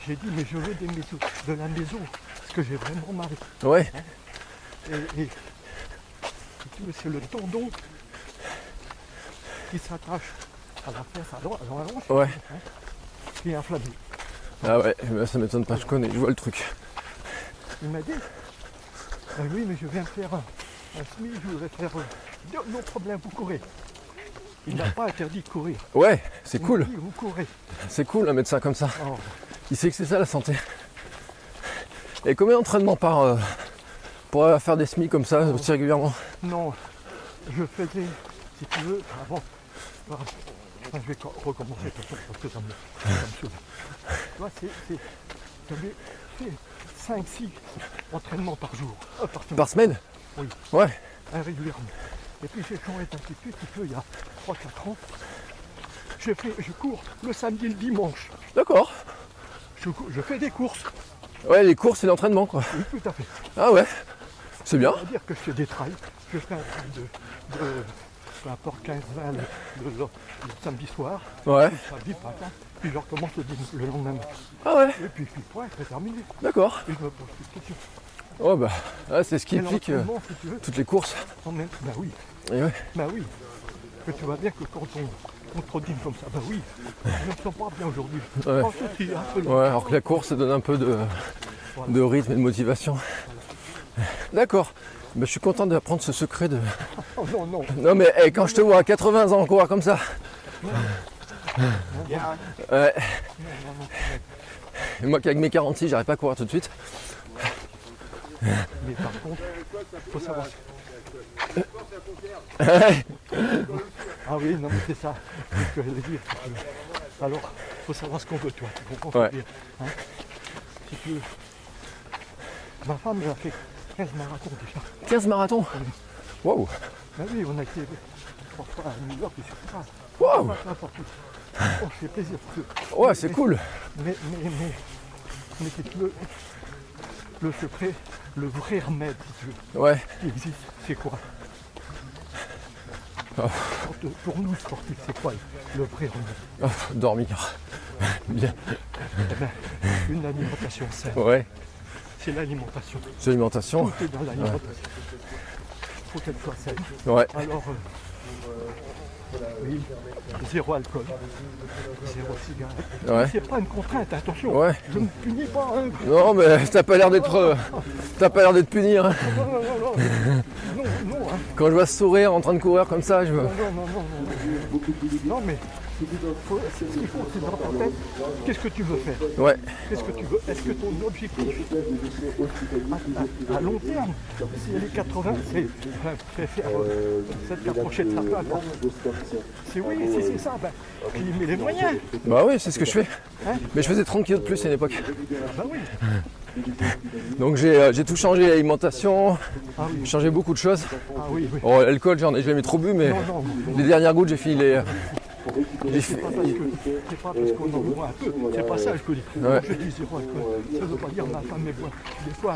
J'ai dit, mais je veux des méso- de la maison, parce que j'ai vraiment mal. Ouais. Et, et- c'est le tendon qui s'attache à la fesse à droite, à la hanche, Ouais. hein, qui est inflammé. Ah ouais, bah, ça m'étonne pas, je connais, je vois le truc. Il m'a dit, Ah oui, mais je viens faire un, un SMI, je voudrais faire euh, non, problème, vous courez. Il n'a pas interdit de courir. Ouais, c'est cool. dit, vous courez. C'est cool un médecin comme ça. Oh. Il sait que c'est ça la santé. Et combien d'entraînements par euh, pour faire des semis comme ça aussi régulièrement? Non, je faisais, si tu veux, avant. ah, enfin, je vais co- recommencer parce que ça me, ça me c'est. c'est- J'avais fait 5-6 entraînements par jour. euh, par semaine. Par semaine? Oui. Ouais. Hein, régulièrement. Et puis j'ai changé un petit peu, petit peu il y a 3-4 ans. Je, fais, je cours le samedi et le dimanche. D'accord. Je, je fais des courses. Ouais, les courses et l'entraînement quoi. Oui, tout à fait. Ah ouais, c'est bien. C'est-à-dire que je fais des trails. Je fais un trail de, de peu importe 15-20 le, le- le- le samedi soir. Ouais. Le samedi matin. Puis je recommence le, le lendemain. Ah ouais. Et puis, puis ouais, c'est terminé. D'accord. Et je me pose plus de questions. Oh bah, ah, c'est ce qui Et implique euh, l'entraînement, si tu veux, toutes les courses. même Bah oui. Et ouais. Bah oui. Que tu vois bien que quand on, on comme ça, bah oui, je ne me sens pas bien aujourd'hui. Ouais. Oh. Ouais, alors que la course donne un peu de, de rythme et de motivation. D'accord. Bah, je suis content d'apprendre ce secret de. [laughs] Oh non, non. Non mais eh, quand je te vois à 80 ans courir comme ça. Ouais. Et moi qui avec mes 46 j'arrive pas à courir tout de suite. Mais par contre, faut savoir. Ah oui, non mais c'est ça. Que j'allais dire. Alors, faut savoir ce qu'on veut, toi. Tu comprends ce que Ouais. je veux dire, hein Si tu veux. Ma femme, elle a fait 15 marathons déjà. 15 marathons Waouh Bah oui, on a été trois fois à New York et sur ça. Waouh. Oh, c'est plaisir. Ouais, c'est cool. Mais, mais, mais, mais si tu veux, le secret, le vrai remède, si tu veux, Ouais. qui existe, c'est quoi Oh. pour, pour nous sportifs, c'est quoi le vrai remède Oh, dormir. Bien. Eh ben, Une alimentation saine. Ouais. C'est l'alimentation. C'est l'alimentation. Tout est dans l'alimentation. Il faut qu'elle soit saine. Ouais. Alors, euh, oui, zéro alcool, zéro cigarette. Ouais. C'est pas une contrainte, attention. Ouais. Je ne punis pas. Hein. Non mais t'as pas l'air d'être. euh, T'as pas l'air d'être hein. Non, non, non, non, non, non, hein. Quand je vois ce sourire en train de courir comme ça, je me. non, non, non, non, non. Non, mais c'est dans ta tête, qu'est-ce que tu veux faire Ouais. Qu'est-ce que tu veux Est-ce que ton objectif à, à- à long terme, c'est les 80, c'est faire euh, c'est de t'approcher de ta place. C'est oui, si c'est ça, ben, met les moyens. Bah oui, c'est ce que je fais. Hein Mais je faisais 30 kilos de plus à une époque. Ben oui. [laughs] Donc j'ai euh, j'ai tout changé, l'alimentation, Ah oui. changé beaucoup de choses. Ah oui, oui. Bon, l'alcool, j'en ai jamais trop bu, mais Non, non, non. les dernières gouttes, j'ai fini les. C'est fait- pas parce que- c'est pas parce qu'on en boit un peu, c'est pas ça, je peux dire. Ouais. Je dis zéro alcool. Ça veut pas dire ma femme mais boit des fois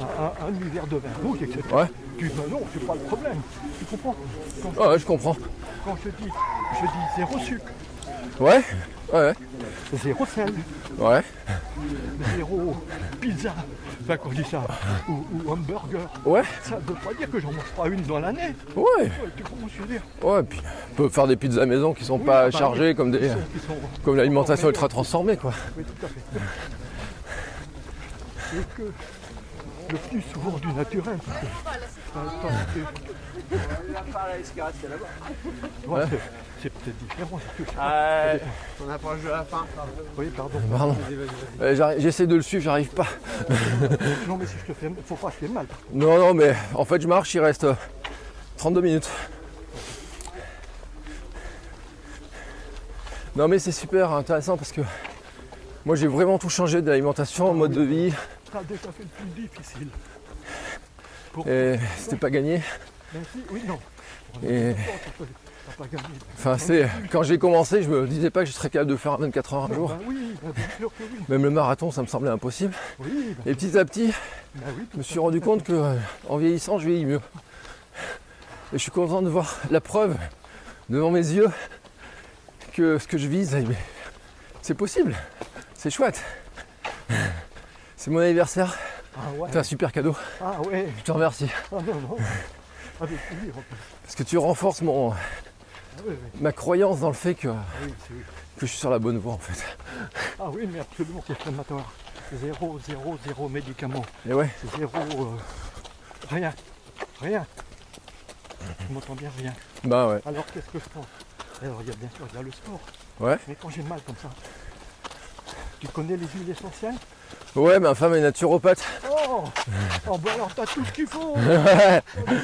euh, un, demi-verre de vin rouge, etc. Ouais. Tu dis, ben non, c'est pas le problème. Tu comprends? Quand, Ah ouais, je comprends. quand je dis, je dis zéro sucre, Ouais Ouais, zéro sel, ouais. zéro pizza, enfin qu'on dit ça, ou, ou hamburger. Ouais. Ça veut pas dire que j'en mange pas une dans l'année. Ouais. Ouais, tu comprends ce que je veux dire Ouais, puis on peut faire des pizzas à maison qui sont Oui, pas bah chargées comme des. qui sont- qui sont- comme l'alimentation ultra transformée quoi. Oui, tout à fait. Et que le plus souvent du naturel. parce que- parce que- Ouais, c'est- peut-être différent. Ouais, on approche de la fin. Oui, pardon. Pardon. Euh, j'arrive- J'essaie de le suivre, j'arrive pas. Non, mais si je te fais, faut pas que je fais mal. Non, non, mais en fait, je marche, il reste euh, 32 minutes. Non, mais c'est super intéressant parce que moi, j'ai vraiment tout changé de l'alimentation, mode de vie. Tu as déjà fait le plus difficile. Et c'était pas gagné. Ben si, oui, non. On Et- Enfin, c'est quand j'ai commencé, je me disais pas que je serais capable de faire 24 heures un jour. Oui, bien sûr que oui. Même le marathon, ça me semblait impossible. Oui, ben, Et petit à petit, je me suis rendu compte que euh, en vieillissant, je vieillis mieux. Et je suis content de voir la preuve devant mes yeux que ce que je vise, eh c'est possible. C'est chouette. C'est mon anniversaire. Ah ouais. C'est un super cadeau. Ah ouais. Je te remercie. Ah non, non. Parce que tu renforces mon, oui, oui. ma croyance dans le fait que, Ah que je suis sur la bonne voie en fait. Ah oui, mais absolument, c'est inflammatoire. Zéro, zéro, zéro médicament. Et ouais, C'est zéro. euh, rien. Rien. Tu m'entends bien rien. bah ouais. Alors qu'est-ce que je prends Alors il y a bien sûr il y a le sport. Ouais. Mais quand j'ai mal comme ça, tu connais les huiles essentielles? Ouais, ma femme est naturopathe. Oh Oh bah alors t'as tout ce qu'il faut Ouais. [laughs]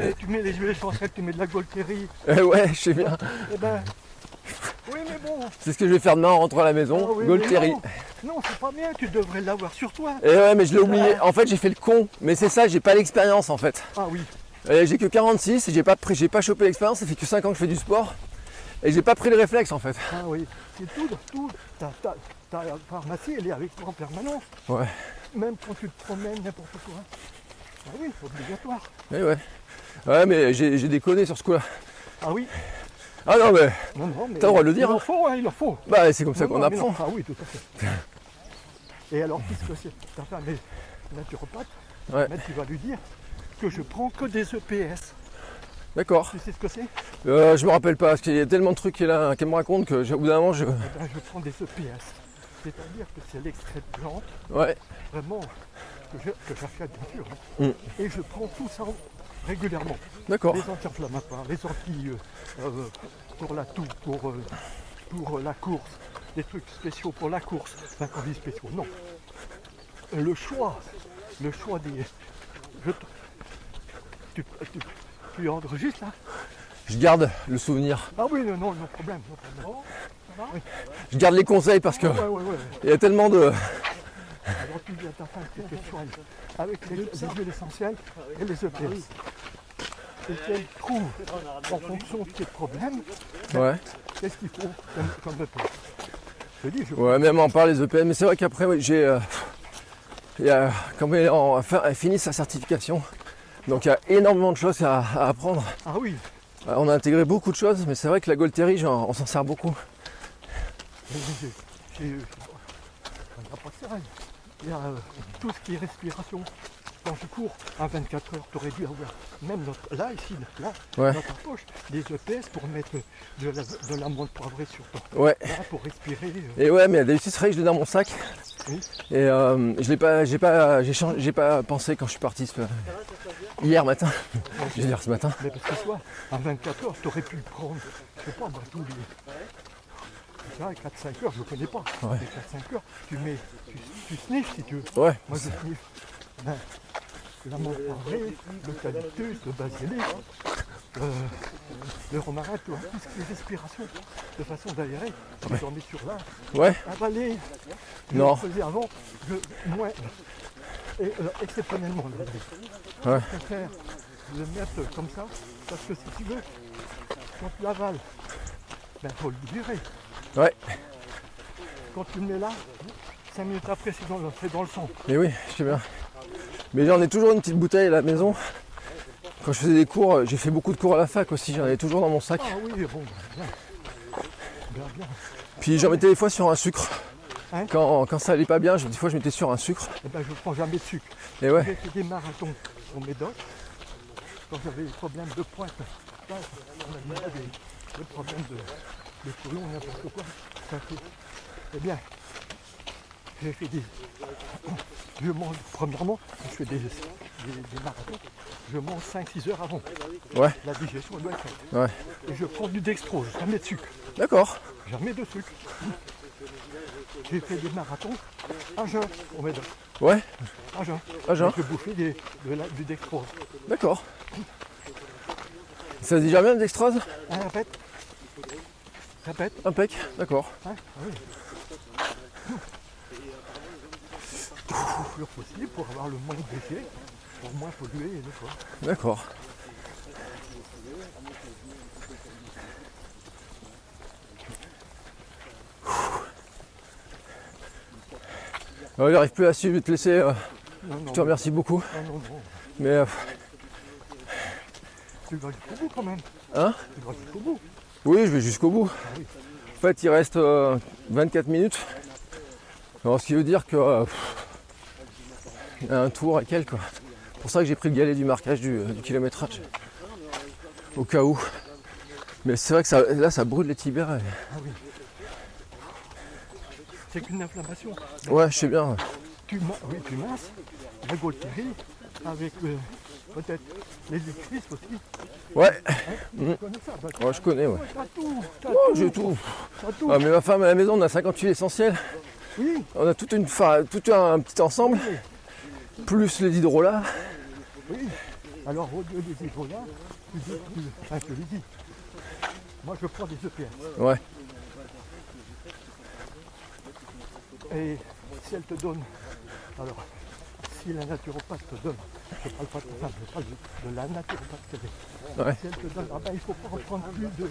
Et- et tu mets les huiles essentielles, tu mets de la Golterie. Eh ouais, je sais bien. Eh ben. Oui mais bon. C'est ce que je vais faire demain en rentrant à la maison. Ah oui, Golterie. Non, non c'est pas bien, tu devrais l'avoir sur toi. Et ouais, mais je l'ai oublié. En fait, j'ai fait le con. Mais c'est ça, j'ai pas l'expérience en fait. Ah oui. Et j'ai que 46 et j'ai pas, pris- j'ai pas chopé l'expérience. Ça fait que 5 ans que je fais du sport. Et j'ai pas pris le réflexe en fait. Ah oui. C'est tout, tout. Ta, ta, ta pharmacie, elle est avec toi en permanence. Ouais. Même quand tu te promènes, n'importe quoi. Ah oui, c'est obligatoire. Et ouais. Ouais, mais j'ai déconné sur ce coup-là. Ah oui. Ah non, mais. Non, non, mais. T'as le droit de le dire. Il en hein. faut, hein, il en faut. Bah, c'est comme ça qu'on mais apprend. Ah oui, tout à fait. Et alors, puisque c'est ta femme est naturopathe, Ouais. mais tu vas lui dire que je prends que des EPS. D'accord. Tu sais ce que c'est? Euh, je me rappelle pas, parce qu'il y a tellement de trucs qu'elle me raconte que au bout d'un moment, je. Eh ben, je prends des EPS. C'est-à-dire que c'est l'extrait de plante, Ouais. vraiment, que j'achète bien sûr. hein. Mm. Et je prends tout ça régulièrement. D'accord. Les anti-inflammatoires, les anti euh, pour la toux, pour, euh, pour euh, la course, des trucs spéciaux pour la course. Enfin, quand je dis spéciaux, non. Le choix, le choix des. je te- tu, tu, enregistres là Je garde le souvenir. Ah oui, non, non, non problème, non problème. Oui. Je garde les conseils parce que. Ouais, ouais, ouais. Il y a tellement de. Alors tu dis à ta femme que tu soignes avec les, les huiles essentielles et les EPS. Et qu'elle trouve, en fonction de tes problèmes, Ouais. qu'est-ce qu'il faut comme, comme EPS. Je te dis, je Ouais, même en parle les EPM. Mais c'est vrai qu'après, oui, j'ai. euh, il y a- quand elle, en- elle finit sa certification. Donc il y a énormément de choses à, à apprendre. Ah oui, Euh, On a intégré beaucoup de choses, mais c'est vrai que la Golterie, on s'en sert beaucoup. Il y a euh, tout ce qui est respiration. Quand je cours à 24 heures, tu aurais dû avoir, même notre, là, ici, là, Ouais. dans ta poche, des EPS pour mettre de la, de l'amande poivrée sur toi. Ouais. Là, pour respirer. euh, Et ouais, mais d'habitude, c'est vrai que je l'ai dans mon sac. Oui. Et euh, je l'ai pas, j'ai pas, j'ai changé- j'ai pas pensé quand je suis parti ce- hier matin. je veux dire ce matin. Mais parce que toi, à 24 heures, tu aurais pu le prendre, je sais pas, moi, tous les. Tu vois, 4-5 heures, je ne connais pas. Ouais. Les 4-5 heures, tu mets. Tu, tu sniffes si tu veux. Ouais. Moi, je sniffe. Ben, la poivrée, l'eucalyptus, le basilic, euh, le romarin, tout ce qui est respiration, de façon d'aérer. Tu en mets sur là. Ouais. Avaler. Je Non. le faisais avant, je, moins. Et euh, exceptionnellement, le Ouais. Je préfère le mettre comme ça, parce que si tu veux, quand tu l'avales, ben faut le digérer. Ouais. Quand tu le mets là, 5 minutes après, c'est dans le, dans le sang. Mais oui, je sais bien. Mais j'en ai toujours une petite bouteille à la maison. Quand je faisais des cours, j'ai fait beaucoup de cours à la fac aussi, j'en ai toujours dans mon sac. Ah oui, bon, bien. Bien, bien. Puis j'en mettais des fois sur un sucre. Hein quand, quand ça allait pas bien, je- des fois je mettais sur un sucre. Eh ben, je ne prends jamais de sucre. Et ouais. J'ai fait des marathons au Médoc. Quand j'avais des problèmes de pointe, on avait des, des problèmes de, de colon, n'importe quoi. Ça fait- Eh bien, j'ai fait des. Je mange, premièrement, je fais des, des, des marathons, je mange 5-6 heures avant. Ouais. La digestion doit être faite. Ouais. Et je prends du dextrose, jamais de sucre. D'accord. Jamais de sucre. J'ai fait des marathons à jeun au Médoc. Ouais. À jeun. À jeun. Je bouffais des, de la- du dextrose. D'accord. Ça se digère bien le dextrose? Ah, répète. Répète. Impec, d'accord. Ah oui. Plus pur possible pour avoir le moins de déchets, pour moins polluer le corps. D'accord. Ouais, J'arrive plus à suivre, je vais te laisser. euh, Non, non, je te remercie beaucoup. Non, non. Mais euh, Tu vas jusqu'au bout quand même. hein? Tu vas jusqu'au bout. Oui, je vais jusqu'au bout. oui. En fait, il reste euh, 24 minutes. Alors, ce qui veut dire que euh, pff, un tour et quelques. quoi. C'est pour ça que j'ai pris le galet du marquage du, du kilométrage. Au cas où. Mais c'est vrai que ça, là, ça brûle les tibias. et- Ah oui. C'est qu'une inflammation. Ouais, je sais bien. Tu, oui, tu masses avec Gaultieri, avec euh, peut-être les électrices aussi. Ouais. Hein, connais ça Ouais, je connais, ouais. T'as tout, t'as Oh, j'ai tout. Ah, mais ma femme à la maison, on a 58 essentiels. Oui. On a toute une tout un petit ensemble. Plus les hydrolats. Oui. Alors au lieu des hydrolats, tu dis, tu, enfin, je dit. Moi je prends des EPS. Ouais. Et si elle te donne, alors si la naturopathe te donne, je parle pas de je parle de, la naturopathe. Ouais. Si elle te donne, ah ben, il ne faut pas en prendre plus de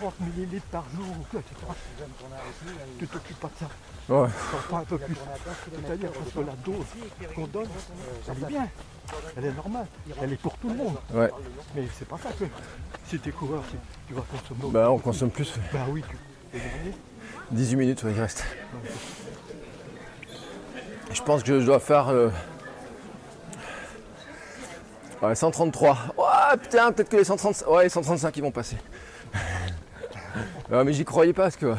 30 millilitres par jour, etc. Tu t'occupes pas de ça. Ouais. Prends un peu plus. C'est-à-dire parce que la dose qu'on donne, elle est bien. Elle est normale. Elle est pour tout le monde. Ouais. Mais c'est pas ça que si t'es coureur, si tu vas consommer. Bah, on consomme plus. Bah oui, tu. les derniers, 18 minutes, ouais, il reste. Je pense que je dois faire. euh, Ouais, 133. Ouais, putain, peut-être que les 135. Ouais, les 135 ils vont passer. Mais j'y croyais pas parce que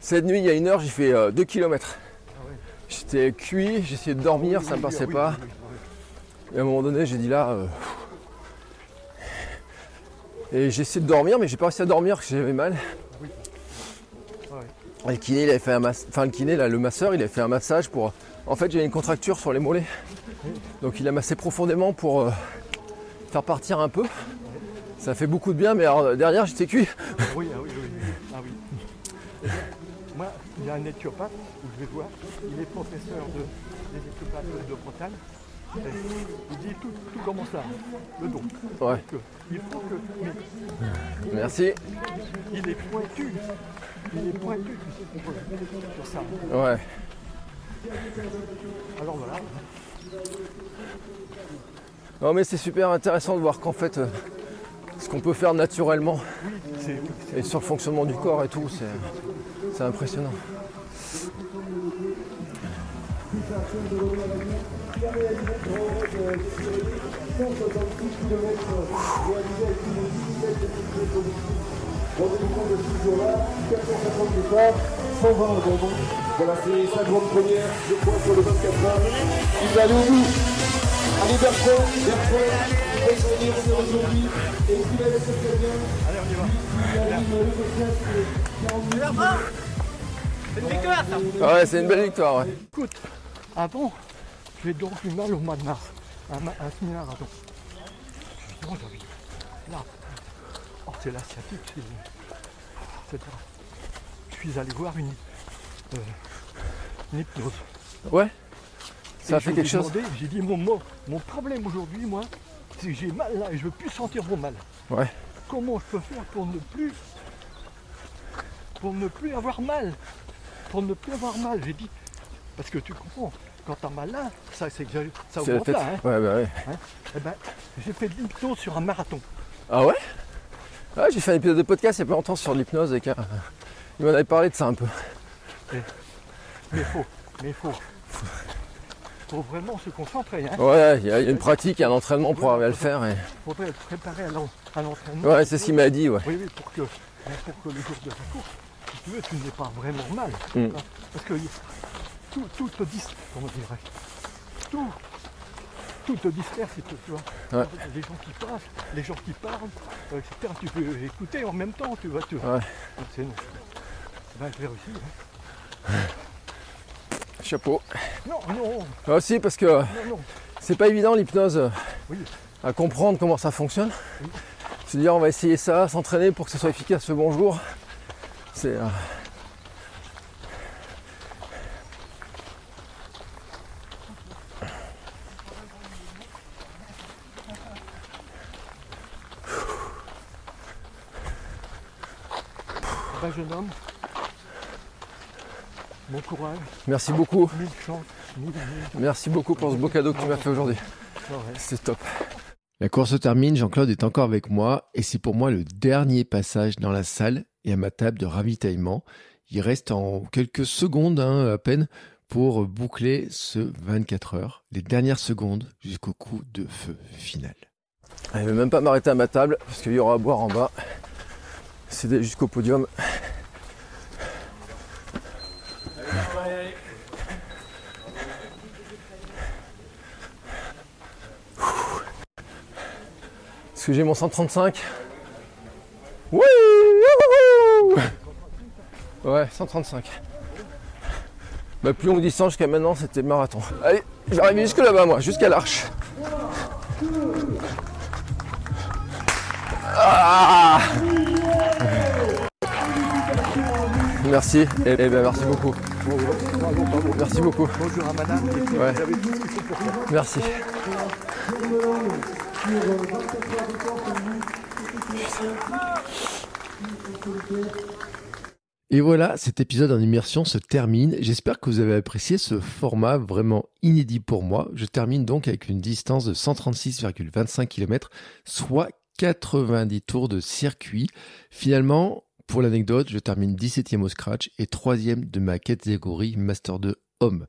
cette nuit, il y a une heure, j'ai fait 2 km. J'étais cuit, essayé de dormir, ça me passait pas. Et à un moment donné, j'ai dit là. euh, Et j'ai essayé de dormir, mais j'ai pas réussi à dormir parce que j'avais mal. Le kiné, il avait fait un mass- enfin le kiné, là, le masseur, il avait fait un massage pour. En fait, j'avais une contracture sur les mollets. Donc il a massé profondément pour euh, faire partir un peu. Ça fait beaucoup de bien, mais alors, derrière, j'étais cuit. Oui, ah oui, oui. Ah oui. Moi, il y a un éthiopathe où je vais voir, il est professeur de, des éthiopathes de Bretagne. Et il dit tout, tout commence là, le don. Ouais. Que il faut que. mais Merci. il est pointu. Il est pointu sur ça. Ouais. Alors voilà. Non, mais c'est super intéressant de voir qu'en fait, euh, ce qu'on peut faire naturellement et sur le fonctionnement du corps et tout, c'est, impressionnant. Rendez-vous de ce jour-là, 450 départs, 120 abandons. Voilà, c'est sa grande première, je crois, sur le 24 heures. Il va bout. Allez, Bertrand, Bertrand, il va y venir c'est aujourd'hui. Et très bien. Allez, on y va. Il anime le podcast, 40 minutes. C'est une victoire ça Ouais, c'est une belle victoire, ouais. Écoute, avant, j'ai donc eu mal au mois de mars, un, ma- un semi-marathon. J'avais là. Oh, c'est la sciatique, c'est etc. Je suis allé voir une, euh, une hypnose. Ouais Ça fait quelque chose J'ai dit, mon, mon, mon problème aujourd'hui, moi, c'est que j'ai mal là et je veux plus sentir mon mal. Ouais. Comment je peux faire pour ne plus pour ne plus avoir mal? Pour ne plus avoir mal, j'ai dit. Parce que tu comprends, quand t'as mal là, ça, c'est que j'ai- ça augmente là. Hein. Ouais, bah ouais. Hein? Eh ben, j'ai fait de l'hypnose sur un marathon. Ah ouais? Ouais, j'ai fait un épisode de podcast il y a pas longtemps sur l'hypnose et qu'il il m'en avait parlé de ça un peu. Mais il faut, mais il faut, faut vraiment se concentrer. Hein. Ouais, il y, a il y a une pratique, il y a un entraînement pour arriver à le faire. Il faudrait être préparé à l'en- à l'entraînement. Ouais, c'est ce qu'il m'a dit, ouais. Oui, oui, pour que, pour que le jour de la course, si tu veux, tu n'aies pas vraiment mal. Mm. Hein. Parce que tout, tout te distrait, comment dirais Tout, tout te si tu vois. Ouais. Les gens qui passent, les gens qui parlent, euh, etc. Tu peux écouter en même temps, tu vois. Tu vois. Ouais. C'est. Ben, je vais réussir. hein. [laughs] chapeau. Non, non. Ah, Là aussi parce que c'est pas évident l'hypnose à comprendre comment ça fonctionne. Oui. Se dire on va essayer ça, s'entraîner pour que ce soit efficace le bonjour. C'est. Euh... Jeune homme bon courage. Merci beaucoup. Mille chances. Mille, mille. Merci beaucoup pour ce beau cadeau que tu m'as fait aujourd'hui. C'est top. La course se termine, Jean-Claude est encore avec moi et c'est pour moi le dernier passage dans la salle et à ma table de ravitaillement. Il reste en quelques secondes hein, à peine pour boucler ce 24 heures, les dernières secondes jusqu'au coup de feu final. Je vais même pas m'arrêter à ma table parce qu'il y aura à boire en bas. C'est jusqu'au podium. Est-ce que j'ai mon 135 Oui Ouais, 135. Ma plus longue distance jusqu'à maintenant, c'était le marathon. Allez, je vais arriver jusque là-bas, moi, jusqu'à l'arche. Ah merci, et, eh ben merci beaucoup. Merci beaucoup. Bonjour à madame. Ouais. vous Merci. Et voilà, cet épisode en immersion se termine. J'espère que vous avez apprécié ce format vraiment inédit pour moi. Je termine donc avec une distance de 136,25 km, soit 90 tours de circuit. Finalement, pour l'anecdote, je termine 17e au scratch et 3e de ma catégorie Master 2 Homme.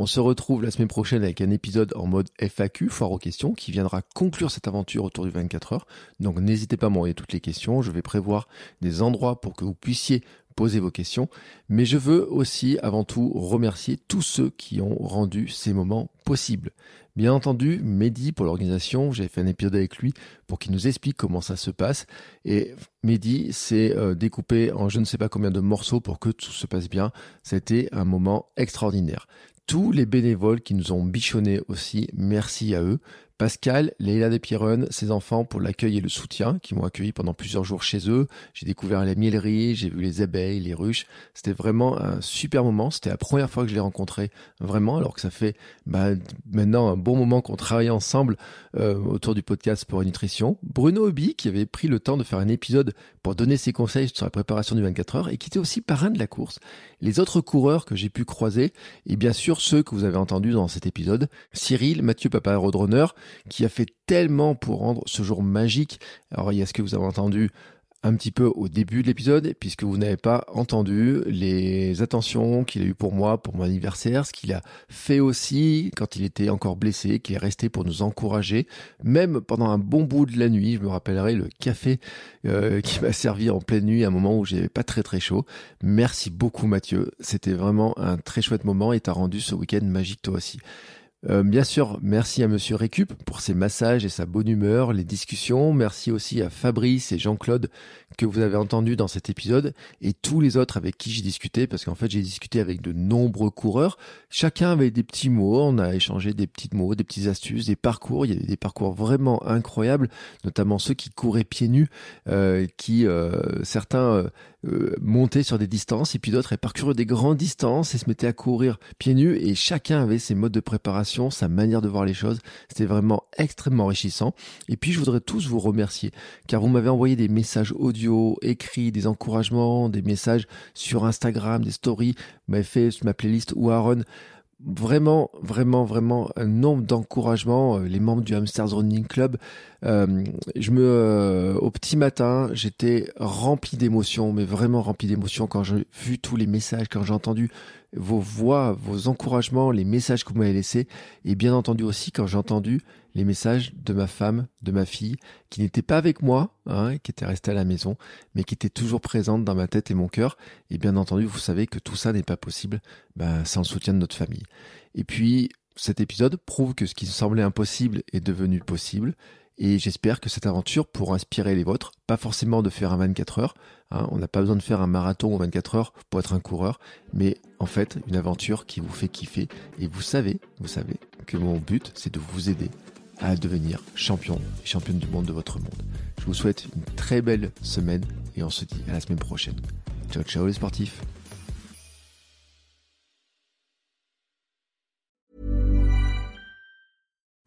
On se retrouve la semaine prochaine avec un épisode en mode FAQ, foire aux questions, qui viendra conclure cette aventure autour du 24 heures. Donc n'hésitez pas à m'envoyer toutes les questions. Je vais prévoir des endroits pour que vous puissiez poser vos questions. Mais je veux aussi, avant tout, remercier tous ceux qui ont rendu ces moments possibles. Bien entendu, Mehdi pour l'organisation, j'ai fait un épisode avec lui pour qu'il nous explique comment ça se passe. Et Mehdi s'est euh, découpé en je ne sais pas combien de morceaux pour que tout se passe bien. C'était un moment extraordinaire. Tous les bénévoles qui nous ont bichonnés aussi, merci à eux. Pascal, Leila Despierren, ses enfants pour l'accueil et le soutien, qui m'ont accueilli pendant plusieurs jours chez eux. J'ai découvert la miellerie, j'ai vu les abeilles, les ruches. C'était vraiment un super moment. C'était la première fois que je l'ai rencontré, vraiment, alors que ça fait bah, maintenant un bon moment qu'on travaille ensemble euh, autour du podcast pour une nutrition. Bruno Hobby, qui avait pris le temps de faire un épisode pour donner ses conseils sur la préparation du 24 heures et qui était aussi parrain de la course. Les autres coureurs que j'ai pu croiser, et bien sûr ceux que vous avez entendus dans cet épisode, Cyril, Mathieu Papa Roadrunner, qui a fait tellement pour rendre ce jour magique. Alors il y a ce que vous avez entendu un petit peu au début de l'épisode, puisque vous n'avez pas entendu les attentions qu'il a eues pour moi, pour mon anniversaire, ce qu'il a fait aussi quand il était encore blessé, qu'il est resté pour nous encourager, même pendant un bon bout de la nuit. Je me rappellerai le café euh, qui m'a servi en pleine nuit, à un moment où j'avais pas très très chaud. Merci beaucoup Mathieu, c'était vraiment un très chouette moment et t'as rendu ce week-end magique toi aussi. Euh, bien sûr, merci à Monsieur Récup pour ses massages et sa bonne humeur, les discussions. Merci aussi à Fabrice et Jean-Claude que vous avez entendu dans cet épisode et tous les autres avec qui j'ai discuté parce qu'en fait j'ai discuté avec de nombreux coureurs. Chacun avait des petits mots, on a échangé des petits mots, des petites astuces, des parcours. Il y avait des parcours vraiment incroyables, notamment ceux qui couraient pieds nus, euh, qui euh, certains euh, montaient sur des distances et puis d'autres parcouraient des grandes distances et se mettaient à courir pieds nus et chacun avait ses modes de préparation, sa manière de voir les choses. C'était vraiment extrêmement enrichissant. Et puis je voudrais tous vous remercier car vous m'avez envoyé des messages audio, écrits, des encouragements, des messages sur Instagram, des stories, vous m'avez fait ma playlist ou Aaron vraiment, vraiment, vraiment un nombre d'encouragements. Euh, Les membres du Hamsters Running Club, euh, je me, euh, au petit matin, j'étais rempli d'émotions, mais vraiment rempli d'émotions quand j'ai vu tous les messages, quand j'ai entendu vos voix, vos encouragements, les messages que vous m'avez laissés, et bien entendu aussi quand j'ai entendu les messages de ma femme, de ma fille, qui n'était pas avec moi, hein, qui était restée à la maison, mais qui était toujours présente dans ma tête et mon cœur. Et bien entendu, vous savez que tout ça n'est pas possible ben, sans le soutien de notre famille. Et puis, cet épisode prouve que ce qui semblait impossible est devenu possible. Et j'espère que cette aventure pourra inspirer les vôtres, pas forcément de faire un 24 heures, hein, on n'a pas besoin de faire un marathon ou 24 heures pour être un coureur, mais en fait une aventure qui vous fait kiffer. Et vous savez, vous savez que mon but c'est de vous aider à devenir champion et championne du monde de votre monde. Je vous souhaite une très belle semaine et on se dit à la semaine prochaine. Ciao ciao les sportifs